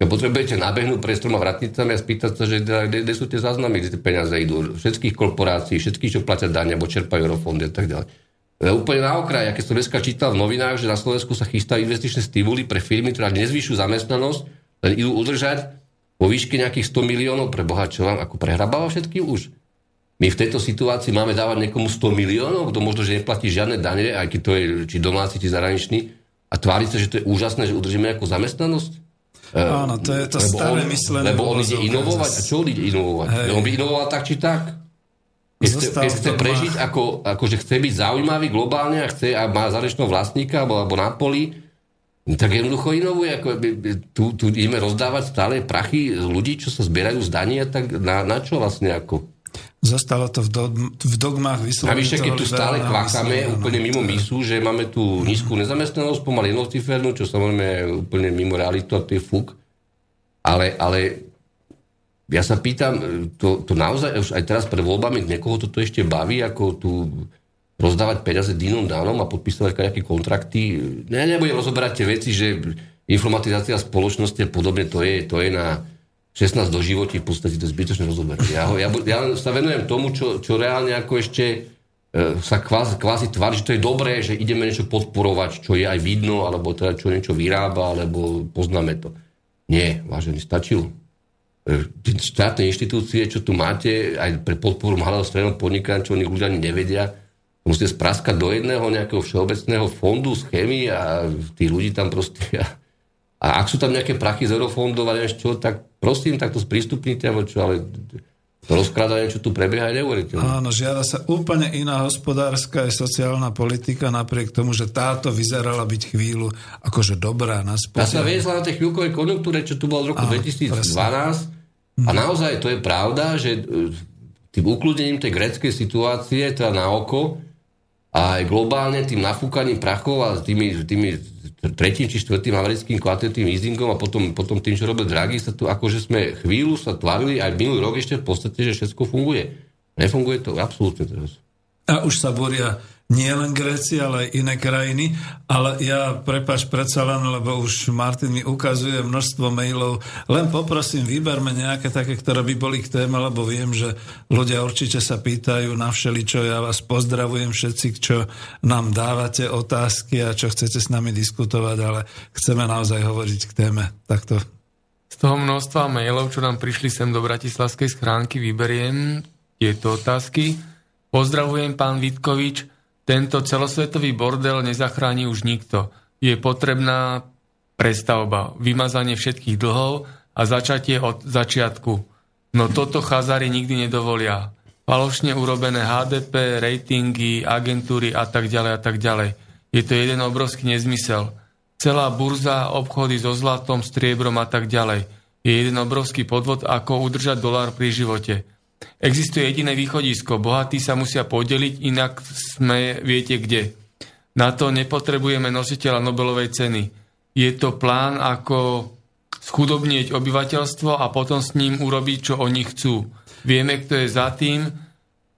potrebujete nabehnúť troma vratnicami a spýtať sa, že kde, kde sú tie záznamy, kde tie peniaze idú, všetkých korporácií, všetkých, čo platia dane, alebo čerpajú eurofondy a tak ďalej. Je úplne na okraj, keď som dneska čítal v novinách, že na Slovensku sa chystá investičné stimuly pre firmy, ktoré nezvyšujú zamestnanosť, len idú udržať vo výške nejakých 100 miliónov pre Boha, čo vám ako prehrabáva všetkým už. My v tejto situácii máme dávať niekomu 100 miliónov, kto možno, že neplatí žiadne dane, aj keď to je či domáci, či zahraničný, a tvári sa, že to je úžasné, že udržíme nejakú zamestnanosť? E, Áno, to je to staré on, myslené. Lebo on ide inovovať. A čo on ide inovovať? Hej. On by inovoval tak, či tak. Keď chce, keď chce prežiť, ako, že chce byť zaujímavý globálne a chce a má zarečného vlastníka alebo, alebo na poli, tak jednoducho inovuje, ako tu, tu ideme rozdávať stále prachy ľudí, čo sa zbierajú z dania, tak na, na čo vlastne ako? Zostalo to v, do, v dogmách vyslovene. Navyše, keď tu stále kvacháme úplne mimo misu, že máme tu nízku nezamestnanosť, pomaly jednocifernú, čo samozrejme je úplne mimo realitu a to je fuk. ale, ale ja sa pýtam, to, to naozaj už aj teraz pred voľbami niekoho toto ešte baví, ako tu rozdávať peniaze dinom dánom a podpisovať nejaké kontrakty. Ne, nebudem rozoberať tie veci, že informatizácia spoločnosti a podobne, to je, to je na 16 do životí, v podstate to je zbytočné rozoberať. Ja, ja, ja sa venujem tomu, čo, čo reálne ako ešte e, sa kvázi, kvázi tvári, že to je dobré, že ideme niečo podporovať, čo je aj vidno, alebo teda čo niečo vyrába, alebo poznáme to. Nie, vážený, stačilo. E, štátne inštitúcie, čo tu máte, aj pre podporu malého stredného podnikania, čo oni ľudia ani nevedia, musíte spraskať do jedného nejakého všeobecného fondu, schémy a tí ľudí tam proste... A, a ak sú tam nejaké prachy z eurofondov a neviem čo, tak prosím, tak to sprístupnite, alebo čo, ale to rozkrádanie, čo tu prebieha, je neuveriteľné. Áno, žiada sa úplne iná hospodárska a sociálna politika, napriek tomu, že táto vyzerala byť chvíľu akože dobrá na spôsob. Ja sa viezla na tej chvíľkovej konjunktúre, čo tu bolo od roku Áno, 2012 presne. a naozaj to je pravda, že e, tým ukludnením tej greckej situácie, teda na oko, a aj globálne tým nafúkaním prachov a tými, tými tretím či štvrtým americkým kvartetným easingom a potom, potom tým, čo robil Draghi, sa tu akože sme chvíľu sa tvarili aj minulý rok ešte v podstate, že všetko funguje. Nefunguje to absolútne teraz. A už sa boria nie len Gréci, ale aj iné krajiny. Ale ja, prepač, predsa len, lebo už Martin mi ukazuje množstvo mailov. Len poprosím, vyberme nejaké také, ktoré by boli k téme, lebo viem, že ľudia určite sa pýtajú na všeličo. Ja vás pozdravujem všetci, čo nám dávate otázky a čo chcete s nami diskutovať, ale chceme naozaj hovoriť k téme. Takto z toho množstva mailov, čo nám prišli sem do Bratislavskej schránky, vyberiem tieto otázky. Pozdravujem pán Vitkovič, tento celosvetový bordel nezachráni už nikto. Je potrebná prestavba, vymazanie všetkých dlhov a začatie od začiatku. No toto chazary nikdy nedovolia. Falošne urobené HDP, ratingy, agentúry a tak ďalej a tak ďalej. Je to jeden obrovský nezmysel. Celá burza, obchody so zlatom, striebrom a tak ďalej. Je jeden obrovský podvod, ako udržať dolár pri živote. Existuje jediné východisko. Bohatí sa musia podeliť, inak sme viete kde. Na to nepotrebujeme nositeľa Nobelovej ceny. Je to plán, ako schudobnieť obyvateľstvo a potom s ním urobiť, čo oni chcú. Vieme, kto je za tým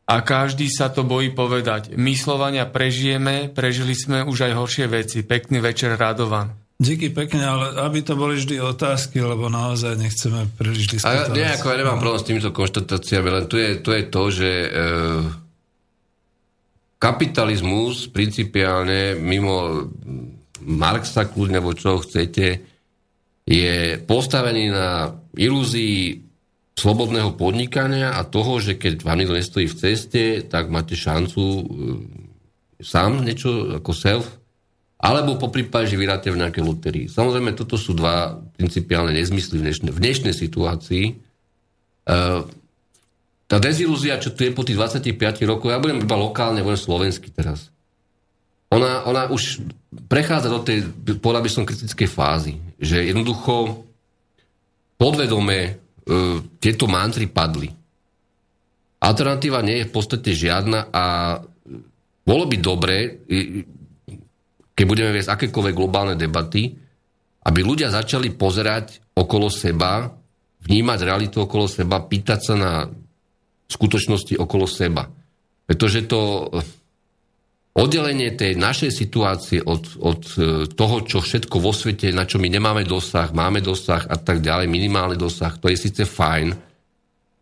a každý sa to bojí povedať. My Slovania prežijeme, prežili sme už aj horšie veci. Pekný večer, Radovan. Díky pekne, ale aby to boli vždy otázky, lebo naozaj nechceme príliš diskutovať. A nejako, ja nemám problém s týmito konštatáciami, len tu je to, je to že e, kapitalizmus principiálne mimo Marxa kľudne, alebo čo chcete, je postavený na ilúzii slobodného podnikania a toho, že keď vám niekto nestojí v ceste, tak máte šancu e, sám niečo ako self alebo po prípade, že vyráte v nejakej loterii. Samozrejme, toto sú dva principiálne nezmysly v dnešnej, v dnešnej situácii. Uh, tá dezilúzia, čo tu je po tých 25 rokoch, ja budem iba lokálne, budem slovenský teraz. Ona, ona už prechádza do tej, podľa by som, kritickej fázy, že jednoducho podvedome uh, tieto mantry padli. Alternatíva nie je v podstate žiadna a bolo by dobré, keď budeme viesť akékoľvek globálne debaty, aby ľudia začali pozerať okolo seba, vnímať realitu okolo seba, pýtať sa na skutočnosti okolo seba. Pretože to oddelenie tej našej situácie od, od e, toho, čo všetko vo svete, na čo my nemáme dosah, máme dosah a tak ďalej, minimálny dosah, to je síce fajn,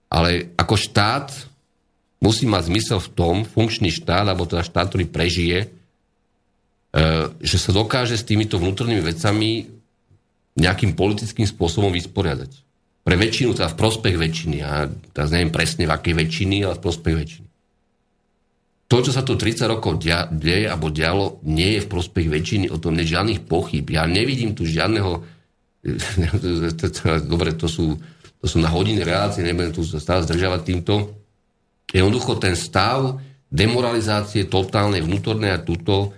ale ako štát musí mať zmysel v tom, funkčný štát, alebo teda štát, ktorý prežije, že sa dokáže s týmito vnútornými vecami nejakým politickým spôsobom vysporiadať. Pre väčšinu, teda v prospech väčšiny. Ja teraz neviem presne v akej väčšiny, ale v prospech väčšiny. To, čo sa tu 30 rokov dia, deje alebo dialo, nie je v prospech väčšiny, o tom nie žiadnych pochyb. Ja nevidím tu žiadneho... Dobre, to sú, to sú na hodiny relácie, nebudem tu stále zdržavať týmto. Jednoducho ten stav demoralizácie totálnej vnútornej a túto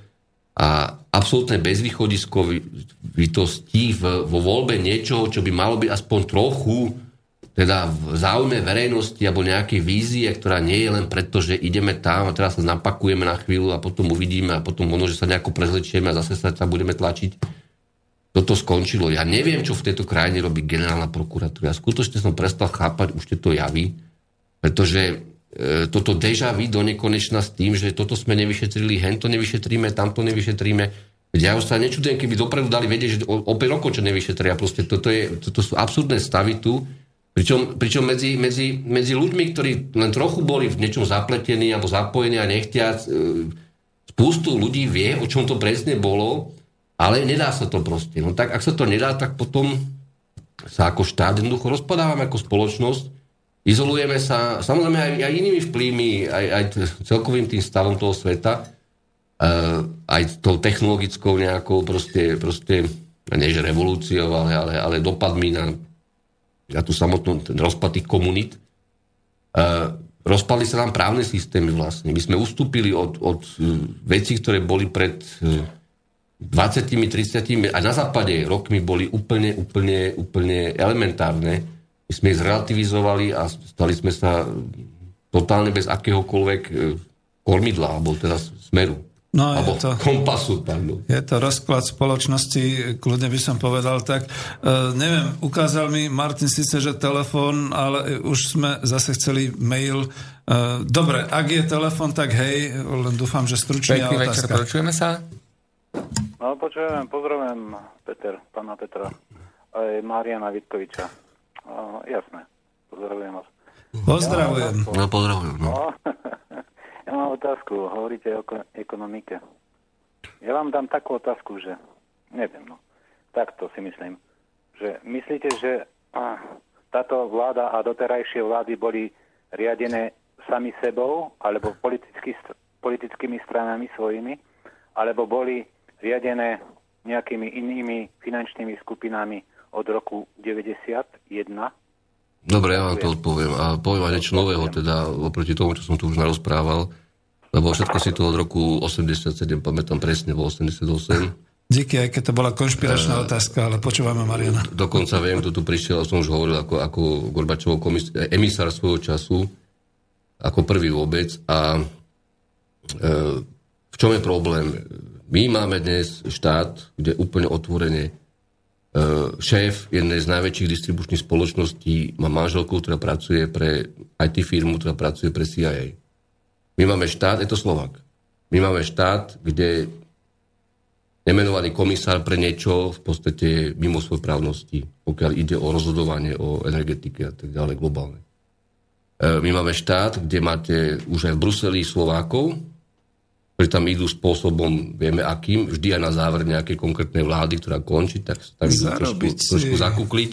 a absolútne bezvýchodiskovitosti vo voľbe niečoho, čo by malo byť aspoň trochu teda v záujme verejnosti alebo nejakej vízie, ktorá nie je len preto, že ideme tam a teraz sa napakujeme na chvíľu a potom uvidíme a potom možno, že sa nejako prezlečieme a zase sa tam budeme tlačiť. toto skončilo. Ja neviem, čo v tejto krajine robí generálna prokuratúra. Ja skutočne som prestal chápať už tieto javy, pretože toto deja vu do nekonečna s tým, že toto sme nevyšetrili, hento nevyšetríme, tamto nevyšetríme. Ja už sa nečudujem, keby dopredu dali vedieť, že o, o 5 rokov čo nevyšetria. Proste toto, je, toto sú absurdné stavy tu, Pričom, pričom medzi, medzi, medzi ľuďmi, ktorí len trochu boli v niečom zapletení alebo zapojení a nechtiac, e, spustu ľudí vie, o čom to presne bolo, ale nedá sa to proste. No tak ak sa to nedá, tak potom sa ako štát jednoducho rozpadávame ako spoločnosť, izolujeme sa, samozrejme aj, aj inými vplyvmi, aj, aj celkovým tým stavom toho sveta, uh, aj tou technologickou nejakou proste, proste nie že revolúciou, ale, ale, ale dopadmi na a tu samotnú ten rozpad tých komunít, uh, rozpadli sa nám právne systémy vlastne. My sme ustúpili od, od uh, vecí, ktoré boli pred uh, 20, 30 a na západe rokmi boli úplne, úplne, úplne elementárne. My sme ich zrelativizovali a stali sme sa totálne bez akéhokoľvek kormidla, alebo teda smeru. No, Alebo je to, kompasu. Pardon. Je to rozklad spoločnosti, kľudne by som povedal tak. E, neviem, ukázal mi Martin síce, že telefón, ale už sme zase chceli mail. E, dobre, ak je telefón, tak hej, len dúfam, že stručne Pekný večer, počujeme sa? No, počujem, pozdravujem Peter, pána Petra, aj Mariana Vitkoviča. Uh, jasné, pozdravujem vás. Pozdravujem. Ja, no, pozdravujem. No. Ja mám otázku, hovoríte o ekonomike. Ja vám dám takú otázku, že neviem, no. Takto si myslím. Že myslíte, že a, táto vláda a doterajšie vlády boli riadené sami sebou, alebo politicky, politickými stranami svojimi, alebo boli riadené nejakými inými finančnými skupinami od roku 91 Dobre, ja vám to odpoviem. A poviem aj niečo nového, teda oproti tomu, čo som tu už narozprával. Lebo všetko si to od roku 87 pamätám presne, bol 88. Díky, aj keď to bola konšpiračná uh, otázka, ale počúvame Mariana. Dokonca viem, kto tu prišiel, som už hovoril ako, ako Gorbačovou komis- emisár svojho času, ako prvý vôbec. A uh, v čom je problém? My máme dnes štát, kde úplne otvorene šéf jednej z najväčších distribučných spoločností má manželku, ktorá pracuje pre IT firmu, ktorá pracuje pre CIA. My máme štát, je to Slovak. My máme štát, kde nemenovaný komisár pre niečo v podstate mimo svojej právnosti, pokiaľ ide o rozhodovanie o energetike a tak ďalej globálne. E, my máme štát, kde máte už aj v Bruseli Slovákov, ktorí tam idú spôsobom, vieme akým, vždy aj na záver nejakej konkrétnej vlády, ktorá končí, tak tam idú trošku, trošku zakúkliť,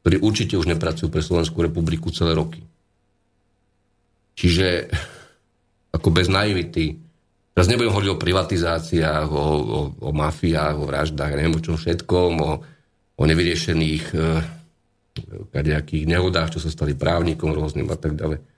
ktorí určite už nepracujú pre Slovenskú republiku celé roky. Čiže ako bez naivity. Teraz nebudem hovoriť o privatizáciách, o, o, o mafiách, o vraždách, neviem o čom všetkom, o, o nevyriešených e, nejakých nehodách, čo sa stali právnikom rôznym a tak ďalej.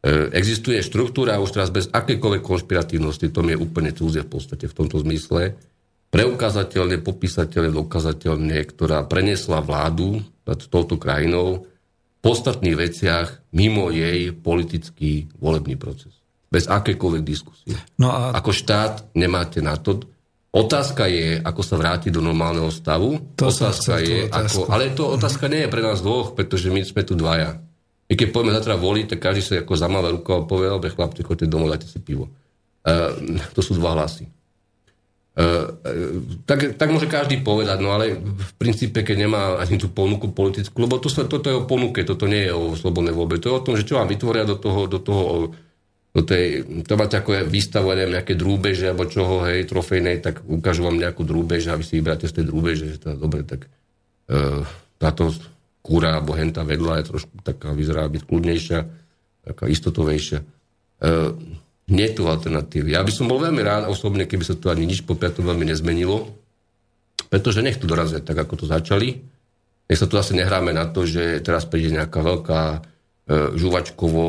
E, existuje štruktúra už teraz bez akékoľvek konšpiratívnosti, to mi je úplne cudzie v podstate v tomto zmysle, preukázateľne, popísateľne, dokazateľne, ktorá prenesla vládu nad touto krajinou v podstatných veciach mimo jej politický volebný proces bez akékoľvek diskusie. No a... Ako štát nemáte na to. Otázka je, ako sa vráti do normálneho stavu. To otázka je, ako, ale to otázka nie je pre nás dvoch, pretože my sme tu dvaja. My keď poďme zatra voliť, tak každý sa ako zamáva rukou a povie, dobre chlapci, chodte domov, dajte si pivo. Uh, to sú dva hlasy. Uh, tak, tak môže každý povedať, no ale v princípe, keď nemá ani tú ponuku politickú, lebo to, toto je o ponuke, toto nie je o slobodnej voľbe, to je o tom, že čo vám vytvoria do toho, do toho do tej, to máte ako výstavu, neviem, nejaké drúbeže alebo čoho, hej, trofejnej, tak ukážu vám nejakú drúbež a vy si vybráte z tej drúbeže, že to dobre, tak e, táto kúra alebo henta vedľa je trošku taká, vyzerá byť kľudnejšia, taká istotovejšia. E, nie je tu alternatívy. Ja by som bol veľmi rád osobne, keby sa tu ani nič po 5. veľmi nezmenilo, pretože nech tu dorazia tak, ako to začali. Nech sa tu asi nehráme na to, že teraz príde nejaká veľká E, žuvačkovo,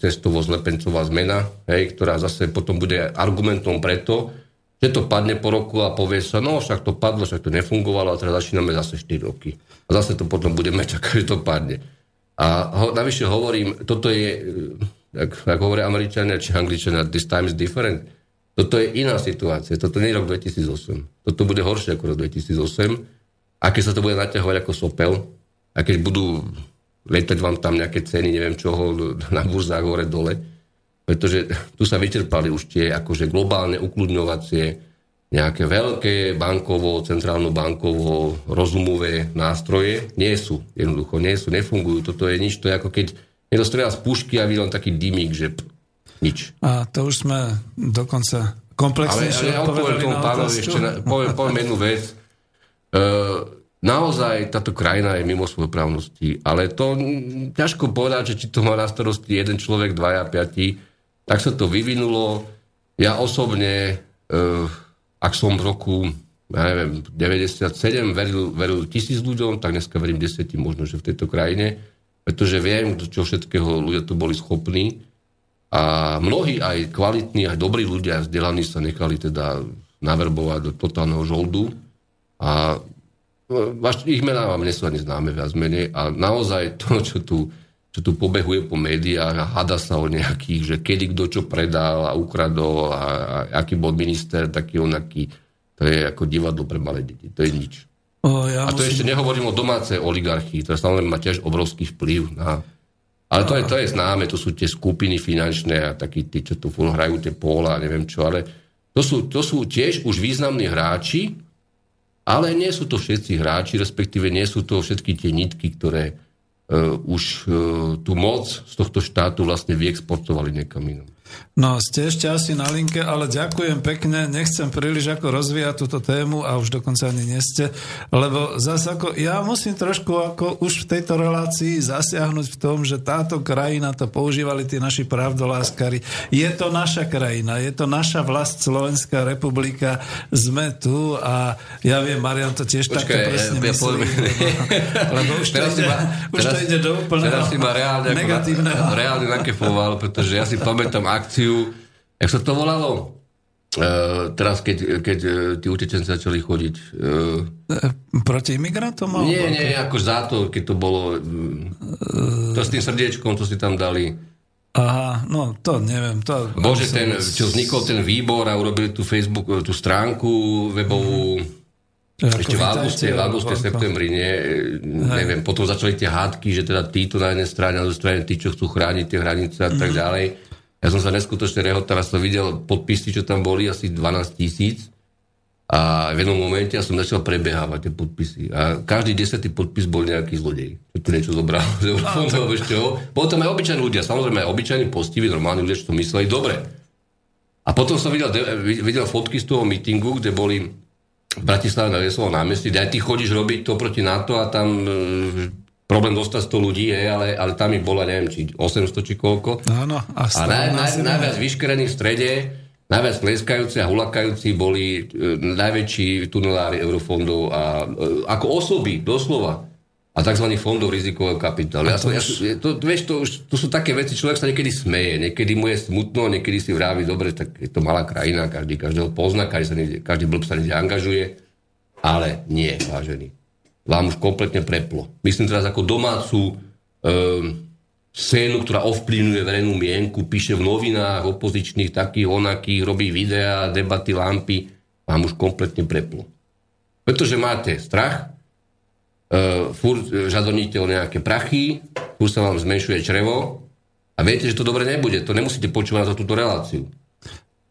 cestovo zlepencová zmena, hej, ktorá zase potom bude argumentom preto, že to padne po roku a povie sa, no však to padlo, však to nefungovalo a teraz začíname zase 4 roky. A zase to potom budeme čakať, že to padne. A ho, navyše hovorím, toto je, ak, ak hovoria Američania či Angličania, this time is different. Toto je iná situácia. Toto nie je rok 2008. Toto bude horšie ako rok 2008. A keď sa to bude naťahovať ako sopel, a keď budú letať vám tam nejaké ceny, neviem čoho, na burzách hore dole, pretože tu sa vyčerpali už tie akože globálne ukludňovacie nejaké veľké bankovo, centrálno bankovo rozumové nástroje nie sú. Jednoducho nie sú, nefungujú. Toto je nič, to je ako keď niekto strieľa z pušky a vidí len taký dymík, že p- nič. A to už sme dokonca komplexnejšie ale, ale odpoviem tomu pánovi ešte, na, poviem, poviem jednu vec. E, naozaj táto krajina je mimo svojej právnosti, ale to ťažko povedať, že či to má na starosti jeden človek, dvaja, piati, tak sa to vyvinulo. Ja osobne e, ak som v roku ja neviem, 97 veril, veril tisíc ľuďom, tak dneska verím desetím možno, že v tejto krajine, pretože viem, čo všetkého ľudia tu boli schopní a mnohí aj kvalitní, aj dobrí ľudia, vzdelaní sa nechali teda naverbovať do totálneho žoldu a no, ich mená vám nie ani známe viac menej a naozaj to, čo tu, čo tu pobehuje po médiách a hada sa o nejakých, že kedy kto čo predal a ukradol a, a aký bol minister, taký onaký to je ako divadlo pre malé deti. To je nič. O, ja a to musím... ešte nehovorím o domácej oligarchii, ktorá samozrejme má tiež obrovský vplyv na... Ale to je, to je známe, to sú tie skupiny finančné a takí tí, čo tu hrajú tie póla a neviem čo, ale to sú, to sú tiež už významní hráči, ale nie sú to všetci hráči, respektíve nie sú to všetky tie nitky, ktoré už uh, tú moc z tohto štátu vlastne vyexportovali niekam inam. No, ste ešte asi na linke, ale ďakujem pekne, nechcem príliš ako rozvíjať túto tému a už dokonca ani neste, lebo zase ako, ja musím trošku ako už v tejto relácii zasiahnuť v tom, že táto krajina, to používali tí naši pravdoláskari, je to naša krajina, je to naša vlast Slovenská republika, sme tu a ja viem, Marian to tiež Počkaj, takto presne ja, myslí, lebo, už, to ide, ma, už teraz, to ide do úplného teraz si ma reálne, negatívneho. reálne nakefoval, pretože ja si pamätám akciu, jak sa to volalo? Uh, teraz, keď, keď uh, tí utečenci začali chodiť... Uh, Proti imigrantom? Nie, nie, ako za to, keď to bolo... Uh, to s tým srdiečkom, to si tam dali. Aha, no to neviem. To, Bože, ten, čo vznikol ten výbor a urobili tú Facebook, tú stránku webovú, mm. ešte v auguste, v auguste, septembri, nie, neviem, potom začali tie hádky, že teda títo na jednej strane, na druhej strane tí, čo chcú chrániť tie hranice a tak mhm. ďalej. Ja som sa neskutočne rehotal, som videl podpisy, čo tam boli, asi 12 tisíc. A v jednom momente ja som začal prebiehávať tie podpisy. A každý desetý podpis bol nejaký zlodej. Čo tu niečo zobral. Potom aj obyčajní ľudia, samozrejme aj obyčajní postiví, normálni ľudia, čo to mysleli, dobre. A potom som videl, videl fotky z toho mítingu, kde boli v Bratislave na Vesovom námestí, aj ty chodíš robiť to proti NATO a tam problém dostať 100 ľudí, je, ale, ale tam ich bola, neviem, či 800 či koľko. Áno, a, a naj, naj, najviac vyškrení v strede, najviac pleskajúci a hulakajúci boli e, najväčší tunelári eurofondov a e, ako osoby, doslova a tzv. fondov rizikového kapitálu. Ja, ja, to, vieš, to, už, to sú také veci, človek sa niekedy smeje, niekedy mu je smutno, niekedy si vrávi, dobre, tak je to malá krajina, každý každého pozná, každý, sa niekde, každý blb sa niekde angažuje, ale nie, vážený vám už kompletne preplo. Myslím teraz ako domácu e, scénu, ktorá ovplyvňuje verejnú mienku, píše v novinách opozičných, takých, onakých, robí videá, debaty, lampy, vám už kompletne preplo. Pretože máte strach, e, furt žadoníte o nejaké prachy, furt sa vám zmenšuje črevo a viete, že to dobre nebude. To nemusíte počúvať za túto reláciu.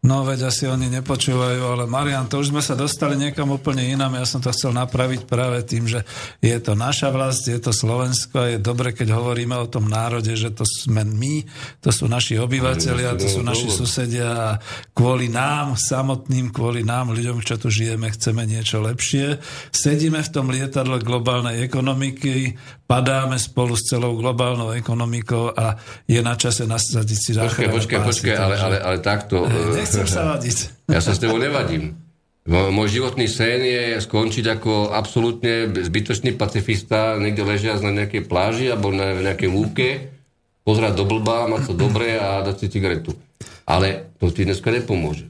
No veď asi oni nepočúvajú, ale Marian, to už sme sa dostali niekam úplne inám. Ja som to chcel napraviť práve tým, že je to naša vlast, je to Slovensko a je dobre, keď hovoríme o tom národe, že to sme my, to sú naši obyvateľia, to sú naši susedia a kvôli nám samotným, kvôli nám ľuďom, čo tu žijeme, chceme niečo lepšie. Sedíme v tom lietadle globálnej ekonomiky, padáme spolu s celou globálnou ekonomikou a je na čase nasadiť si Počkaj, počkaj, počkaj, ale, ale, ale takto... Nechcem sa vadiť. Ja sa s tebou nevadím. Môj životný sen je skončiť ako absolútne zbytočný pacifista, niekde ležiac na nejakej pláži alebo na nejakej lúke, pozerať do blba, mať to dobré a dať si cigaretu. Ale to ti dneska nepomôže.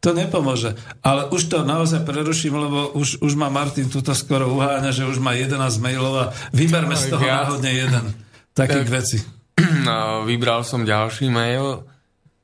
To nepomôže. Ale už to naozaj preruším, lebo už, už ma Martin tuto skoro uháňa, že už má 11 mailov a vyberme z toho náhodne jeden. Takých tak, vecí. No, vybral som ďalší mail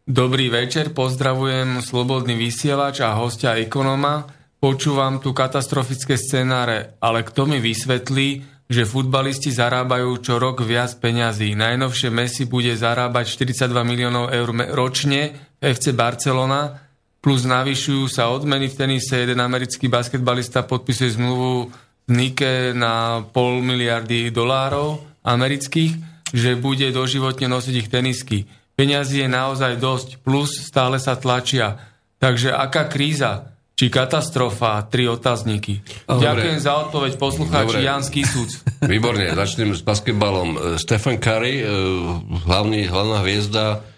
Dobrý večer, pozdravujem Slobodný vysielač a hostia ekonoma. Počúvam tu katastrofické scenáre, ale kto mi vysvetlí, že futbalisti zarábajú čo rok viac peňazí. Najnovšie Messi bude zarábať 42 miliónov eur ročne FC Barcelona, plus navyšujú sa odmeny v tenise. Jeden americký basketbalista podpisuje zmluvu Nike na pol miliardy dolárov amerických, že bude doživotne nosiť ich tenisky. Peňazí je naozaj dosť, plus stále sa tlačia. Takže aká kríza? Či katastrofa? Tri otázniky. Dobre. Ďakujem za odpoveď poslucháči Jan Skisuc. Výborne, začnem s basketbalom. Stephen Curry, eh, hlavný, hlavná hviezda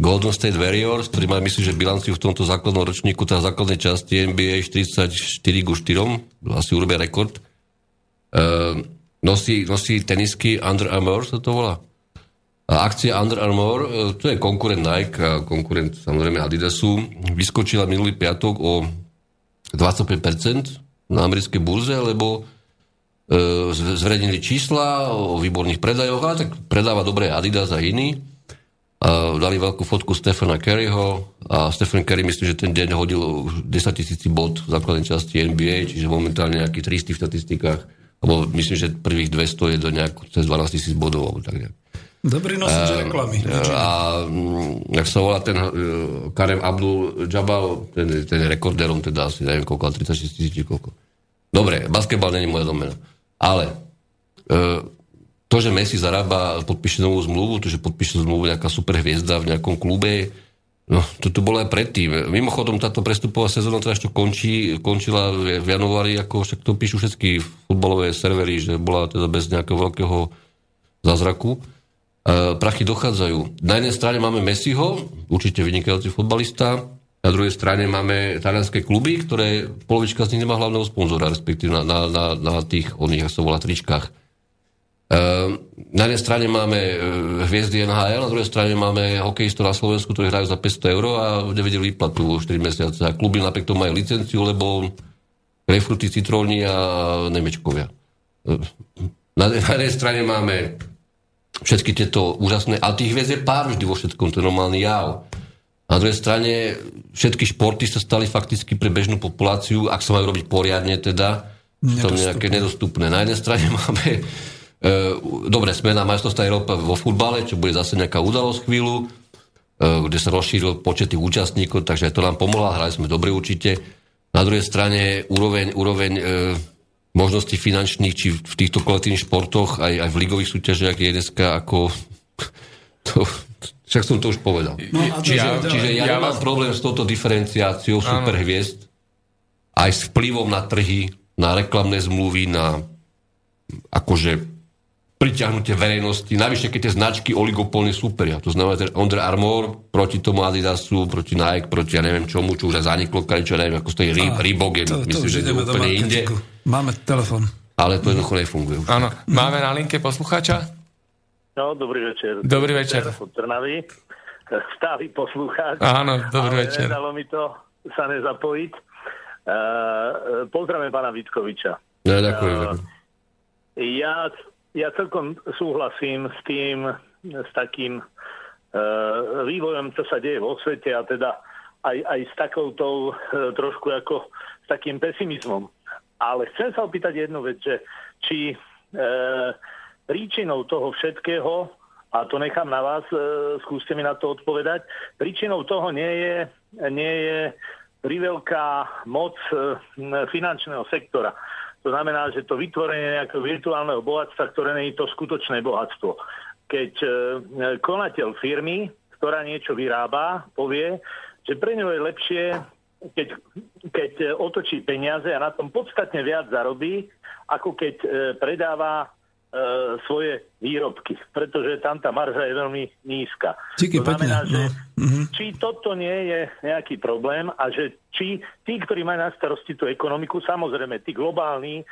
Golden State Warriors, ktorý má, myslím, že bilanciu v tomto základnom ročníku, tá základnej časti NBA 44 ku 4, asi urobia rekord. Uh, nosí, nosí tenisky Under Armour, sa to volá? A akcia Under Armour, uh, to je konkurent Nike a konkurent samozrejme Adidasu, vyskočila minulý piatok o 25% na americkej burze, lebo uh, zverejnili čísla o výborných predajoch a tak predáva dobré Adidas a iní dali veľkú fotku Stefana Kerryho a Stephen Kerry myslím, že ten deň hodil 10 tisíci bod v základnej časti NBA, čiže momentálne nejaký 300 v štatistikách, alebo myslím, že prvých 200 je do nejak cez 12 tisíc bodov, alebo tak nejak. Dobrý nosič uh, reklamy. A mm, jak sa volá ten uh, Karem Abdul Jabal, ten, ten rekorderom, teda asi neviem koľko, 36 tisíc koľko. Dobre, basketbal není moja domena. Ale uh, to, že Messi zarába, podpíše novú zmluvu, to, že podpíše zmluvu nejaká super hviezda v nejakom klube, no to tu bolo aj predtým. Mimochodom, táto prestupová sezóna teda ešte končí, končila v januári, ako však to píšu všetky futbalové servery, že bola teda bez nejakého veľkého zázraku. E, prachy dochádzajú. Na jednej strane máme Messiho, určite vynikajúci futbalista, na druhej strane máme talianské kluby, ktoré polovička z nich nemá hlavného sponzora, respektíve na, na, na, na tých, oných, ako sa volá, tričkách. Ehm, na jednej strane máme e, hviezdy NHL, na druhej strane máme hokejistov na Slovensku, ktorí hrajú za 500 eur a nevedeli výplatu 4 mesiace. A kluby napriek tomu majú licenciu, lebo grejpfruty, citróni a nemečkovia. Ehm, na, jednej strane máme všetky tieto úžasné, ale tých hviezd je pár vždy vo všetkom, to je normálny jav. Na druhej strane všetky športy sa stali fakticky pre bežnú populáciu, ak sa majú robiť poriadne teda, to nejaké nedostupné. Na jednej strane máme dobre, sme na majstrovstve Európy vo futbale, čo bude zase nejaká udalosť chvíľu, e, kde sa rozšíril počet tých účastníkov, takže to nám pomohlo, hrali sme dobre určite. Na druhej strane úroveň, úroveň e, možností finančných, či v týchto kolektívnych športoch, aj, aj v ligových súťažiach je dneska ako... To, však som to už povedal. No, čiže, ja, čiže ja, ja nemám vás... problém s touto diferenciáciou superhviezd, aj s vplyvom na trhy, na reklamné zmluvy, na akože priťahnutie verejnosti, navyše keď tie značky oligopolne súperia. To znamená, že Under Armour proti tomu Adidasu, proti Nike, proti ja neviem čomu, čo už aj zaniklo, čo neviem, ako stojí Re- Reebok, je, to, myslím, to že je úplne inde. Máme telefon. Ale to jednoducho nefunguje. Áno, máme na linke poslucháča? No, dobrý večer. Dobrý večer. Trnavy. Stály poslucháč. Áno, dobrý ale večer. nedalo mi to sa nezapojiť. Uh, pozdravím pána Vitkoviča. Ja, ďakujem. Uh, ja ja celkom súhlasím s tým, s takým e, vývojom, čo sa deje vo svete a teda aj, aj s takoutou e, trošku ako s takým pesimizmom. Ale chcem sa opýtať jednu vec, že či e, príčinou toho všetkého, a to nechám na vás, e, skúste mi na to odpovedať, príčinou toho nie je, nie je priveľká moc e, finančného sektora. To znamená, že to vytvorenie nejakého virtuálneho bohatstva, ktoré nie je to skutočné bohatstvo. Keď e, konateľ firmy, ktorá niečo vyrába, povie, že pre ňo je lepšie, keď, keď otočí peniaze a na tom podstatne viac zarobí, ako keď e, predáva e, svoje výrobky, pretože tam tá marža je veľmi nízka. Díky, to znamená, pekne, že no. Či toto nie je nejaký problém a že či tí, ktorí majú na starosti tú ekonomiku, samozrejme, tí globálni, e,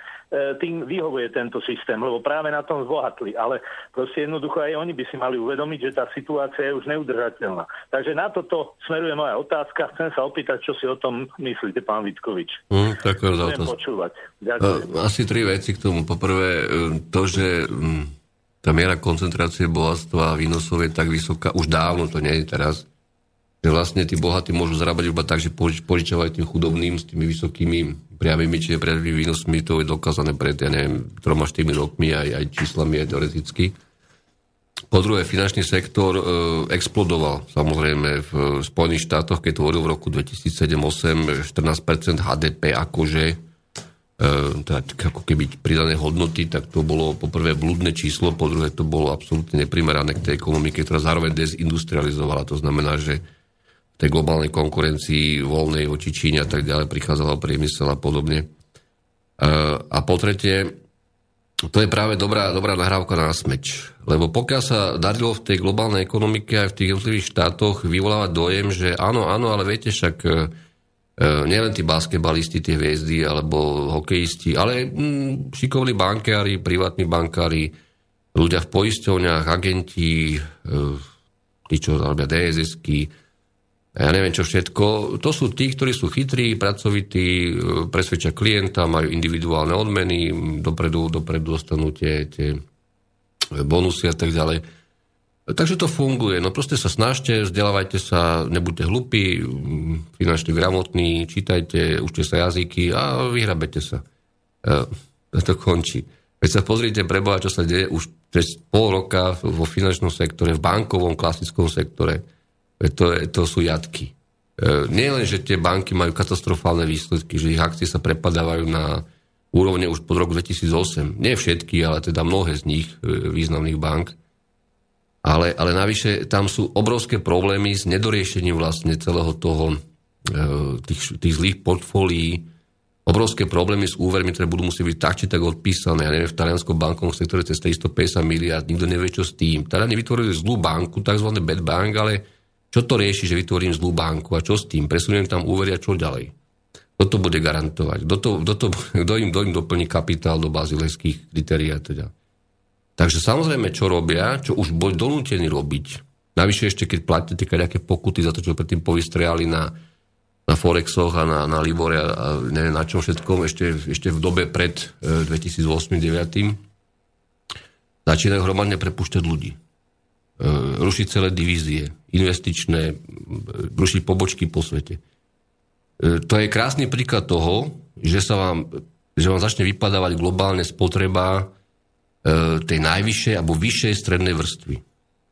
tým vyhovuje tento systém, lebo práve na tom zbohatli. Ale proste jednoducho aj oni by si mali uvedomiť, že tá situácia je už neudržateľná. Takže na toto smeruje moja otázka. Chcem sa opýtať, čo si o tom myslíte, pán Vitkovič. Mm, ďakujem za otázku. počúvať. Ďakujem. Asi tri veci k tomu. Poprvé, e, to, že mm, tá miera koncentrácie bohatstva a výnosov je tak vysoká, už dávno to nie je teraz, že vlastne tí bohatí môžu zarábať iba tak, že požičavajú tým chudobným s tými vysokými priamými či priamými výnosmi, to je dokázané pred, ja neviem, troma, štyrmi rokmi, aj, aj číslami, aj teoreticky. Po druhé, finančný sektor e, explodoval samozrejme v Spojených štátoch, keď tvoril v roku 2007-2008 14% HDP akože e, teda ako keby pridané hodnoty, tak to bolo poprvé blúdne číslo, po druhé to bolo absolútne neprimerané k tej ekonomike, ktorá zároveň dezindustrializovala. To znamená, že tej globálnej konkurencii voľnej voči Číne a tak ďalej prichádzala priemysel a podobne. A po tretie, to je práve dobrá, dobrá nahrávka na smeč. Lebo pokiaľ sa darilo v tej globálnej ekonomike aj v tých jednotlivých štátoch vyvolávať dojem, že áno, áno, ale viete však e, nielen tí basketbalisti, tie hviezdy alebo hokejisti, ale mm, šikovní bankári, privátni bankári, ľudia v poisťovniach, agenti, e, tí, čo robia DSS-ky, ja neviem čo všetko. To sú tí, ktorí sú chytrí, pracovití, e, presvedčia klienta, majú individuálne odmeny, dopredu, dopredu dostanú tie, tie bonusy a tak ďalej. Takže to funguje. No proste sa snažte, vzdelávajte sa, nebuďte hlupí, finančne gramotní, čítajte, učte sa jazyky a vyhrabete sa. A e, to končí. Keď sa pozrite preboha, čo sa deje už cez pol roka vo finančnom sektore, v bankovom klasickom sektore, to, to sú jatky. E, nie len, že tie banky majú katastrofálne výsledky, že ich akcie sa prepadávajú na úrovne už pod roku 2008. Nie všetky, ale teda mnohé z nich e, významných bank. Ale, ale navyše tam sú obrovské problémy s nedoriešením vlastne celého toho, e, tých, tých zlých portfólií, obrovské problémy s úvermi, ktoré budú musieť byť tak či tak odpísané. Ja neviem, v talianskom bankovom sektore cez 350 miliard, nikto nevie, čo s tým. Taliani vytvorili zlú banku, tzv. bad bank, ale čo to rieši, že vytvorím zlú banku a čo s tým? Presuniem tam úvery a čo ďalej? Kto to bude garantovať? Kto, to, kto, to, kto, im, kto im doplní kapitál do bazilejských kritérií a teda? Takže samozrejme, čo robia, čo už boli donútení robiť. Navyše ešte, keď platíte nejaké pokuty za to, čo predtým povystriali na, na Forexoch a na, na Libore a, a neviem na čom všetkom, ešte, ešte v dobe pred e, 2008-2009, začínajú hromadne prepušťať ľudí. E, rušiť celé divízie, investičné, e, rušiť pobočky po svete. E, to je krásny príklad toho, že sa vám, že vám začne vypadávať globálne spotreba tej najvyššej alebo vyššej strednej vrstvy.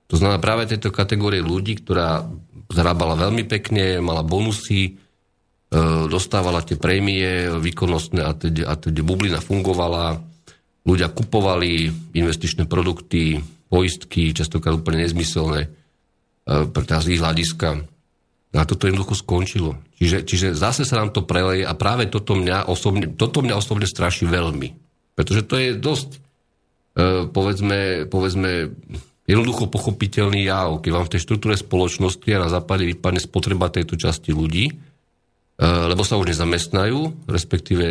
To znamená práve tejto kategórie ľudí, ktorá zarábala veľmi pekne, mala bonusy, dostávala tie prémie výkonnostné a teď, a teď bublina fungovala, ľudia kupovali investičné produkty, poistky, častokrát úplne nezmyselné e, tá z ich hľadiska. A toto jednoducho skončilo. Čiže, čiže zase sa nám to preleje a práve toto mňa osobne, toto mňa osobne straší veľmi. Pretože to je dosť, e, povedzme, povedzme, jednoducho pochopiteľný jav. Keď vám v tej štruktúre spoločnosti a na západe vypadne spotreba tejto časti ľudí, e, lebo sa už nezamestnajú, respektíve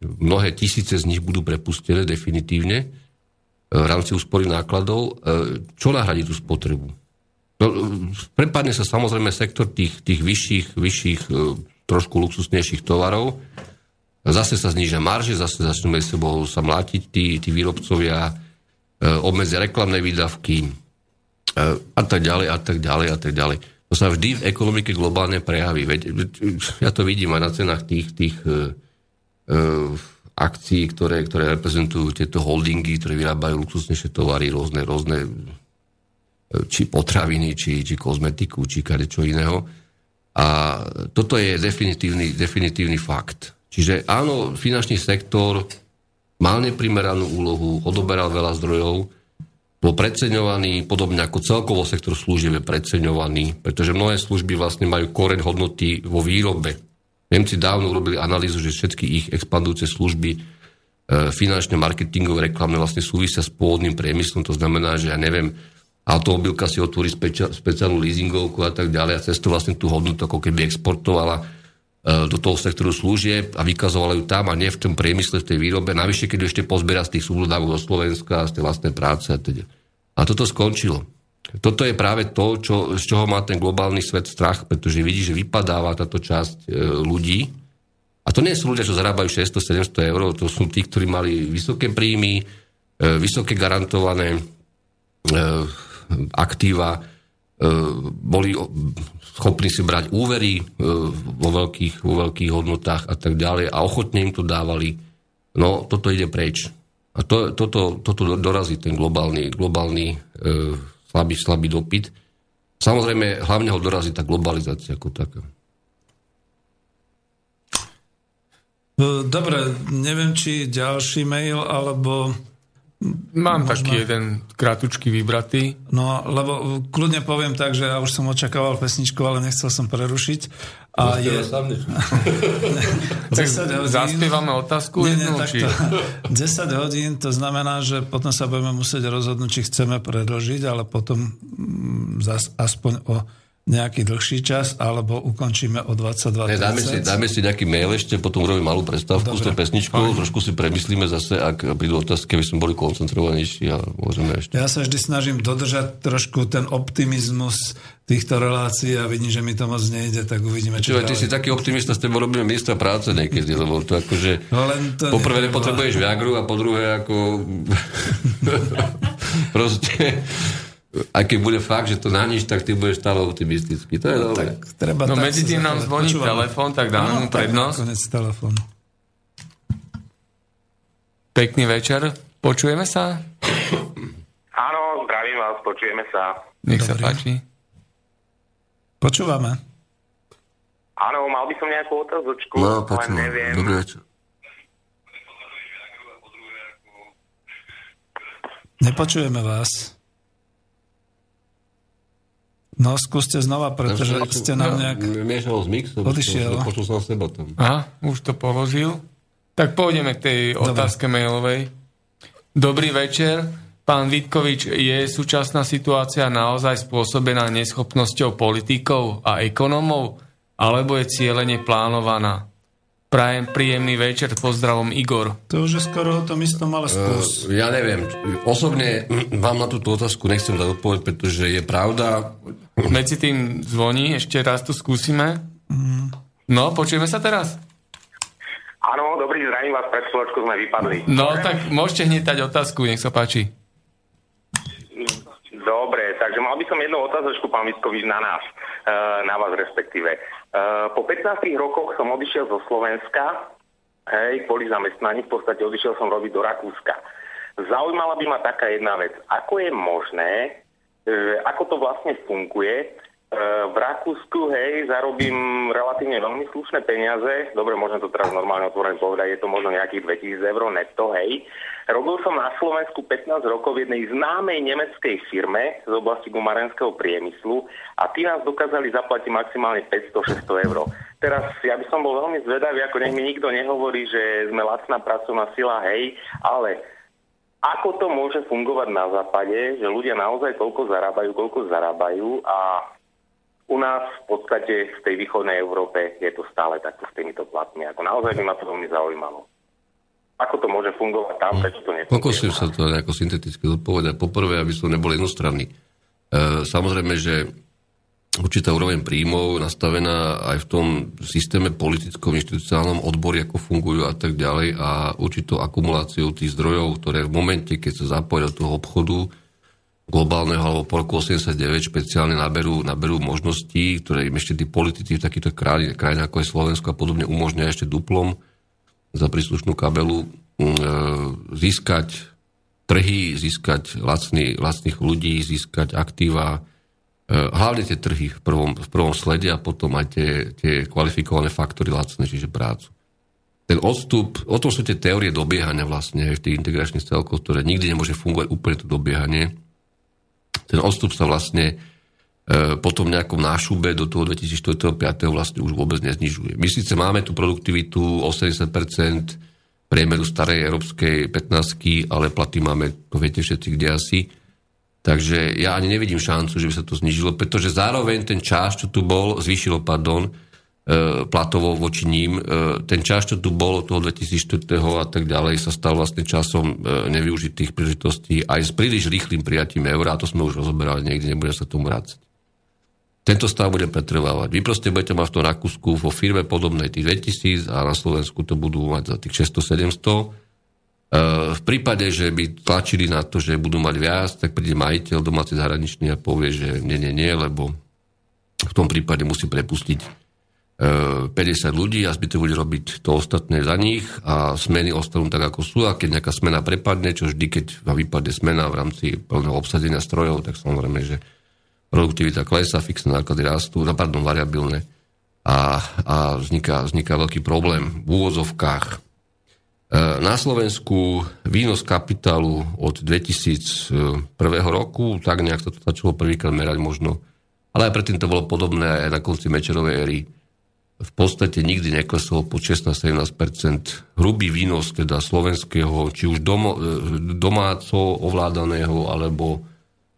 mnohé tisíce z nich budú prepustené definitívne, v rámci úspory nákladov, e, čo nahradí tú spotrebu? No, prepadne sa samozrejme sektor tých, tých vyšších, vyšších, e, trošku luxusnejších tovarov. Zase sa znižia marže, zase začnú medzi sebou sa mlátiť tí, tí výrobcovia, e, obmedzia reklamné výdavky a tak ďalej, a tak ďalej, a tak ďalej. To sa vždy v ekonomike globálne prejaví. Ja to vidím aj na cenách tých, tých akcií, ktoré, ktoré reprezentujú tieto holdingy, ktoré vyrábajú luxusnejšie tovary, rôzne, rôzne e, či potraviny, či, či kozmetiku, či čo iného. A toto je definitívny, definitívny fakt. Čiže áno, finančný sektor mal neprimeranú úlohu, odoberal veľa zdrojov, bol preceňovaný, podobne ako celkovo sektor služieb je preceňovaný, pretože mnohé služby vlastne majú koreň hodnoty vo výrobe. Nemci dávno urobili analýzu, že všetky ich expandujúce služby e, finančné, marketingové, reklamné vlastne súvisia s pôvodným priemyslom. To znamená, že ja neviem, automobilka si otvorí speciálnu leasingovku a tak ďalej a cez to vlastne tú hodnotu ako keby exportovala e, do toho sektoru služieb a vykazovala ju tam a nie v tom priemysle, v tej výrobe. Navyše, keď ešte pozbiera z tých súhľadávok do Slovenska, z tej vlastnej práce a teda. A toto skončilo. Toto je práve to, čo, z čoho má ten globálny svet strach, pretože vidí, že vypadáva táto časť e, ľudí. A to nie sú ľudia, čo zarábajú 600-700 eur, to sú tí, ktorí mali vysoké príjmy, e, vysoké garantované e, aktíva, boli schopní si brať úvery vo veľkých, vo veľkých hodnotách a tak ďalej a ochotne im to dávali. No, toto ide preč. A to, toto, toto dorazí ten globálny, globálny slabý, slabý dopyt. Samozrejme, hlavne ho dorazí tá globalizácia ako taká. Dobre, neviem, či ďalší mail, alebo Mám Možno... taký jeden krátučky vybratý. No, lebo kľudne poviem tak, že ja už som očakával pesničku, ale nechcel som prerušiť. A je... Zaspievame otázku nie, nie, či... 10 hodín, to znamená, že potom sa budeme musieť rozhodnúť, či chceme predložiť, ale potom mm, zas, aspoň o nejaký dlhší čas, alebo ukončíme o 22.30. dáme, si, dáme si nejaký mail ešte, potom urobím malú prestávku s pesničkou, trošku si premyslíme zase, ak prídu otázky, aby sme boli koncentrovanejší a môžeme ešte. Ja sa vždy snažím dodržať trošku ten optimizmus týchto relácií a vidím, že mi to moc nejde, tak uvidíme, čo, Ty si taký optimista, s tebou robíme ministra práce niekedy, lebo to akože... No len to poprvé nepotrebuješ viagru a po druhé ako... proste aj keď bude fakt, že to na nič, tak ty budeš stále optimistický. To je no, dobré. Tak, treba no medzi tým nám zvoní telefón, tak dáme mu prednosť. telefón. Pekný večer. Počujeme sa? Áno, zdravím vás, počujeme sa. Nech Dobrý. sa páči. Počúvame. Áno, mal by som nejakú otázočku, no, len neviem. Dobrý večer. Nepočujeme vás. No, skúste znova, pretože ste nám nejak... Miešal z mixom, odišiel. Počul som seba tam. Aha, už to položil. Tak pôjdeme k tej Dobre. otázke mailovej. Dobrý večer. Pán Vitkovič, je súčasná situácia naozaj spôsobená neschopnosťou politikov a ekonomov, alebo je cieľene plánovaná? Prajem príjemný večer, pozdravom Igor. To už je skoro o tom istom, ale skús. Uh, ja neviem. Osobne vám na túto otázku nechcem dať odpoveď, pretože je pravda... Medzi tým zvoní, ešte raz to skúsime. Mm. No, počujeme sa teraz? Áno, dobrý, zdravím vás, pred chvíľočkou sme vypadli. No, Dobre? tak môžete hneď dať otázku, nech sa páči. Dobre, takže mal by som jednu otázočku, pán Vitkovič, na nás, eh, na vás respektíve. Eh, po 15 rokoch som odišiel zo Slovenska, hej, kvôli zamestnaní, v podstate odišiel som robiť do Rakúska. Zaujímala by ma taká jedna vec. Ako je možné, ako to vlastne funguje, E, v Rakúsku, hej, zarobím relatívne veľmi slušné peniaze. Dobre, môžem to teraz normálne otvorene povedať, je to možno nejakých 2000 eur netto, hej. Robil som na Slovensku 15 rokov v jednej známej nemeckej firme z oblasti gumarenského priemyslu a tí nás dokázali zaplatiť maximálne 500-600 eur. Teraz ja by som bol veľmi zvedavý, ako nech mi nikto nehovorí, že sme lacná pracovná sila, hej, ale ako to môže fungovať na západe, že ľudia naozaj toľko zarábajú, koľko zarábajú a u nás v podstate v tej východnej Európe je to stále takto s týmito platmi. Ako naozaj by ma to veľmi zaujímalo. Ako to môže fungovať tam, hm. prečo to nefunguje? Pokúsim sa to nejako synteticky odpovedať. Poprvé, aby som nebol jednostranný. E, samozrejme, že určitá úroveň príjmov nastavená aj v tom systéme politickom, inštitucionálnom odbori, ako fungujú a tak ďalej a určitou akumuláciou tých zdrojov, ktoré v momente, keď sa zapoja do toho obchodu, globálneho alebo po roku 89 špeciálne naberú, naberú možnosti, ktoré im ešte tí politici v takýchto krajinách ako je Slovensko a podobne umožňujú ešte duplom za príslušnú kabelu mm, e, získať trhy, získať lacný, lacných ľudí, získať aktíva, hlavne tie trhy v prvom, v prvom slede a potom aj tie, tie kvalifikované faktory lacné, čiže prácu. Ten odstup, o tom sú tie teórie dobiehania vlastne v tých integračných celkoch, ktoré nikdy nemôže fungovať úplne to dobiehanie, ten odstup sa vlastne e, potom nejakom nášube do toho 2045. vlastne už vôbec neznižuje. My síce máme tú produktivitu 80% priemeru starej európskej 15 ale platy máme, to viete všetci, kde asi. Takže ja ani nevidím šancu, že by sa to znižilo, pretože zároveň ten čas, čo tu bol, zvýšilo, pardon, E, platovo voči ním. E, ten čas, čo tu bolo toho 2004. a tak ďalej, sa stal vlastne časom e, nevyužitých príležitostí aj s príliš rýchlým prijatím eura, a to sme už rozoberali niekde, nebude sa tomu vrácať. Tento stav bude pretrvávať. Vy proste budete mať v tom Rakúsku vo firme podobnej tých 2000 a na Slovensku to budú mať za tých 600-700 v prípade, že by tlačili na to, že budú mať viac, tak príde majiteľ domáci zahraničný a povie, že nie, nie, nie, lebo v tom prípade musí prepustiť 50 ľudí a zbytok bude robiť to ostatné za nich a smeny ostanú tak, ako sú a keď nejaká smena prepadne, čo vždy, keď vypadne smena v rámci plného obsadenia strojov, tak samozrejme, že produktivita klesa, fixné náklady rastú, no, pardon, variabilné a, a vzniká, vzniká veľký problém v úvozovkách. E, na Slovensku výnos kapitálu od 2001 roku, tak nejak sa to začalo prvýkrát merať možno, ale aj predtým to bolo podobné aj na konci Mečerovej éry. V podstate nikdy neklesol po 16-17 hrubý výnos teda slovenského, či už domo, domáco ovládaného alebo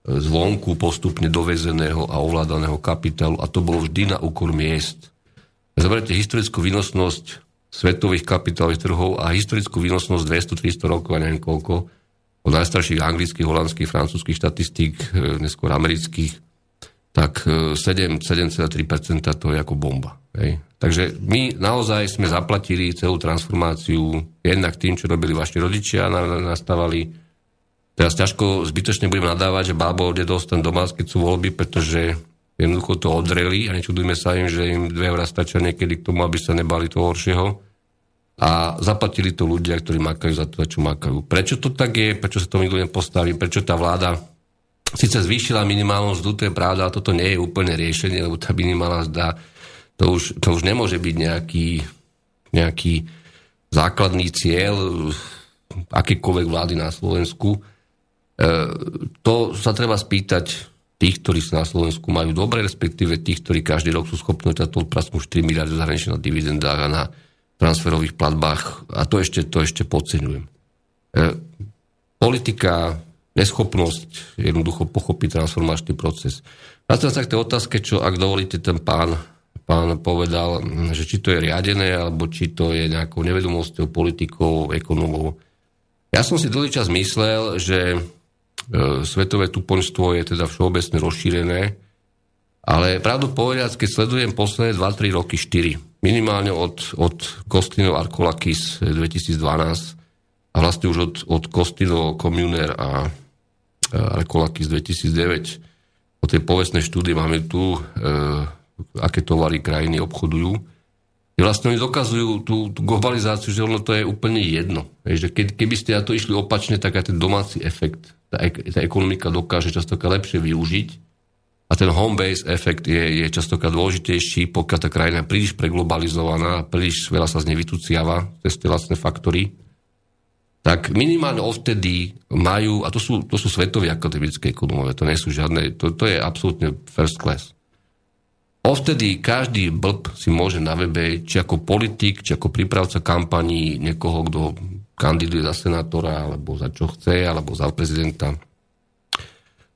zvonku postupne dovezeného a ovládaného kapitálu. A to bolo vždy na úkor miest. Zoberte historickú výnosnosť svetových kapitálových trhov a historickú výnosnosť 200-300 rokov a neviem koľko od najstarších anglických, holandských, francúzských štatistík, eh, neskôr amerických, tak 7, eh, 7,3% to je ako bomba. Hej. Takže my naozaj sme zaplatili celú transformáciu jednak tým, čo robili vaši rodičia, nastavali. Teraz ťažko zbytočne budeme nadávať, že bábo, dedo ten doma, keď sú voľby, pretože jednoducho to odreli a nečudujme sa im, že im 2 eurá stačia niekedy k tomu, aby sa nebali toho horšieho. A zaplatili to ľudia, ktorí makajú za to, čo makajú. Prečo to tak je? Prečo sa to nikto nepostaví? Prečo tá vláda síce zvýšila minimálnu mzdu, to je pravda, ale toto nie je úplne riešenie, lebo tá minimálna mzda to už, to už nemôže byť nejaký, nejaký základný cieľ akékoľvek vlády na Slovensku. E, to sa treba spýtať tých, ktorí sa na Slovensku majú dobre, respektíve tých, ktorí každý rok sú schopní táto prasnú 4 miliardy zahraničných na dividendách a na transferových platbách a to ešte, to ešte podceňujem. E, politika, neschopnosť jednoducho pochopiť transformačný proces. Vracam sa k tej otázke, čo ak dovolíte ten pán pán povedal, že či to je riadené, alebo či to je nejakou nevedomosťou politikov, ekonomov. Ja som si dlhý čas myslel, že svetové tupoňstvo je teda všeobecne rozšírené, ale pravdu povedať, keď sledujem posledné 2-3 roky, 4, minimálne od, od Kostino Arkolakis 2012 a vlastne už od, od Kostino Communer a Arkolakis 2009, o tej povestnej štúdii máme tu e, aké tovary krajiny obchodujú. Vlastne oni dokazujú tú, tú globalizáciu, že ono to je úplne jedno. Keď, keby ste na to išli opačne, tak aj ten domáci efekt, tá, tá ekonomika dokáže častokrát lepšie využiť a ten home base efekt je, je častokrát dôležitejší, pokiaľ tá krajina je príliš preglobalizovaná, príliš veľa sa z nej vytuciava cez tie vlastné faktory, tak minimálne odtedy majú, a to sú, to sú svetoví akademické ekonomové, to nie sú žiadne, to, to je absolútne first class. Ovtedy každý blb si môže na webe, či ako politik, či ako prípravca kampaní niekoho, kto kandiduje za senátora, alebo za čo chce, alebo za prezidenta,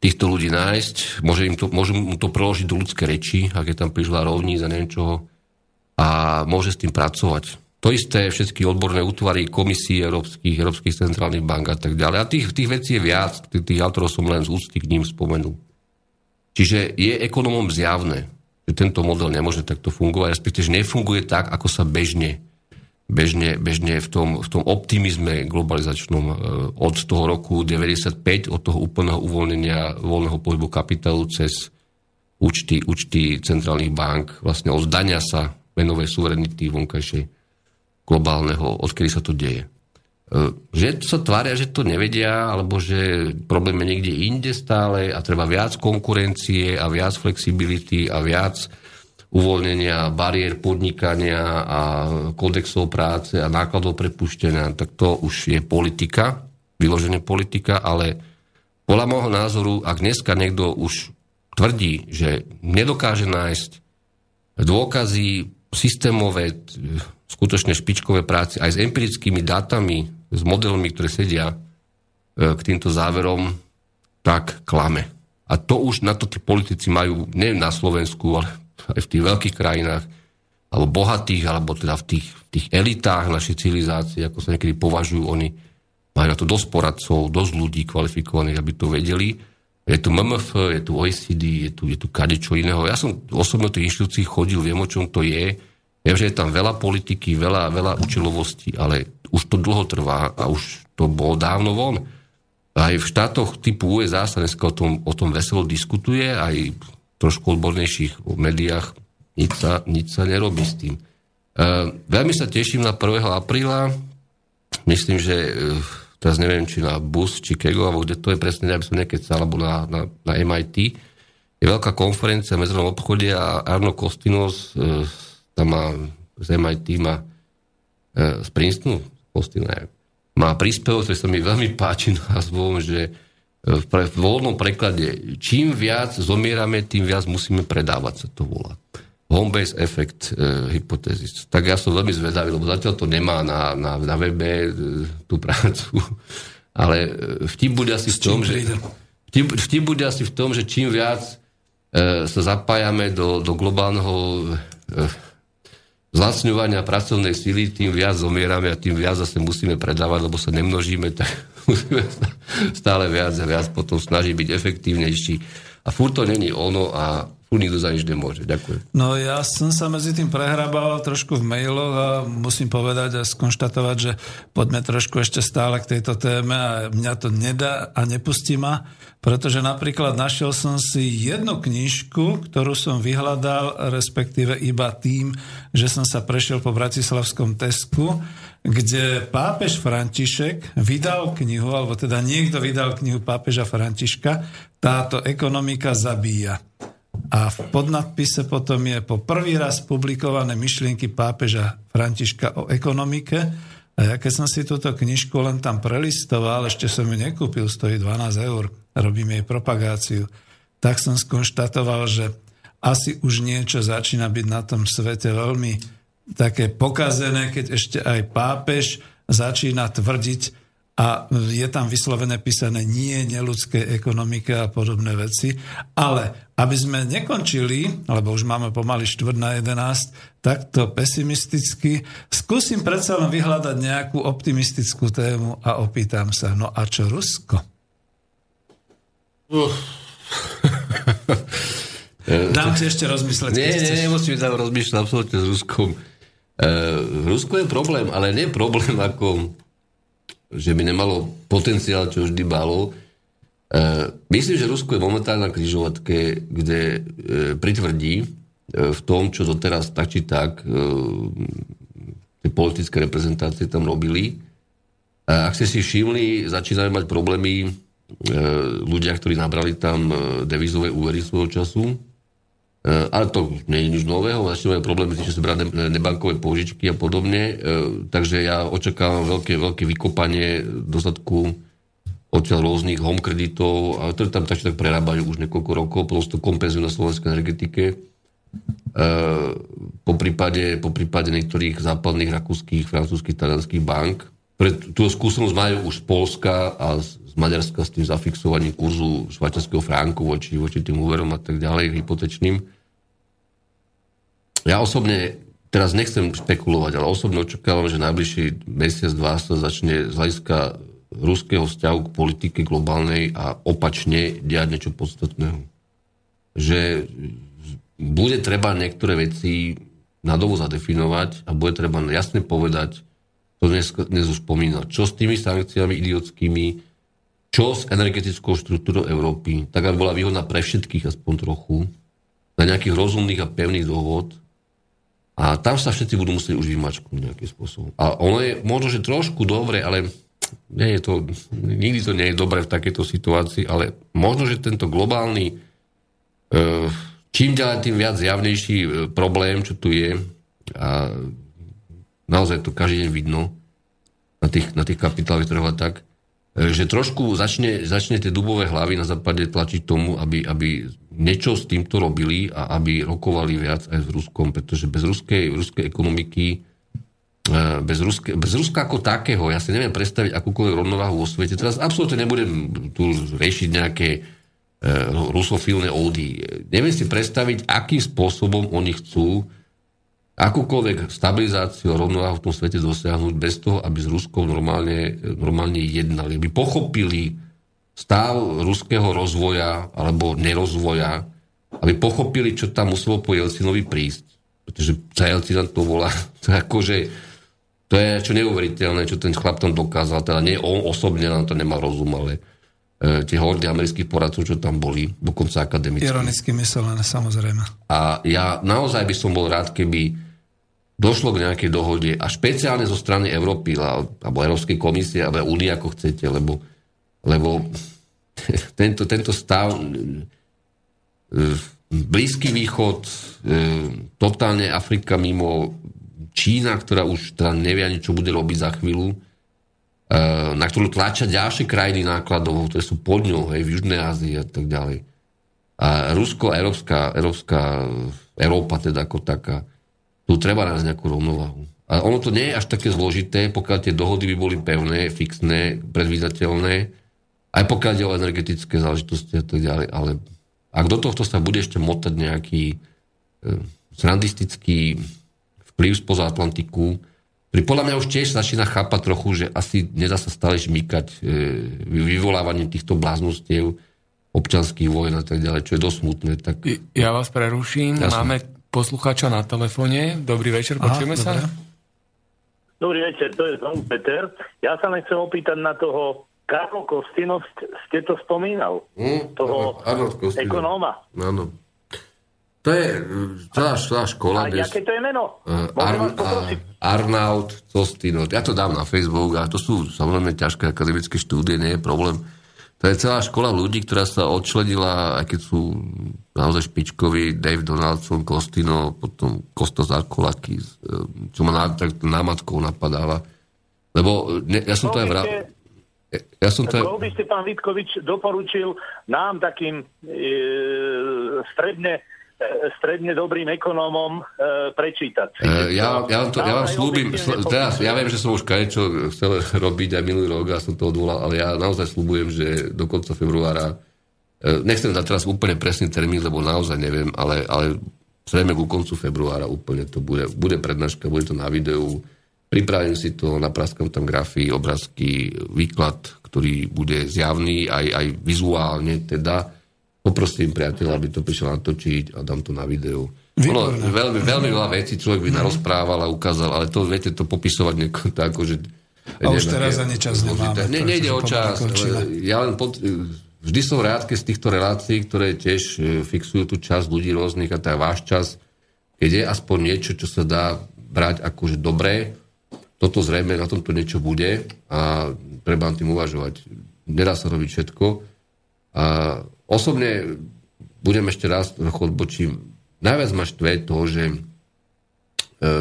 týchto ľudí nájsť, môže, im to, môže mu to preložiť do ľudské reči, ak je tam prišla rovní za neviem čoho, a môže s tým pracovať. To isté všetky odborné útvary, komisí európskych, európskych centrálnych bank a tak ďalej. A tých, tých vecí je viac, tých, tých autorov som len z úcty k ním spomenul. Čiže je ekonomom zjavné, že tento model nemôže takto fungovať, respektíve, že nefunguje tak, ako sa bežne, bežne, bežne v, tom, v tom optimizme globalizačnom e, od toho roku 95, od toho úplného uvoľnenia voľného pohybu kapitálu cez účty, účty centrálnych bank, vlastne od sa menovej suverenity vonkajšej globálneho, odkedy sa to deje. E, že sa tvária, že to nevedia, alebo že problém je niekde inde stále a treba viac konkurencie a viac flexibility a viac uvoľnenia bariér podnikania a kodexov práce a nákladov prepuštenia, tak to už je politika, vyložené politika, ale podľa môjho názoru, ak dneska niekto už tvrdí, že nedokáže nájsť dôkazy systémové, skutočne špičkové práce aj s empirickými dátami, s modelmi, ktoré sedia e, k týmto záverom, tak klame. A to už na to tí politici majú, nie na Slovensku, ale aj v tých veľkých krajinách, alebo bohatých, alebo teda v tých, tých elitách našej civilizácie, ako sa niekedy považujú oni, majú na to dosť poradcov, dosť ľudí kvalifikovaných, aby to vedeli. Je tu MMF, je tu OECD, je tu, je tu kadečo iného. Ja som osobne tých inštitúcií chodil, viem, o čom to je. Viem, že je tam veľa politiky, veľa, veľa účelovosti, ale už to dlho trvá a už to bolo dávno von. Aj v štátoch typu USA sa dneska o tom, o tom veselo diskutuje, aj trošku odbornejších médiách nič sa, nič sa nerobí s tým. Uh, veľmi sa teším na 1. apríla. Myslím, že uh, teraz neviem, či na BUS, či Kego, alebo kde to je presne, aby som nekecal, alebo na, na, na MIT. Je veľká konferencia v medzinárodnom obchode a Arno Kostinos uh, tam má z MIT má z Princetonu, neviem má príspevok, ktorý sa mi veľmi páči názvom, že pre, v voľnom preklade, čím viac zomierame, tým viac musíme predávať, sa to volá. Home base effect e, hypothesis. Tak ja som veľmi zvedavý, lebo zatiaľ to nemá na, na, na webe e, tú prácu. Ale e, vtip bude asi v tom, že... Vtip, vtip bude asi v tom, že čím viac e, sa zapájame do, do globálneho e, zlacňovania pracovnej síly, tým viac zomierame a tým viac zase musíme predávať, lebo sa nemnožíme, tak musíme stále viac a viac potom snažiť byť efektívnejší. A furt to není ono a nikto za nič nemôže. Ďakujem. No ja som sa medzi tým prehrabal trošku v mailoch a musím povedať a skonštatovať, že poďme trošku ešte stále k tejto téme a mňa to nedá a nepustí ma pretože napríklad našiel som si jednu knižku, ktorú som vyhľadal, respektíve iba tým, že som sa prešiel po Bratislavskom Tesku, kde pápež František vydal knihu, alebo teda niekto vydal knihu pápeža Františka, táto ekonomika zabíja. A v podnadpise potom je po prvý raz publikované myšlienky pápeža Františka o ekonomike, a ja keď som si túto knižku len tam prelistoval, ešte som ju nekúpil, stojí 12 eur, robím jej propagáciu, tak som skonštatoval, že asi už niečo začína byť na tom svete veľmi také pokazené, keď ešte aj pápež začína tvrdiť, a je tam vyslovené písané nie neludské ekonomike a podobné veci. Ale aby sme nekončili, lebo už máme pomaly štvrt na 11, takto pesimisticky, skúsim predsa len vyhľadať nejakú optimistickú tému a opýtam sa, no a čo Rusko? Uh. Dám si ešte rozmysleť. Nie, nie, nemusím tam rozmýšľať absolútne s Ruskom. Uh, Rusko je problém, ale nie problém ako že by nemalo potenciál, čo vždy malo. E, myslím, že Rusko je momentálne na križovatke, kde e, pritvrdí e, v tom, čo doteraz tak či tak e, tie politické reprezentácie tam robili. A ak ste si všimli, začínajú mať problémy e, ľudia, ktorí nabrali tam devizové úvery svojho času, ale to nie je nič nového, začínajú problémy, že sú brať nebankové požičky a podobne, eh, takže ja očakávam veľké, veľké vykopanie dostatku odtiaľ rôznych home kreditov, a ktoré tam tak, tak prerábajú už niekoľko rokov, potom to kompenzujú na slovenskej energetike. Po, prípade, po prípade niektorých západných, rakúskych, francúzských, talianských bank. Pre, tú skúsenosť majú už z Polska a z, z Maďarska s tým zafixovaním kurzu švajčiarského fránku voči, voči tým úverom a tak ďalej, hypotečným. Ja osobne teraz nechcem špekulovať, ale osobne očakávam, že najbližší mesiac, dva sa začne z hľadiska ruského vzťahu k politike globálnej a opačne diať niečo podstatného. Že bude treba niektoré veci na dobu zadefinovať a bude treba jasne povedať, to dnes, dnes už spomínal, čo s tými sankciami idiotskými, čo s energetickou štruktúrou Európy, tak aby bola výhodná pre všetkých aspoň trochu, na nejakých rozumných a pevných dôvod, a tam sa všetci budú musieť už vymačknúť nejakým spôsobom. A ono je možno, že trošku dobre, ale nie je to, nikdy to nie je dobre v takejto situácii, ale možno, že tento globálny, e, čím ďalej tým viac javnejší e, problém, čo tu je, a naozaj to každý deň vidno na tých, na tých kapitálových trhoch tak, že trošku začne, začne tie dubové hlavy na západe tlačiť tomu, aby, aby niečo s týmto robili a aby rokovali viac aj s Ruskom, pretože bez ruskej, ruskej ekonomiky, e, bez, Ruske, bez Ruska ako takého, ja si neviem predstaviť akúkoľvek rovnováhu vo svete. Teraz absolútne nebudem tu riešiť nejaké e, rusofilné ódy. Neviem si predstaviť, akým spôsobom oni chcú akúkoľvek stabilizáciu a rovnováhu v tom svete dosiahnuť bez toho, aby s Ruskou normálne, normálne jednali. Aby pochopili stav ruského rozvoja alebo nerozvoja, aby pochopili, čo tam muselo po Jelcinovi prísť. Pretože sa Jelcina to volá. To akože To je čo neuveriteľné, čo ten chlap tam dokázal. Teda nie on osobne, na to nemal rozum, ale e, tie hordy amerických poradcov, čo tam boli, dokonca akademicky. Ironicky myslené, samozrejme. A ja naozaj by som bol rád, keby došlo k nejakej dohode a špeciálne zo strany Európy alebo Európskej komisie alebo Únie, ako chcete, lebo, lebo tento, tento stav Blízky východ, e, totálne Afrika mimo Čína, ktorá už teda nevie ani, čo bude robiť za chvíľu, e, na ktorú tlačia ďalšie krajiny nákladov, ktoré sú pod ňou, hej, v Južnej Ázii a tak ďalej. A Rusko, Európska, Európska, Európa teda ako taká, tu treba nájsť nejakú rovnováhu. A ono to nie je až také zložité, pokiaľ tie dohody by boli pevné, fixné, predvídateľné, aj pokiaľ ide o energetické záležitosti a tak ďalej, ale ak do tohto sa bude ešte motať nejaký e, srandistický vplyv spoza Atlantiku, ktorý podľa mňa už tiež začína chápať trochu, že asi nedá sa stále žmýkať e, vyvolávaním týchto bláznostiev občanských vojen a tak ďalej, čo je dosť smutné. Tak... Ja vás preruším. Jasne. Máme poslucháča na telefóne. Dobrý večer, počujeme sa? Dobrý večer, to je znovu Peter. Ja sa len chcem opýtať na toho Karlo Kostino, ste to spomínal, mm, toho ekonóma. Áno. To je celá, celá škola. A dnes, aké to je meno? Uh, Ar, Arnaud Costino. Ja to dám na Facebook a to sú samozrejme ťažké akademické štúdie, nie je problém. To je celá škola ľudí, ktorá sa odčlenila, aj keď sú naozaj špičkoví, Dave Donaldson, Costino, potom Kostas Arkolakis, eh, čo ma tak námatkou napadáva. Lebo ne, ja som no, to aj vral... Ja som to... Koho by ste, pán Vitkovič, doporučil nám takým e, stredne e, stredne dobrým ekonómom e, prečítať. E, ja, ja, vám to, ja vám slúbim, sl- teraz, ja viem, že som už čo chcel robiť aj minulý rok a som to odvolal, ale ja naozaj slúbujem, že do konca februára, e, nechcem dať teraz úplne presný termín, lebo naozaj neviem, ale, ale zrejme ku koncu februára úplne to bude, bude prednáška, bude to na videu, Pripravím si to, napraskam tam grafy, obrázky, výklad, ktorý bude zjavný aj, aj vizuálne teda. Poprosím priateľa, aby to prišiel natočiť a dám to na videu. Ono, veľmi, veľmi veľa vecí človek by mhm. narozprával a ukázal, ale to viete to popisovať nieko, tak, že... A už teraz ani čas nemáme. Ne, nejde o čas. Ja len pod, vždy som rád, z týchto relácií, ktoré tiež e, fixujú tú časť ľudí rôznych a tá váš čas, keď je aspoň niečo, čo sa dá brať akože dobré, toto zrejme na tomto niečo bude a treba tým uvažovať. Nedá sa robiť všetko. A osobne budem ešte raz trochu odbočím. Najviac ma štve to, že e,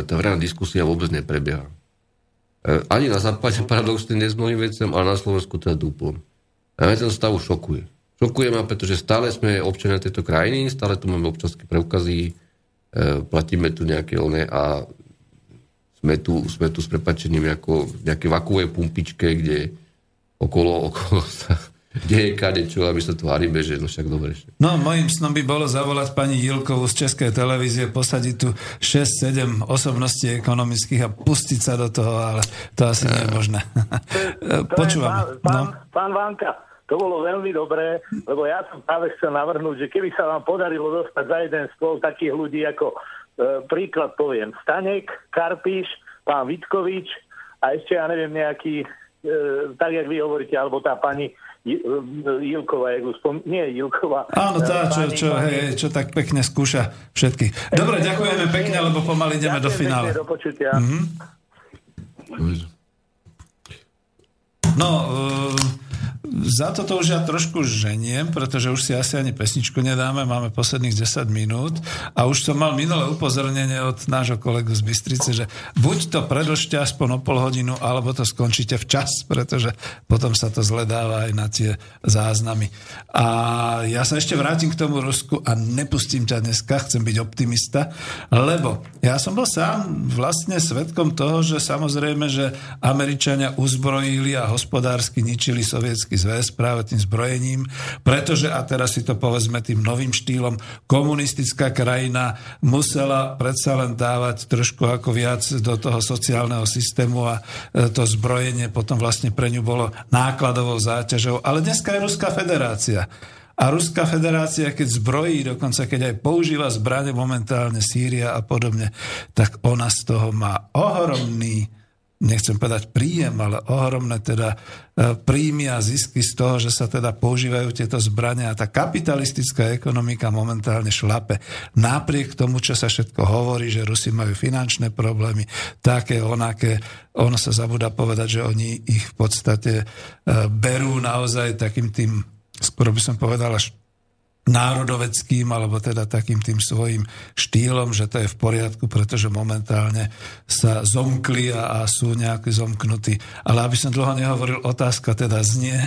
tá verejná diskusia vôbec neprebieha. E, ani na západe paradoxne nie s mnohým veciam, ale na Slovensku teda duplom. A mňa ten stav šokuje. Šokuje ma, pretože stále sme občania tejto krajiny, stále tu máme občanské preukazy, e, platíme tu nejaké one a sme tu, sme tu s prepačením ako v nejakej vakuovej pumpičke, kde okolo, okolo sa deje kadečo a my sa tvárime, že no však dobre. No, mojim snom by bolo zavolať pani Jilkovú z Českej televízie, posadiť tu 6-7 osobností ekonomických a pustiť sa do toho, ale to asi nie je možné. Počúvam. Pán, no. pán Vanka, to bolo veľmi dobré, lebo ja som práve chcel navrhnúť, že keby sa vám podarilo dostať za jeden stôl takých ľudí ako príklad poviem, Stanek, Karpíš, pán Vitkovič a ešte, ja neviem, nejaký, e, tak, jak vy hovoríte, alebo tá pani e, Jilková, jak spom... nie Jilková. Áno, tá, čo, čo, pani... hej, čo tak pekne skúša všetky. Dobre, ďakujeme pekne, lebo pomaly ideme do finále. do počutia. Mm-hmm. No, uh, za toto už ja trošku ženiem, pretože už si asi ani pesničku nedáme, máme posledných 10 minút a už som mal minulé upozornenie od nášho kolegu z Bystrice, že buď to predlžte aspoň o pol hodinu, alebo to skončíte včas, pretože potom sa to zledáva aj na tie záznamy. A ja sa ešte vrátim k tomu Rusku a nepustím ťa dneska, chcem byť optimista, lebo ja som bol sám vlastne svetkom toho, že samozrejme, že Američania uzbrojili a hospodársky ničili sovietský Sovietský zväz práve tým zbrojením, pretože, a teraz si to povedzme tým novým štýlom, komunistická krajina musela predsa len dávať trošku ako viac do toho sociálneho systému a e, to zbrojenie potom vlastne pre ňu bolo nákladovou záťažou. Ale dneska je Ruská federácia. A Ruská federácia, keď zbrojí, dokonca keď aj používa zbrane momentálne Sýria a podobne, tak ona z toho má ohromný nechcem povedať príjem, ale ohromné teda e, príjmy a zisky z toho, že sa teda používajú tieto zbrania a tá kapitalistická ekonomika momentálne šlape. Napriek tomu, čo sa všetko hovorí, že Rusi majú finančné problémy, také, onaké, ono sa zabúda povedať, že oni ich v podstate e, berú naozaj takým tým, skoro by som povedal, až národoveckým alebo teda takým tým svojim štýlom, že to je v poriadku, pretože momentálne sa zomkli a, a sú nejaký zomknutí. Ale aby som dlho nehovoril, otázka teda znie,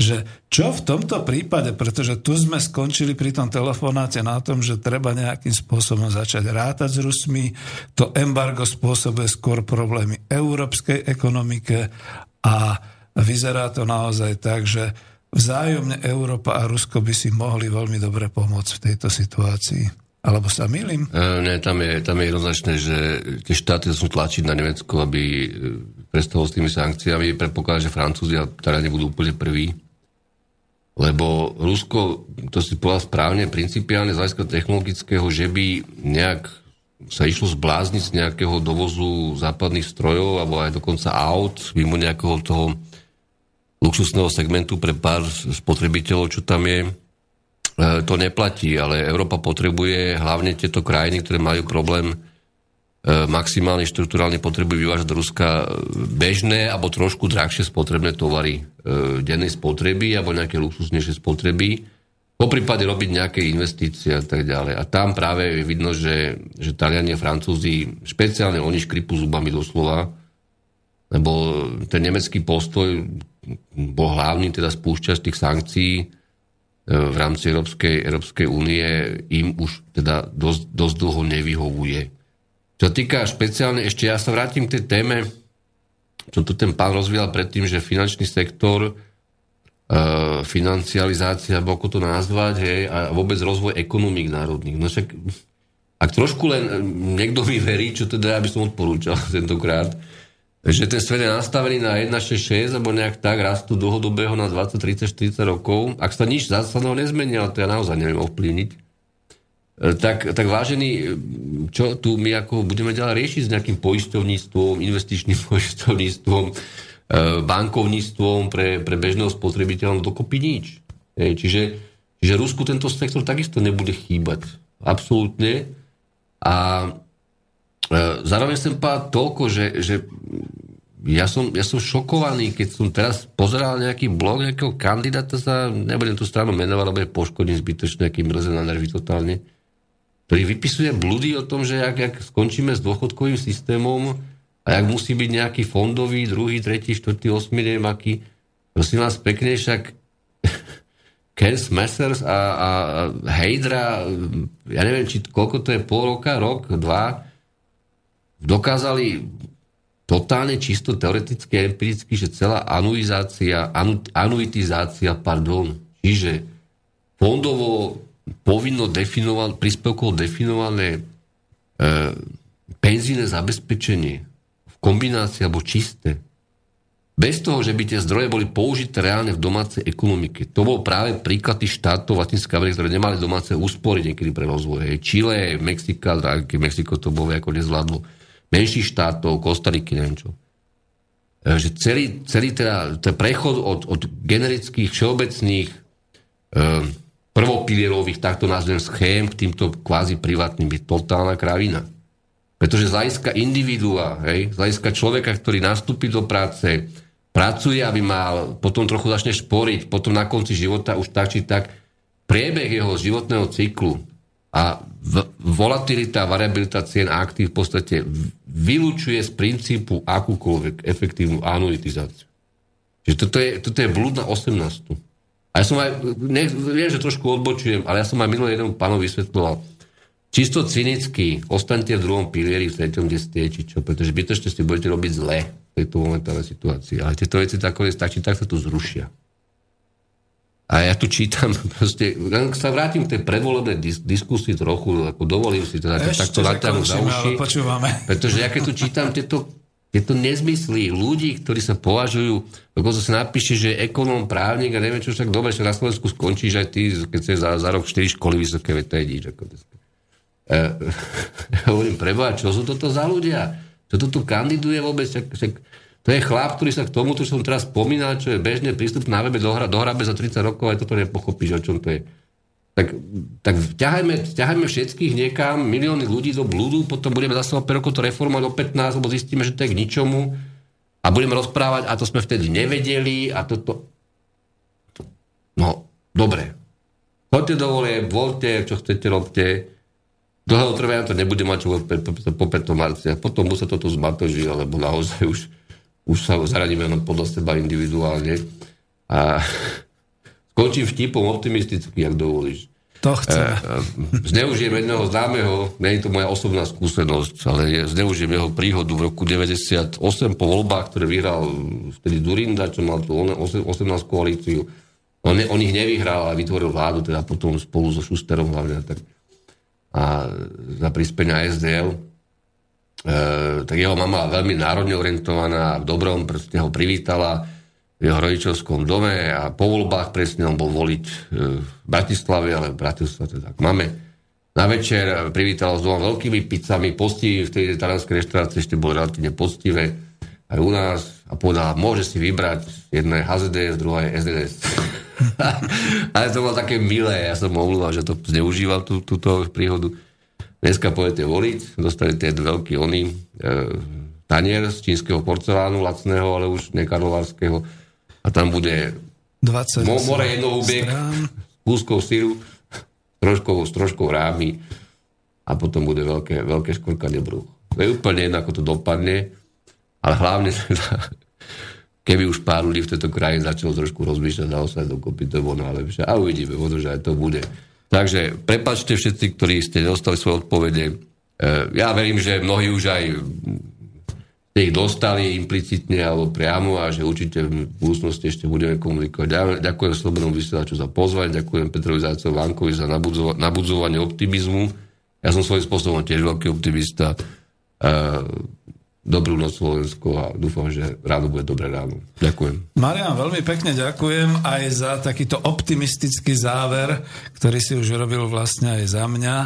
že čo v tomto prípade, pretože tu sme skončili pri tom telefonáte na tom, že treba nejakým spôsobom začať rátať s Rusmi, to embargo spôsobuje skôr problémy európskej ekonomike a vyzerá to naozaj tak, že vzájomne Európa a Rusko by si mohli veľmi dobre pomôcť v tejto situácii. Alebo sa milím? E, ne, tam je, tam je jednoznačné, že tie štáty sú tlačiť na Nemecko, aby e, prestalo s tými sankciami. Predpokladám, že Francúzi a teda nebudú úplne prví. Lebo Rusko, to si povedal správne, principiálne z hľadiska technologického, že by nejak sa išlo zblázniť z nejakého dovozu západných strojov alebo aj dokonca aut mimo nejakého toho luxusného segmentu pre pár spotrebiteľov, čo tam je, e, to neplatí, ale Európa potrebuje hlavne tieto krajiny, ktoré majú problém e, maximálne štruktúrálne potrebujú vyvážať do Ruska e, bežné alebo trošku drahšie spotrebné tovary dennej spotreby alebo nejaké luxusnejšie spotreby. Po prípade robiť nejaké investície a tak ďalej. A tam práve je vidno, že, že Taliani a Francúzi, špeciálne oni škripu zubami doslova, lebo ten nemecký postoj bol hlavný teda spúšťač tých sankcií e, v rámci Európskej, Európskej únie im už teda dosť, dosť dlho nevyhovuje. Čo týka špeciálne, ešte ja sa vrátim k tej téme, čo tu ten pán rozvíjal predtým, že finančný sektor, e, financializácia, alebo ako to nazvať, hej, a vôbec rozvoj ekonomík národných. No však, ak trošku len niekto vyverí, čo teda ja by som odporúčal tentokrát, že ten svet je nastavený na 1,66 alebo nejak tak rastu dlhodobého na 20, 30, 40 rokov. Ak sa nič zásadného nezmení, ale to ja naozaj neviem ovplyvniť, e, tak, tak vážený, čo tu my ako budeme ďalej riešiť s nejakým poistovníctvom, investičným poistovníctvom, e, bankovníctvom pre, pre bežného spotrebiteľa, no dokopy nič. Čiže, čiže Rusku tento sektor takisto nebude chýbať. Absolútne. A zároveň som povedal toľko, že, že ja, som, ja som šokovaný, keď som teraz pozeral nejaký blog nejakého kandidáta sa, nebudem tú stranu menovať, lebo je poškodím zbytočne, nejaký mrze na nervy totálne, ktorý vypisuje blúdy o tom, že ak, ak skončíme s dôchodkovým systémom a ak musí byť nejaký fondový, druhý, tretí, štvrtý, osmý, neviem aký, prosím vás pekne, však Ken Smessers a, a Heidra, ja neviem, či koľko to je, pol roka, rok, dva, dokázali totálne čisto teoreticky a empiricky, že celá anuizácia, anu, anuitizácia, pardon, čiže fondovo povinno definované, príspevkovo definované e, penzíne zabezpečenie v kombinácii alebo čisté, bez toho, že by tie zdroje boli použité reálne v domácej ekonomike. To bol práve príklad tých štátov Latinskej Ameriky, ktoré nemali domáce úspory niekedy pre rozvoj. Čile, Mexika, Mexiko to bolo ako nezvládlo menších štátov, Kostariky, neviem čo. E, že celý, celý teda, ten prechod od, od generických, všeobecných, e, prvopilierových, takto nazvem, schém k týmto kvázi privátnym je totálna kravina. Pretože z hľadiska individua, hej, z hľadiska človeka, ktorý nastúpi do práce, pracuje, aby mal, potom trochu začne šporiť, potom na konci života už tak či tak priebeh jeho životného cyklu a volatilita, variabilita cien aktív v podstate vylúčuje z princípu akúkoľvek efektívnu anuitizáciu. Čiže toto je, toto je blúd na 18. A ja som aj, ne, viem, že trošku odbočujem, ale ja som aj minulý jeden pánovi vysvetloval. Čisto cynicky, ostaňte v druhom pilieri, v treťom, kde ste, či čo, pretože bytočne si budete robiť zle v tejto momentálnej situácii. Ale tieto veci takové, tak či tak sa tu zrušia. A ja tu čítam, proste, sa vrátim k tej predvolebnej dis- diskusii trochu, ako dovolím si teda takto natáhnuť za uši. Pretože ja keď tu čítam tieto, tieto nezmysly ľudí, ktorí sa považujú, dokonca sa napíše, že je ekonóm, právnik a neviem čo, však dobre, že na Slovensku skončíš aj ty, keď sa za, za rok 4 školy vysoké, veď to je nič. Ako e, hovorím, preboha, čo sú toto za ľudia? Čo to tu kandiduje vôbec? Však, však, to je chlap, ktorý sa k tomu, čo som teraz spomínal, čo je bežne prístup na webe, dohra, dohrabe za 30 rokov, aj toto nepochopíš, o čom to je. Tak, tak ťahajme, ťahajme všetkých niekam, milióny ľudí do blúdu, potom budeme zase o 5 rokov to reformovať o 15, lebo zistíme, že to je k ničomu a budeme rozprávať, a to sme vtedy nevedeli a toto... No, dobre. Choďte do volie, voľte, čo chcete, robte. Dlho trvá, to nebude mať čo po 5. marci. Potom už sa to tu zmatoží, alebo naozaj už už sa zaradíme len podľa seba individuálne. A skončím vtipom optimisticky, ak dovolíš. To chceme. E, zneužijem jedného známeho, nie je to moja osobná skúsenosť, ale je, zneužijem jeho príhodu v roku 98 po voľbách, ktoré vyhral vtedy Durinda, čo mal tú 18 koalíciu. On, on ich nevyhral, ale vytvoril vládu, teda potom spolu so Šusterom hlavne. Tak, a za prispenia SDL tak jeho mama veľmi národne orientovaná, v dobrom proste ho privítala v jeho rodičovskom dome a po voľbách presne on bol voliť e, v Bratislave, ale v Bratislave tak máme. Na večer privítala s dvoma veľkými pizzami, postivý, v tej talianskej reštaurácii ešte bolo relatívne poctivé, aj u nás a povedala, môže si vybrať, jedna je HZDS, druhá je SDS. ale to bolo také milé, ja som mu že to zneužíval tú, túto príhodu. Dneska pôjdete voliť, dostanete veľký oný e, tanier z čínskeho porcelánu, lacného, ale už nekarlovárskeho. A tam bude 20 more jednohubiek s kúskou síru, troškou, s troškou rámy a potom bude veľké, veľké škorkanie bruch. To je úplne jedno, ako to dopadne, ale hlavne keby už pár ľudí v tejto krajine začalo trošku rozmýšľať naozaj dokopy, to bolo najlepšie. A uvidíme, možno, že aj to bude. Takže prepačte všetci, ktorí ste dostali svoje odpovede. E, ja verím, že mnohí už aj ste ich dostali implicitne alebo priamo a že určite v budúcnosti ešte budeme komunikovať. Ďakujem Slobodnom vysielaču za pozvanie, ďakujem Petrovi Zajcovi Vankovi za nabudzovanie optimizmu. Ja som svojím spôsobom tiež veľký optimista. Dobrú noc Slovensko a dúfam, že ráno bude dobré ráno. Ďakujem. Marian, veľmi pekne ďakujem aj za takýto optimistický záver, ktorý si už robil vlastne aj za mňa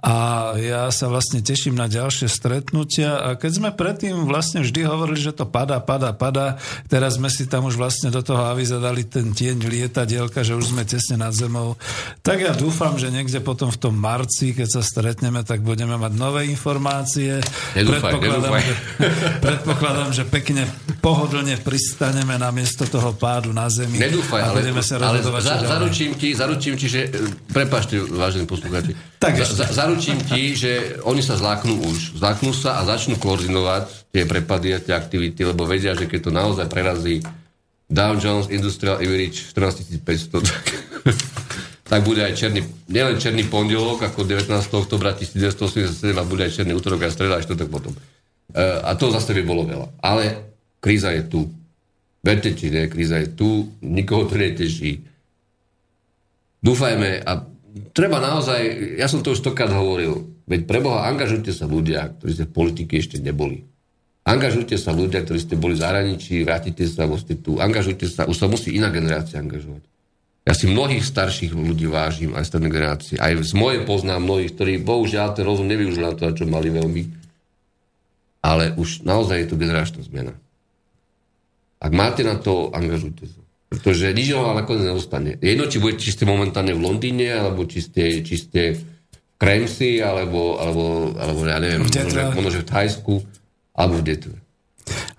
a ja sa vlastne teším na ďalšie stretnutia a keď sme predtým vlastne vždy hovorili, že to pada, pada, pada, teraz sme si tam už vlastne do toho aviza dali ten tieň lietadielka, že už sme tesne nad zemou, tak ja dúfam, že niekde potom v tom marci, keď sa stretneme, tak budeme mať nové informácie. Nedúfaj, nedúfaj. Predpokladám, že pekne pohodlne pristaneme na miesto toho pádu na zemi. Nedúfaj, a ale, sa ale za, zaručím ti, zaručím ti, že... Prepašte, vážení poslucháči. Tak za, zaručím ti, že oni sa zláknú už. Zláknú sa a začnú koordinovať tie prepady a tie aktivity, lebo vedia, že keď to naozaj prerazí Dow Jones Industrial Average 14500, tak, tak bude aj černý, nielen černý pondelok, ako 19. oktobra 1987, a bude aj černý útorok a streda, aj štvrtok potom. Eh, a to zase by bolo veľa. Ale kríza je tu. Verte či ne, kríza je tu, nikoho to neteší. Dúfajme a treba naozaj, ja som to už stokrát hovoril, veď preboha, angažujte sa ľudia, ktorí ste v politike ešte neboli. Angažujte sa ľudia, ktorí ste boli v zahraničí, vrátite sa, ste tu, angažujte sa, už sa musí iná generácia angažovať. Ja si mnohých starších ľudí vážim, aj tej generácie. Aj z mojej poznám mnohých, ktorí bohužiaľ ten rozum nevyužili na to, čo mali veľmi ale už naozaj je to generačná zmena. Ak máte na to, angažujte sa. Pretože nič vám nakoniec neostane. Jedno, či budete, či ste momentálne v Londýne, alebo či ste, či ste v Kremsi, alebo, alebo, alebo ja neviem, možno, možno, v Thajsku, alebo v Detve.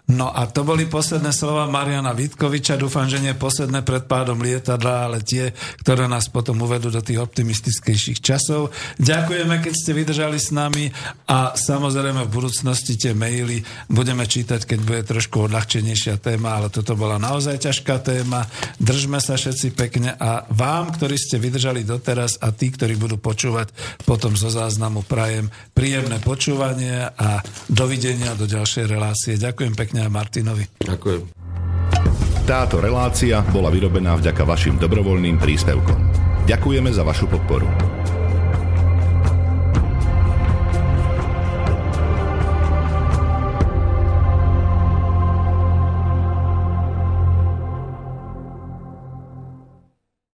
No a to boli posledné slova Mariana Vitkoviča. Dúfam, že nie posledné pred pádom lietadla, ale tie, ktoré nás potom uvedú do tých optimistickejších časov. Ďakujeme, keď ste vydržali s nami a samozrejme v budúcnosti tie maily budeme čítať, keď bude trošku odľahčenejšia téma, ale toto bola naozaj ťažká téma. Držme sa všetci pekne a vám, ktorí ste vydržali doteraz a tí, ktorí budú počúvať potom zo záznamu prajem príjemné počúvanie a dovidenia do ďalšej relácie. Ďakujem pekne pekne aj Martinovi. Ďakujem. Táto relácia bola vyrobená vďaka vašim dobrovoľným príspevkom. Ďakujeme za vašu podporu.